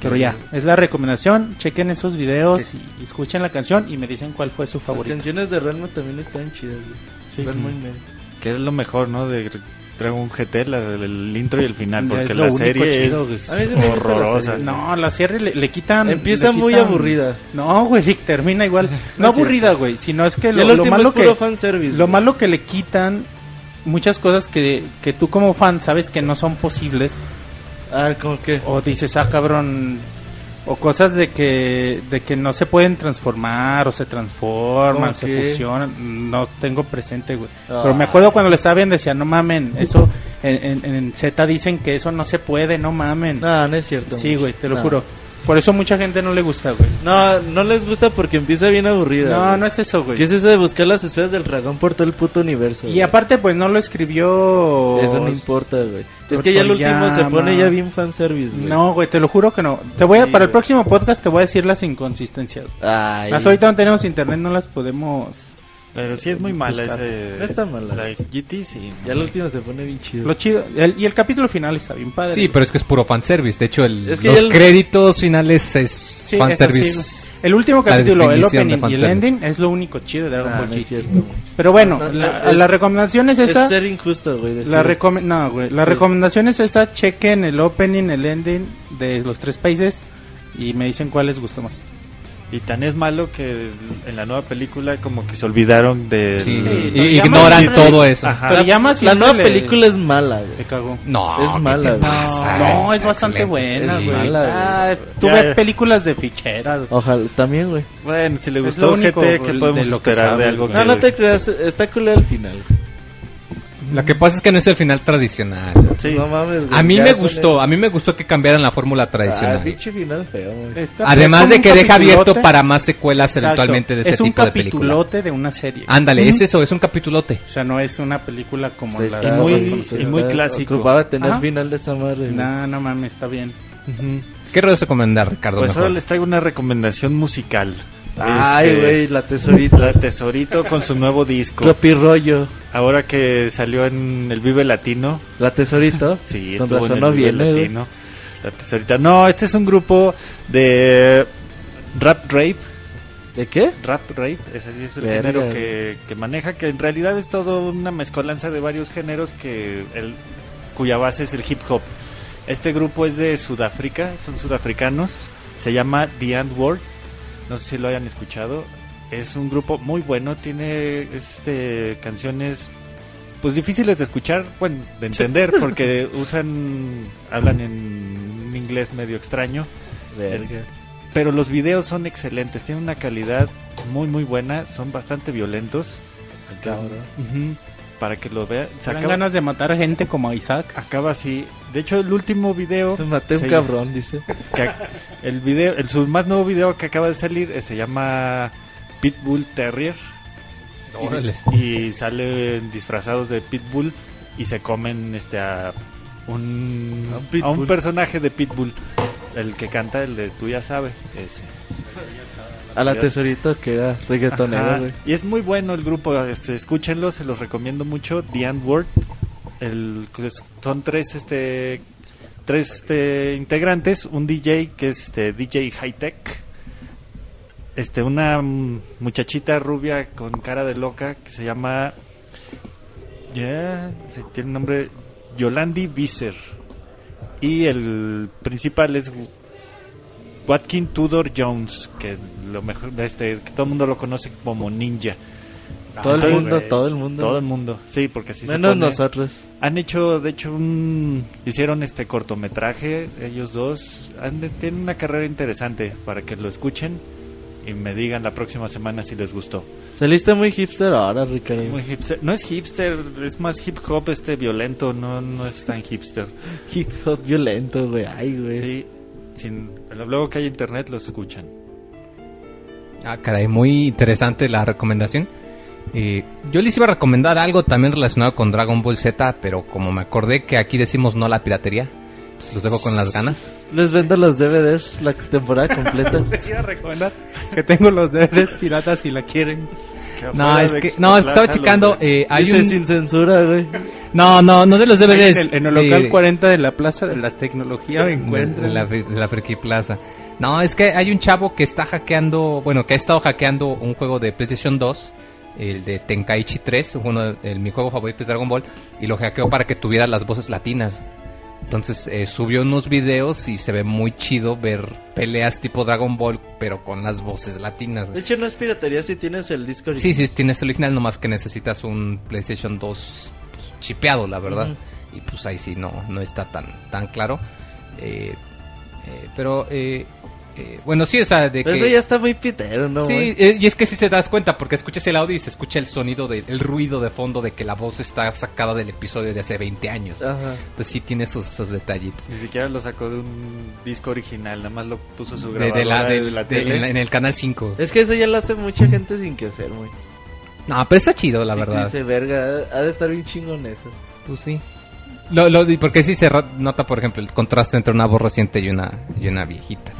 pero ya, es la recomendación. Chequen esos videos y escuchen la canción y me dicen cuál fue su Las favorita. canciones de Ranma también están chidas, güey. Sí. Medio. Que es lo mejor, ¿no? De Dragon GT, la- el intro y el final, porque la serie chido, es la horrorosa. serie. No, la serie le, le quitan. Empieza le muy quitan- aburrida. No, güey, (laughs) termina igual. No, aburrida, güey, sino es que lo, el lo malo es que fanservice. lo güey. malo que le quitan muchas cosas que, que tú como fan sabes que no son posibles Ah, como que. o dices, "Ah, cabrón", o cosas de que de que no se pueden transformar o se transforman, ¿Cómo se fusionan, no tengo presente, güey. Ah. Pero me acuerdo cuando le estaba viendo decía, "No mamen, eso en, en, en Z dicen que eso no se puede, no mamen." No, no es cierto. sí, güey, te lo No. juro. Por eso mucha gente no le gusta, güey. No, no les gusta porque empieza bien aburrida. No, güey. no es eso, güey. ¿Qué es eso de buscar las esferas del dragón por todo el puto universo? Y güey? aparte, pues no lo escribió. Eso no importa, güey. Es que ya el último se pone ya bien fanservice, güey. No, güey, te lo juro que no. Te voy a, Sí, para el próximo podcast te voy a decir las inconsistencias. Ay. Las ahorita no tenemos internet, no las podemos. Pero sí es muy mala Buscar. ese... No está mala. La GT, sí. Ya el último se pone bien chido. Lo chido. el- y el capítulo final está bien padre. Sí, pero es que es puro fanservice. De hecho, el, Es que los el- créditos finales es Sí, fanservice. sí. El último La capítulo, el opening y el ending es lo único chido de Dragon Ah, Ball no es GT. Pero bueno, No, la, es- la recomendación es esa. Es ser injusto, güey. La recome- no, güey, la Sí. recomendación es esa, chequen el opening, el ending de los tres países y me dicen cuál les gustó más. Y tan es malo que en la nueva película como que se olvidaron de... Sí, Sí, y- ignoran siempre- todo eso. Ajá. Pero Toriyama La siempre nueva le- película es mala, Me güey. cagó. No, Es ¿qué mala, te güey. pasa? No, es bastante excelente. buena, Es güey. mala, güey. Ah, Ya, tuve ya. películas de ficheras. güey. Ojalá, también, güey. Bueno, si le Es gustó lo único, GT, güey, ¿qué podemos de lo que esperar de sabes, algo güey. que... No, no te creas, está culé al final. Lo que pasa es que no es el final tradicional. Sí. No mames, güey. A mí me gustó, el- a mí me gustó que cambiaran la fórmula Ah, tradicional. pinche final feo, güey. Además es de que un deja abierto para más secuelas Exacto. eventualmente de ese es un tipo de película. capitulote de una serie. Ándale, Ujú. es eso, es un capitulote. O sea, no es una película como Se las está- muy- conocidas. muy clásico. Ocupaba tener Ajá. final de esa madre. No, no mames, está bien. Ujú. ¿Qué puedes recomendar, Ricardo? Pues mejor? ahora les traigo una recomendación musical. Ay, Este, güey, la tesorita. La Tesorito con su nuevo disco. Copirollo. Ahora que salió en el Vive Latino. La tesorito. (laughs) Sí, estuvo razón en el Vive viene, güey. Latino. La Tesorita. No, este es un grupo de rap rape. ¿De qué? Rap rape, ese es el Verga, género que, que maneja, que en realidad es todo una mezcolanza de varios géneros que el, cuya base es el hip hop. Este grupo es de Sudáfrica, son sudafricanos, se llama The Ant World, no sé si lo hayan escuchado, es un grupo muy bueno, tiene este canciones pues difíciles de escuchar, bueno, de entender, (laughs) porque usan, hablan en un inglés medio extraño, Verga. pero los videos son excelentes, tienen una calidad muy muy buena, son bastante violentos. Cabrón. Ujú. Para que lo vean. Se acaba, ganas de matar gente como a Isaac. acaba así. De hecho, el último video. (laughs) Maté un cabrón, dice. (laughs) que el video, el su más nuevo video que acaba de salir eh, se llama Pitbull Terrier. Y- Órale. Y, salen disfrazados de Pitbull y se comen este a un, A un a personaje de Pitbull. El que canta, el de tú ya sabes. Ese. A la tesorito que era reggaetonero, güey. Y es muy bueno el grupo, este, escúchenlo, se los recomiendo mucho. The el pues, son tres este tres este, integrantes, un DJ que es este DJ High Tech, este una muchachita rubia con cara de loca que se llama tiene el nombre Yolandi Visser y el principal es Watkin Tudor Jones, que es lo mejor, este, que todo el mundo lo conoce como Ninja. Todo el mundo, todo el mundo. Todo el mundo, sí, porque así se Menos pone. nosotros. Han hecho, de hecho, un, hicieron este cortometraje, ellos dos, han tienen una carrera interesante para que lo escuchen y me digan la próxima semana si les gustó. Saliste muy hipster ahora, Ricardo. Muy hipster- no es hipster, es más hip hop este violento, no, no es tan hipster. (laughs) hip hop violento, güey. Ay, güey. Sí, sin, pero luego que hay internet lo escuchan. Ah, caray, muy interesante la recomendación. Eh, yo les iba a recomendar algo también relacionado con Dragon Ball Z, pero como me acordé que aquí decimos no a la piratería, pues los dejo con las ganas. Les vendo los DVDs la temporada completa. (laughs) Les iba a recomendar que tengo los DVDs piratas si la quieren. No, es de que, no, es que estaba checando, de- eh, hay Dice un... sin censura, güey. No, no, no de los DVDs. En el, en el local eh, 40 de la Plaza de la Tecnología me de, encuentran. de la, de la Friki Plaza. No, es que hay un chavo que está hackeando, bueno, que ha estado hackeando un juego de PlayStation 2, el de Tenkaichi 3, uno, el, mi juego favorito es Dragon Ball, y lo hackeó para que tuviera las voces latinas. Entonces eh, subió unos videos y se ve muy chido ver peleas tipo Dragon Ball, pero con las voces latinas. De hecho, no es piratería si tienes el disco Sí, sí, tienes el original, nomás que necesitas un PlayStation 2 pues, chipeado, la verdad. Y pues ahí sí no, no está tan, tan claro. Eh, eh, pero, eh, bueno, sí, o sea, de Pero que... eso ya está muy pitero, ¿no? Sí, eh, y es que si se das cuenta, porque escuchas el audio y se escucha el sonido, de, el ruido de fondo de que la voz está sacada del episodio de hace 20 años. Ajá. Entonces sí tiene esos, esos detallitos. Ni siquiera lo sacó de un disco original, nada más lo puso su grabadora de la, de, de- la de- tele. en, el canal 5. Es que eso ya lo hace mucha gente sin que hacer, güey. No, pero está chido, la Sí, verdad. Dice, verga, ha de estar bien chingón eso. Pues sí. Lo, lo, y porque sí se nota, por ejemplo, el contraste entre una voz reciente y una, y una viejita.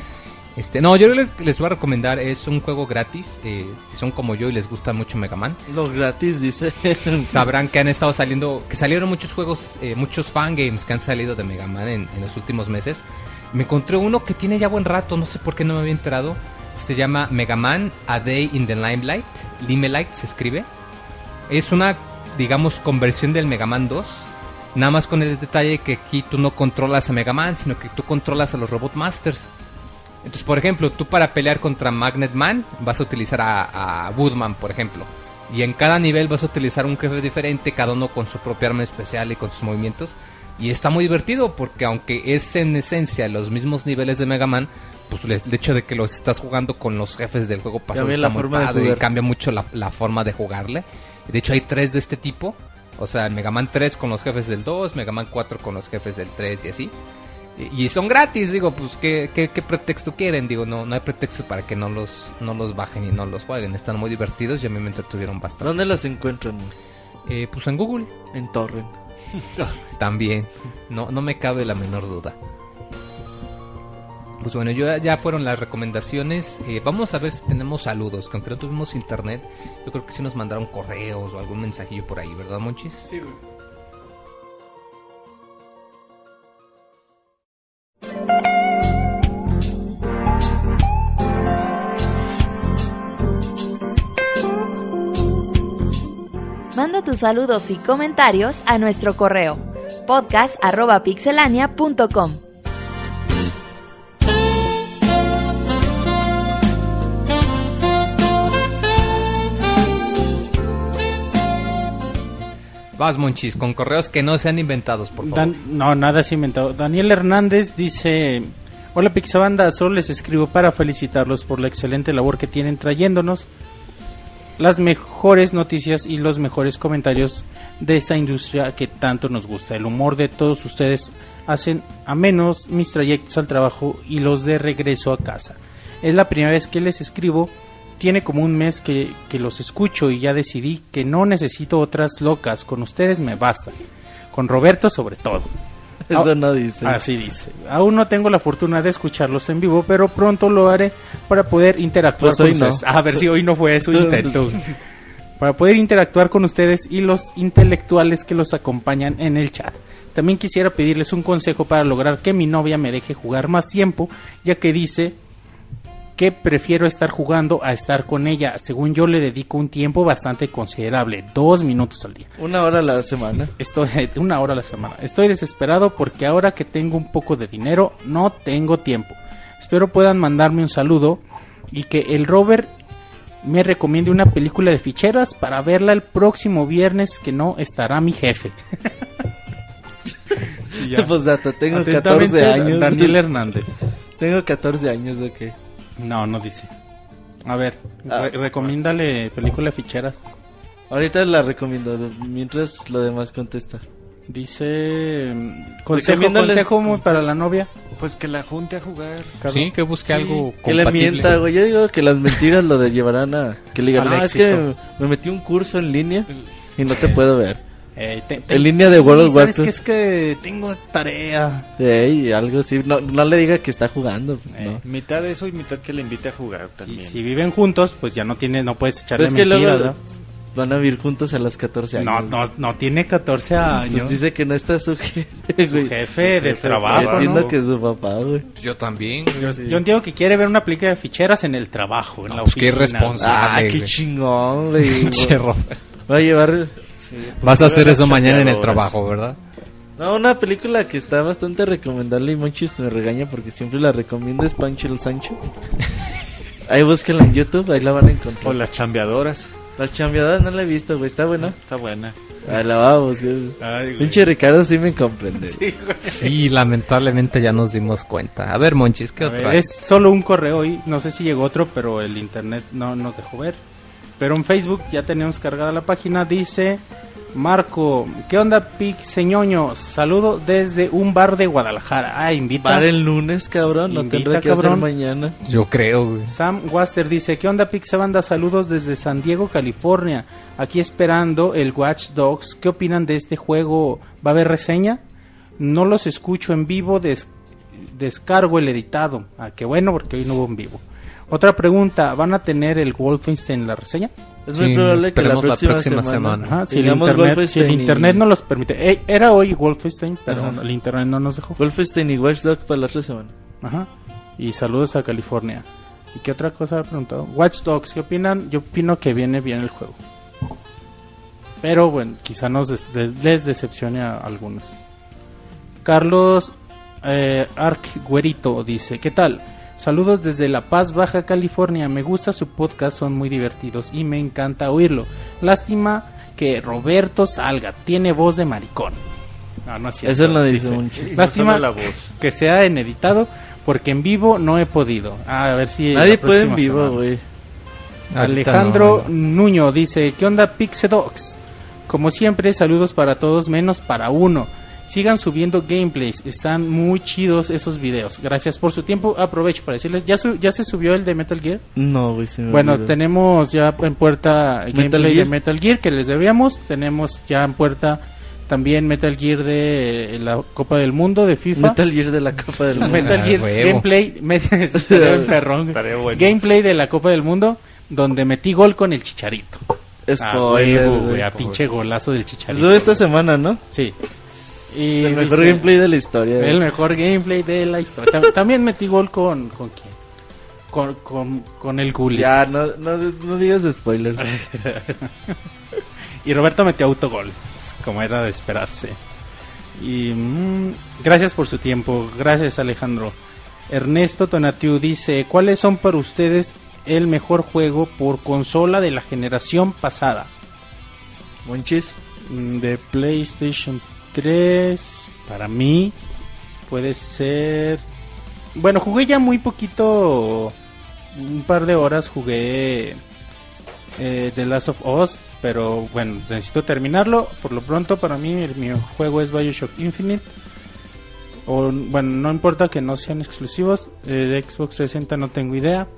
Este, no, yo les voy a recomendar es un juego gratis. eh, si son como yo y les gusta mucho Mega Man, Lo gratis, dice. (laughs) sabrán que han estado saliendo, que salieron muchos juegos, eh, muchos fangames que han salido de Mega Man en, en los últimos meses. Me encontré uno que tiene ya buen rato, no sé por qué no me había enterado. Se llama Mega Man A Day in the Limelight. Limelight se escribe. Es una, digamos, conversión del Mega Man 2. Nada más con el detalle que aquí tú no controlas a Mega Man, sino que tú controlas a los Robot Masters. Entonces, por ejemplo, tú para pelear contra Magnet Man vas a utilizar a, a Woodman, por ejemplo. Y en cada nivel vas a utilizar un jefe diferente, cada uno con su propia arma especial y con sus movimientos. Y está muy divertido porque aunque es en esencia los mismos niveles de Mega Man, pues el hecho de que los estás jugando con los jefes del juego pasado Cambia está la muy forma de padre y jugar. cambia mucho la, la forma de jugarle. De hecho hay tres de este tipo. O sea, Mega Man 3 con los jefes del 2, Mega Man 4 con los jefes del 3 y así. Y, son gratis, digo, pues ¿qué, qué, qué pretexto quieren? Digo, no, no hay pretexto para que no los, no los bajen y no los jueguen. Están muy divertidos y a mí me entretuvieron bastante. ¿Dónde los encuentran? güey? Eh, pues en Google En Torrent. (laughs) también. No, no me cabe la menor duda. Pues bueno, yo, ya fueron las recomendaciones. Eh, vamos a ver si tenemos saludos. Que aunque no tuvimos internet, yo creo que sí nos mandaron correos o algún mensajillo por ahí, ¿verdad, Monchis? Sí, Manda tus saludos y comentarios a nuestro correo podcast@pixelania.com. Vas, Monchis, con correos que no sean inventados, por favor. No, nada es inventado. Daniel Hernández dice: Hola Pixabanda, solo les escribo para felicitarlos por la excelente labor que tienen trayéndonos las mejores noticias y los mejores comentarios de esta industria que tanto nos gusta. El humor de todos ustedes hacen a menos mis trayectos al trabajo y los de regreso a casa. Es la primera vez que les escribo. Tiene como un mes que, que los escucho y ya decidí que no necesito otras locas. Con ustedes me basta. Con Roberto sobre todo. Eso Ah, no dice. Así dice. Aún no tengo la fortuna de escucharlos en vivo, pero pronto lo haré para poder interactuar Pues con no. ustedes. A ver si hoy no fue su (laughs) intento. para poder interactuar con ustedes y los intelectuales que los acompañan en el chat. También quisiera pedirles un consejo para lograr que mi novia me deje jugar más tiempo, ya que dice que prefiero estar jugando a estar con ella. Según yo le dedico un tiempo bastante considerable, dos minutos al día. Una hora a la semana. Estoy (laughs) una hora a la semana. Estoy desesperado porque ahora que tengo un poco de dinero no tengo tiempo. Espero puedan mandarme un saludo y que el Robert me recomiende una película de ficheras para verla el próximo viernes que no estará mi jefe. (laughs) Pues data, tengo Atentamente, 14 años. Daniel Hernández. (laughs) Tengo 14 años, ok. No, no dice. A ver, Ah. re- recomiéndale película ficheras. Ahorita la recomiendo, mientras lo demás contesta. Dice mm, consejo, consejo muy para la novia. Pues que la junte a jugar. Sí, que busque algo Que le compatible. mienta, güey. Yo digo que las mentiras lo de llevarán a... Que le digan, Al ah, es que éxito. me metí un curso en línea y no te puedo ver. Eh, te- te- En línea de World of Sí, ¿Sabes Warcraft. es que tengo tarea? Ey, algo así. No, no le diga que está jugando, pues Eh, no. Mitad eso y mitad que le invite a jugar Si, también. si viven juntos, pues ya no tiene, no puedes echarle Pero es que mentiras, luego van a vivir juntos a los 14 No, años. no, no tiene 14 años. Pues dice que no está su jefe, Su jefe de jefe, trabajo, Entiendo ¿no? que es su papá, güey. Pues yo también. Yo, yo entiendo que quiere ver una película de ficheras en el trabajo, en la pues qué oficina. irresponsable. Ah, Dale, qué chingón, güey. (laughs) Voy a llevar... Vas a hacer eso mañana en el trabajo, ¿verdad? No, una película que está bastante recomendable y Monchis me regaña porque siempre la recomiendo es Pancho el Sancho. (laughs) Ahí búsquenla en YouTube, ahí la van a encontrar. O las chambeadoras. Las chambeadoras no la he visto, güey, está buena. Está buena. Ahí la vamos, güey. Ay. Pinche Ricardo sí me comprende. Sí, lamentablemente ya nos dimos cuenta. A ver, Monchis, ¿qué A otra? ver, es solo un correo y no sé si llegó otro, pero el internet no nos dejó ver. Pero en Facebook ya tenemos cargada la página. Dice Marco, ¿qué onda, Pixeñoño? Saludo desde un bar de Guadalajara. Ah, invita. Para el lunes, cabrón, no Invita, tendrá que cabrón. hacer mañana. Yo creo, güey. Sam Waster dice, ¿qué onda Pixe Banda? Saludos desde San Diego, California. Aquí esperando el Watch Dogs. ¿Qué opinan de este juego? ¿Va a haber reseña? No los escucho en vivo, des- descargo el editado. Ah, qué bueno, porque hoy no hubo en vivo. Otra pregunta, ¿van a tener el Wolfenstein en la reseña? Es Sí, muy probable que la esperemos la próxima, próxima semana, semana. Ajá, si, el internet, si el y- internet no los permite. Eh, era hoy Wolfenstein, pero Ajá. el internet no nos dejó. Wolfenstein y Watch Dogs para la otra semana. Ajá. Y saludos a California. ¿Y qué otra cosa ha preguntado? Watch Dogs, ¿qué opinan? Yo opino que viene bien el juego. Pero bueno, quizá nos des- des- les decepcione a algunos. Carlos eh, Arc dice, ¿qué tal? Saludos desde La Paz, Baja California. Me gusta su podcast, son muy divertidos y me encanta oírlo. Lástima que Roberto salga, tiene voz de maricón. No, no es cierto, Eso lo dice dice. Monchis. Lástima la voz. que sea en editado porque en vivo no he podido. A ver si Nadie la puede en vivo, güey. Alejandro no, Nuño dice, ¿qué onda Pixedox? Como siempre, saludos para todos menos para uno. Sigan subiendo gameplays, están muy chidos esos videos. Gracias por su tiempo. Aprovecho para decirles, ¿ya, su- ya se subió el de Metal Gear? No, güey, se me Bueno, olvidó. tenemos ya en puerta Metal gameplay Gear. de Metal Gear que les debíamos. Tenemos ya en puerta también Metal Gear de la Copa del Mundo de FIFA. Metal Gear de la Copa del (laughs) Mundo. Metal Ah, Gear huevo. gameplay, (laughs) me- perrón. Bueno. Gameplay de la Copa del Mundo donde metí gol con el Chicharito. Ah, Spoiler, huevo, güey. a pinche golazo del Chicharito. Sube esta güey. semana, ¿no? Sí. Y el mejor dice, gameplay de la historia. El mejor gameplay de la historia. Tam- También metí gol con con quién? Con, con, con el Gulli. Ya, no, no, no digas spoilers. (laughs) Y Roberto metió autogoles, como era de esperarse. Y mm, gracias por su tiempo, gracias Alejandro. Ernesto Tonatiu dice, ¿cuáles son para ustedes el mejor juego por consola de la generación pasada? Monchis. Mm, De PlayStation 3, para mí puede ser... Bueno, jugué ya muy poquito, un par de horas jugué eh, The Last of Us, pero bueno, necesito terminarlo. Por lo pronto, para mí, el, mi juego es Bioshock Infinite. O, bueno, no importa que no sean exclusivos. eh, de Xbox 360 no tengo idea.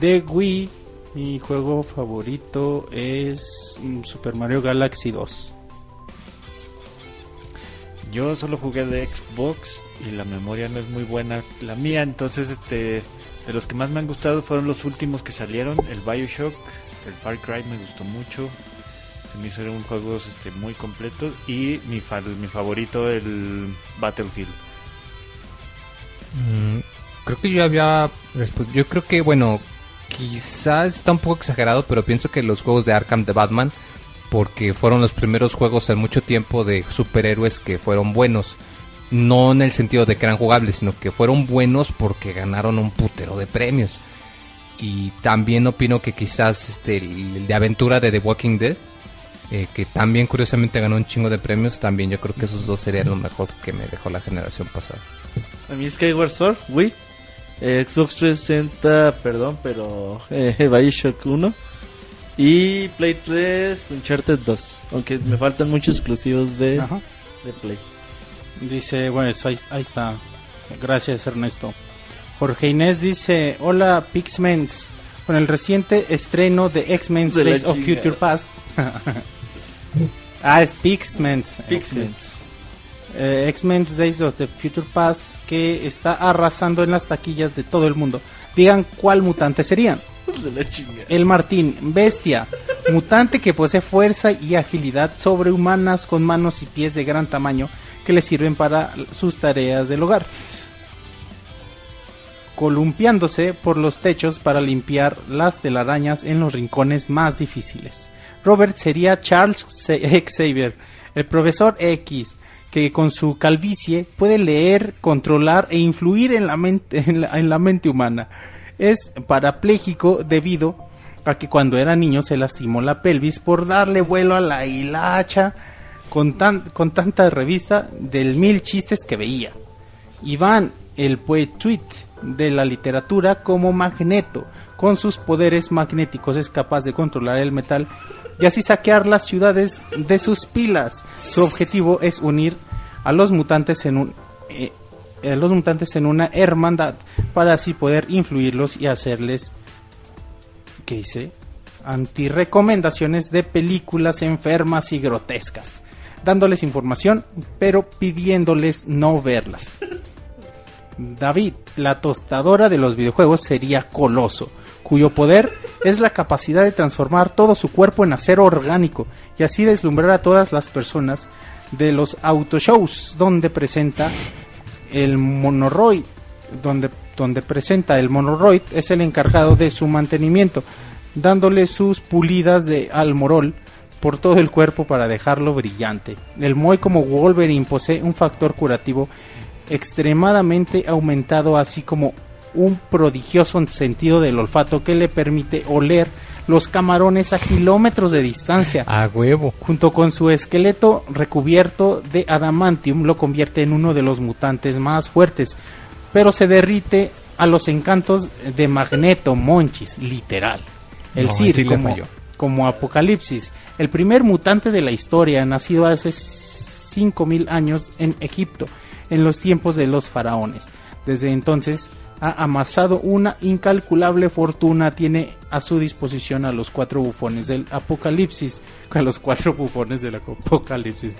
De Wii, mi juego favorito es mm, Super Mario Galaxy 2. Yo solo jugué de Xbox y la memoria no es muy buena la mía, entonces este de los que más me han gustado fueron los últimos que salieron, el BioShock, el Far Cry me gustó mucho. Se me hizo un juego este, muy completo y mi mi favorito el Battlefield. Mm, creo que yo había Yo creo que, bueno, quizás está un poco exagerado, pero pienso que los juegos de Arkham de Batman, porque fueron los primeros juegos en mucho tiempo de superhéroes que fueron buenos. No en el sentido de que eran jugables, sino que fueron buenos porque ganaron un putero de premios. Y también opino que quizás este, el, de aventura de The Walking Dead, eh, que también curiosamente ganó un chingo de premios, también yo creo que esos dos serían lo mejor que me dejó la generación pasada. A mí Skyward Sword, Wii. eh, Xbox 360, perdón, pero eh, (laughs) Bioshock 1. Y Play 3, Uncharted 2. Aunque me faltan muchos exclusivos de, Ajá. de Play. Dice, bueno, eso ahí, ahí está. Gracias, Ernesto. Jorge Inés dice, hola Pixmens. Con el reciente estreno de X-Men Days of. Future Past. (laughs) ah, es Pixmens. Pixments. Eh, X-Men Days of the Future Past que está arrasando en las taquillas de todo el mundo. Digan cuál mutante serían. El Martín, bestia, mutante que posee fuerza y agilidad sobrehumanas con manos y pies de gran tamaño que le sirven para sus tareas del hogar. Columpiándose por los techos para limpiar las telarañas en los rincones más difíciles. Robert sería Charles (laughs) Xavier, el profesor X, que con su calvicie puede leer, controlar e influir en la mente, en la mente humana. Es parapléjico debido a que cuando era niño se lastimó la pelvis por darle vuelo a la hilacha con, tan, con tanta revista del mil chistes que veía. Iván, el poetuit de la literatura como Magneto, con sus poderes magnéticos es capaz de controlar el metal y así saquear las ciudades de sus pilas. Su objetivo es unir a los mutantes en un eh, a los mutantes en una hermandad para así poder influirlos y hacerles ¿qué dice? antirecomendaciones de películas enfermas y grotescas, dándoles información, pero pidiéndoles no verlas. (laughs) David, la tostadora de los videojuegos sería Coloso, cuyo poder es la capacidad de transformar todo su cuerpo en acero orgánico y así deslumbrar a todas las personas de los autoshows donde presenta el monoroid, donde, donde presenta el monoroid es el encargado de su mantenimiento, dándole sus pulidas de almorol por todo el cuerpo para dejarlo brillante. El Moy como Wolverine posee un factor curativo extremadamente aumentado así como un prodigioso sentido del olfato que le permite oler los camarones a kilómetros de distancia. A huevo. Junto con su esqueleto recubierto de adamantium lo convierte en uno de los mutantes más fuertes, pero se derrite a los encantos de Magneto Monchis, literal. El No, Sir, sí le como, como Apocalipsis, el primer mutante de la historia, nacido hace 5000 años en Egipto, en los tiempos de los faraones. Desde entonces ha amasado una incalculable fortuna, tiene a su disposición a los cuatro bufones del apocalipsis, a los cuatro bufones del apocalipsis,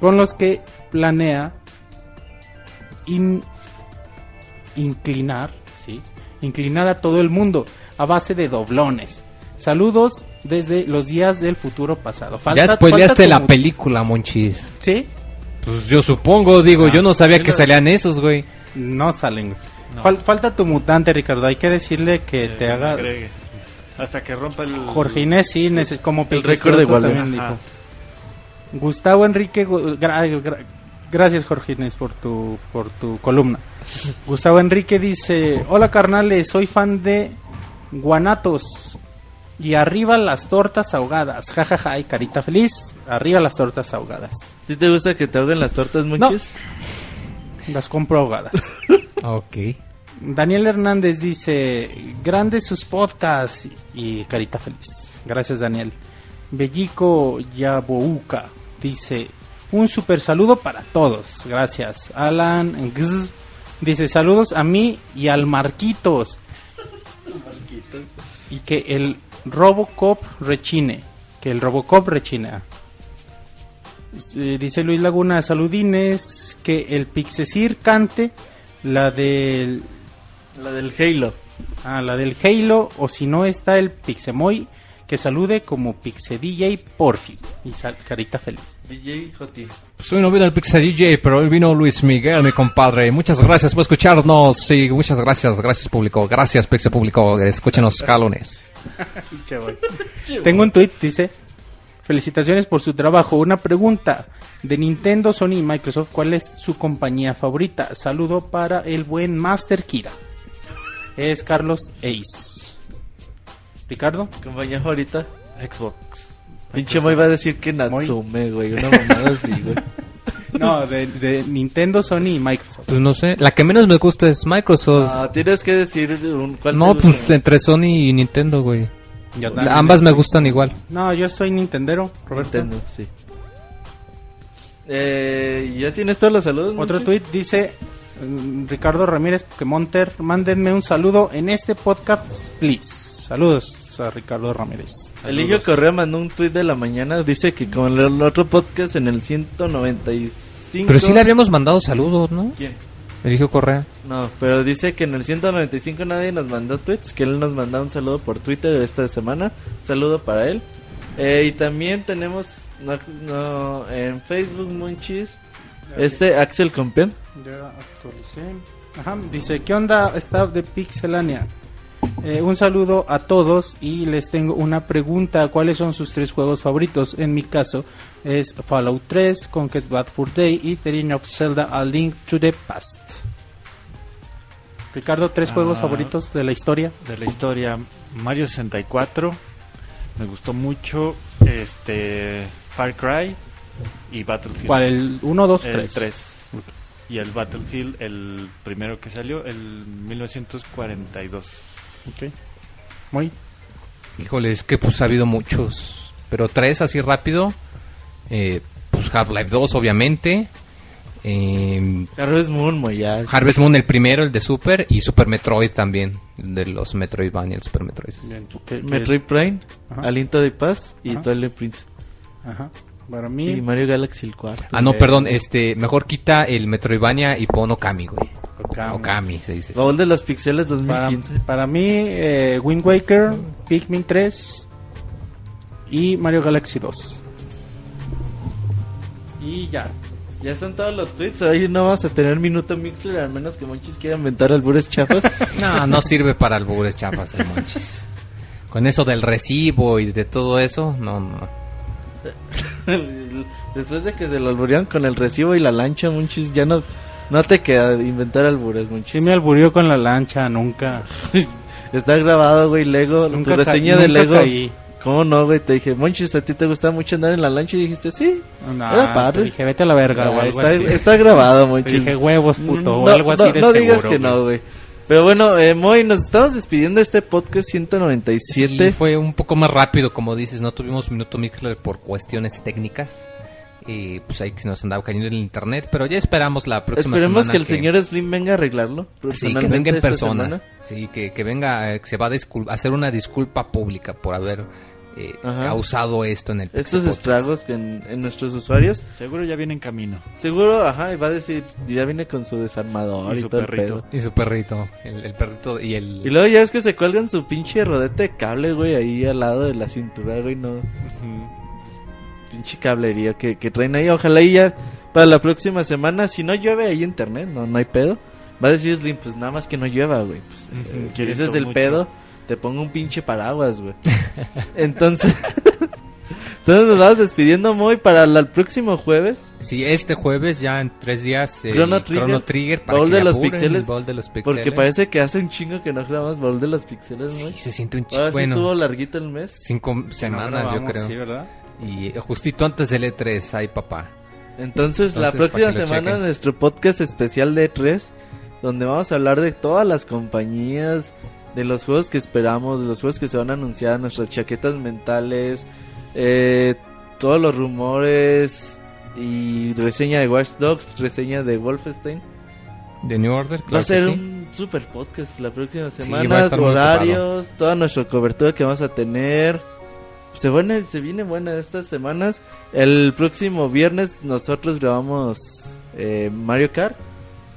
con los que planea in- inclinar, ¿sí? inclinar a todo el mundo a base de doblones. Saludos desde los días del futuro pasado. ya Falta- spoileaste falta la película, Monchis. ¿Sí? Pues yo supongo, digo, Ah, yo no sabía sí que lo- salían esos, güey. No salen. No. Fal- falta tu mutante, Ricardo. Hay que decirle que Eh, te haga... agregue. Hasta que rompa el... Jorge Inés, sí, neces- como El récord de. Gustavo Enrique, gu- gra- gra- gracias Jorge Inés por tu, por tu columna. (laughs) Gustavo Enrique dice, hola carnales, soy fan de Guanatos y arriba las tortas ahogadas, jajaja, y carita feliz, arriba las tortas ahogadas. ¿Sí te gusta que te ahoguen las tortas, No. muchis? Las compro ahogadas. (laughs) Ok. Daniel Hernández dice, grandes sus podcasts y carita feliz. Gracias Daniel. Bellico Yabouka dice, un super saludo para todos. Gracias. Alan Gz dice, saludos a mí y al Marquitos. Y que el Robocop rechine. Que el Robocop rechina. Eh, Dice Luis Laguna, saludines, que el Pixesir cante la del La del Halo. Ah, la del Halo, o si no está el Pixemoy, que salude como Pixe DJ Porfi. Y sal- carita feliz. DJ Joti. Soy no vino el Pixel DJ, pero hoy vino Luis Miguel, mi compadre. Muchas gracias por escucharnos. Sí, muchas gracias, gracias público. Gracias Pixel público. Escúchenos, calones. (laughs) Tengo un tweet, dice, felicitaciones por su trabajo. Una pregunta de Nintendo, Sony y Microsoft, ¿cuál es su compañía favorita? Saludo para el buen Master Kira. Es Carlos Ace. Ricardo. Compañía favorita. Xbox. Pinche Moy va a decir que Natsume, güey. Una mamada así, güey. (laughs) No, de, de Nintendo, Sony y Microsoft. Pues no sé, la que menos me gusta es Microsoft. Ah, tienes que decir un, cuál no, te pues gusta. entre Sony y Nintendo, güey. Yo. Ambas me gustan igual. No, yo soy Nintendero, Roberto. Nintendo, sí. Eh, ¿Ya tienes todos los saludos? Otro tweet dice Ricardo Ramírez Pokémonter, mándenme un saludo en este podcast, please. Saludos a Ricardo Ramírez. Eligio Correa mandó un tweet de la mañana. Dice que con el otro podcast en el 195. Pero sí le habíamos mandado saludos, ¿no? ¿Quién? Eligio Correa. No, pero dice que en el 195 nadie nos mandó tweets. Que él nos mandó un saludo por Twitter esta semana. Saludo para él. Eh, y también tenemos no, no, en Facebook, Monchis. Este Axel Compián. Ya actualicé. Ajá, dice, ¿qué onda staff de Pixelania? Eh, un saludo a todos y les tengo una pregunta. ¿Cuáles son sus tres juegos favoritos? En mi caso es Fallout 3, Conquest Bad Fur Day y The Legend of Zelda A Link to the Past. Ricardo, tres Ah. juegos favoritos de la historia. De la historia, Mario 64. Me gustó mucho. Este. Far Cry. Y Battlefield. ¿Cuál? ¿El 1, 2, El 3? 3. Y el Battlefield, el primero que salió, el 1942. Ok. Muy. Híjole, es que pues ha habido muchos. Pero tres así rápido. Eh, pues Half-Life 2, obviamente. Eh, Harvest Moon, Moy, ya. Harvest Moon, el primero, el de Super. Y Super Metroid también. De los Metroidvania, el Super Metroid. Bien. ¿Qué- qué- Metroid Prime. Aliento de Paz y. Twilight Prince. Ajá. Para Y mí, Mario Galaxy el 4. Ah, no, perdón. este Mejor quita el Metroidvania y pon Okami, güey. Okami. Okami, se dice. Baúl de los Pixeles para, 2015. para mí, eh, Wind Waker, Pikmin 3 y Mario Galaxy 2. Y ya. Ya están todos los tweets. Hoy no vamos a tener minuto Mixler, al menos que Monchis quiera inventar albures chafas. (laughs) No, no sirve para albures chapas el monchis. Con eso del recibo y de todo eso, no, no. (laughs) (laughs) Después de que se lo alburearon con el recibo y la lancha, Monchis, ya no, no te queda inventar albures, Monchis. Sí me alburió con la lancha, nunca. (laughs) Está grabado, güey, Lego. nunca tu reseña de Lego. caí. ¿Cómo no, güey? Te dije, Monchis, ¿a ti te gusta mucho andar en la lancha? Y dijiste, sí. No, Era padre. te dije, vete a la verga o Ah, algo está, así. está grabado, Te Monchis. dije huevos, puto, o No, algo así no, de no digas que güey. no, güey. Pero bueno, eh, Moy, nos estamos despidiendo de este podcast 197. Sí, fue un poco más rápido, como dices, no tuvimos minuto Mixler por cuestiones técnicas. Y pues ahí que nos andaba cayendo en el internet, pero ya esperamos la próxima Esperemos semana. que el señor Slim venga a arreglarlo. Sí, que venga en persona. semana. Sí, que, que venga, eh, que se va a hacer una disculpa pública por haber eh, causado esto en el Estos Podcast. estragos que en, en nuestros usuarios. Seguro ya viene en camino. Seguro, ajá, y va a decir, ya viene con su desarmador Y y, su todo el perrito. pedo. Y su perrito, el, el perrito y el... Y luego ya es que se cuelgan su pinche rodete de cable, güey, ahí al lado de la cintura, güey, no. Pinche cablería que, que traen ahí. Ojalá y ya para la próxima semana, si no llueve ahí internet, no, no hay pedo. Va a decir Slim, pues nada más que no llueva, güey. Pues, Ujú, eh, quieres ese es el mucho. pedo, te pongo un pinche paraguas, güey. (laughs) Entonces, (laughs) entonces nos vamos despidiendo muy para la- el próximo jueves. Sí, este jueves ya en tres días eh, Chrono Trigger, Chrono Trigger para Baúl que de los apuren, pixeles, de los pixeles. Porque parece que hace un chingo que no grabamos baúl de los pixeles, Sí, güey. se siente un Ahora chico. sí Bueno, estuvo larguito el mes. cinco semanas yo creo. Sí, ¿verdad? Y justito antes del E3, ay papá. Entonces, la Entonces, próxima que lo semana chequen. nuestro podcast especial de E3 donde vamos a hablar de todas las compañías, de los juegos que esperamos, de los juegos que se van a anunciar, nuestras chaquetas mentales, eh, todos los rumores y reseña de Watch Dogs, reseña de Wolfenstein. De New Order, Va a claro ser sí. un super podcast la próxima Sí, semana, muy horarios, toda nuestra cobertura que vamos a tener. Se, viene, se viene buena estas semanas. El próximo viernes nosotros grabamos eh, Mario Kart.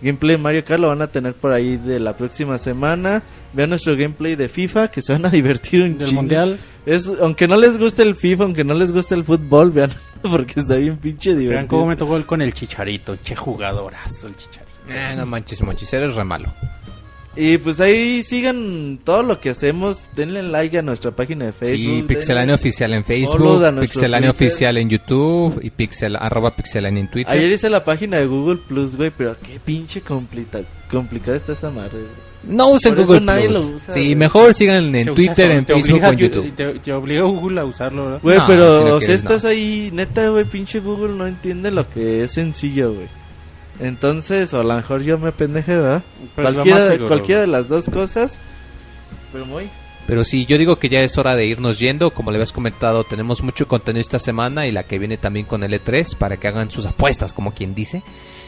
Gameplay de Mario Kart lo van a tener por ahí de la próxima semana. Vean nuestro gameplay de FIFA, que se van a (laughs) divertir un Del chingo. mundial. Es, aunque no les guste el FIFA, aunque no les guste el fútbol, vean, (laughs) porque está bien pinche Vean divertido. cómo me tocó el con el chicharito. Che jugadorazo el chicharito. Eh, no manches, monchis, eres re malo. Y pues ahí sigan todo lo que hacemos. Denle like a nuestra página de Facebook. Sí, Pixelania Oficial en Facebook, Pixelania. Oficial en YouTube y pixel, arroba Pixelania en Twitter. Ayer hice la página de Google Plus, güey, pero qué pinche complita- complicada está esa madre. No usen Por Google nadie Plus. lo usa, sí, güey. mejor sigan en Se Twitter, en Facebook o en YouTube. Te, te obliga a Google a usarlo, ¿verdad? Güey, No, pero si no si quieres, estás no. ahí, neta, güey, pinche Google no entiende lo que es sencillo, güey. Entonces, o a lo mejor yo me pendeje, ¿verdad? Cualquiera de las dos cosas. Pero muy. Pero sí, yo digo que ya es hora de irnos yendo. Como le habías comentado, tenemos mucho contenido esta semana y la que viene también con el E3 para que hagan sus apuestas, como quien dice.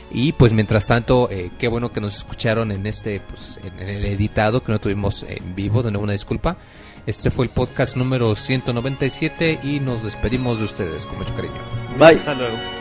Y pues mientras tanto, eh, qué bueno que nos escucharon en este, pues, en el editado que no tuvimos en vivo. De nuevo una disculpa. Este fue el podcast número 197 y nos despedimos de ustedes con mucho cariño. Bye. Hasta luego.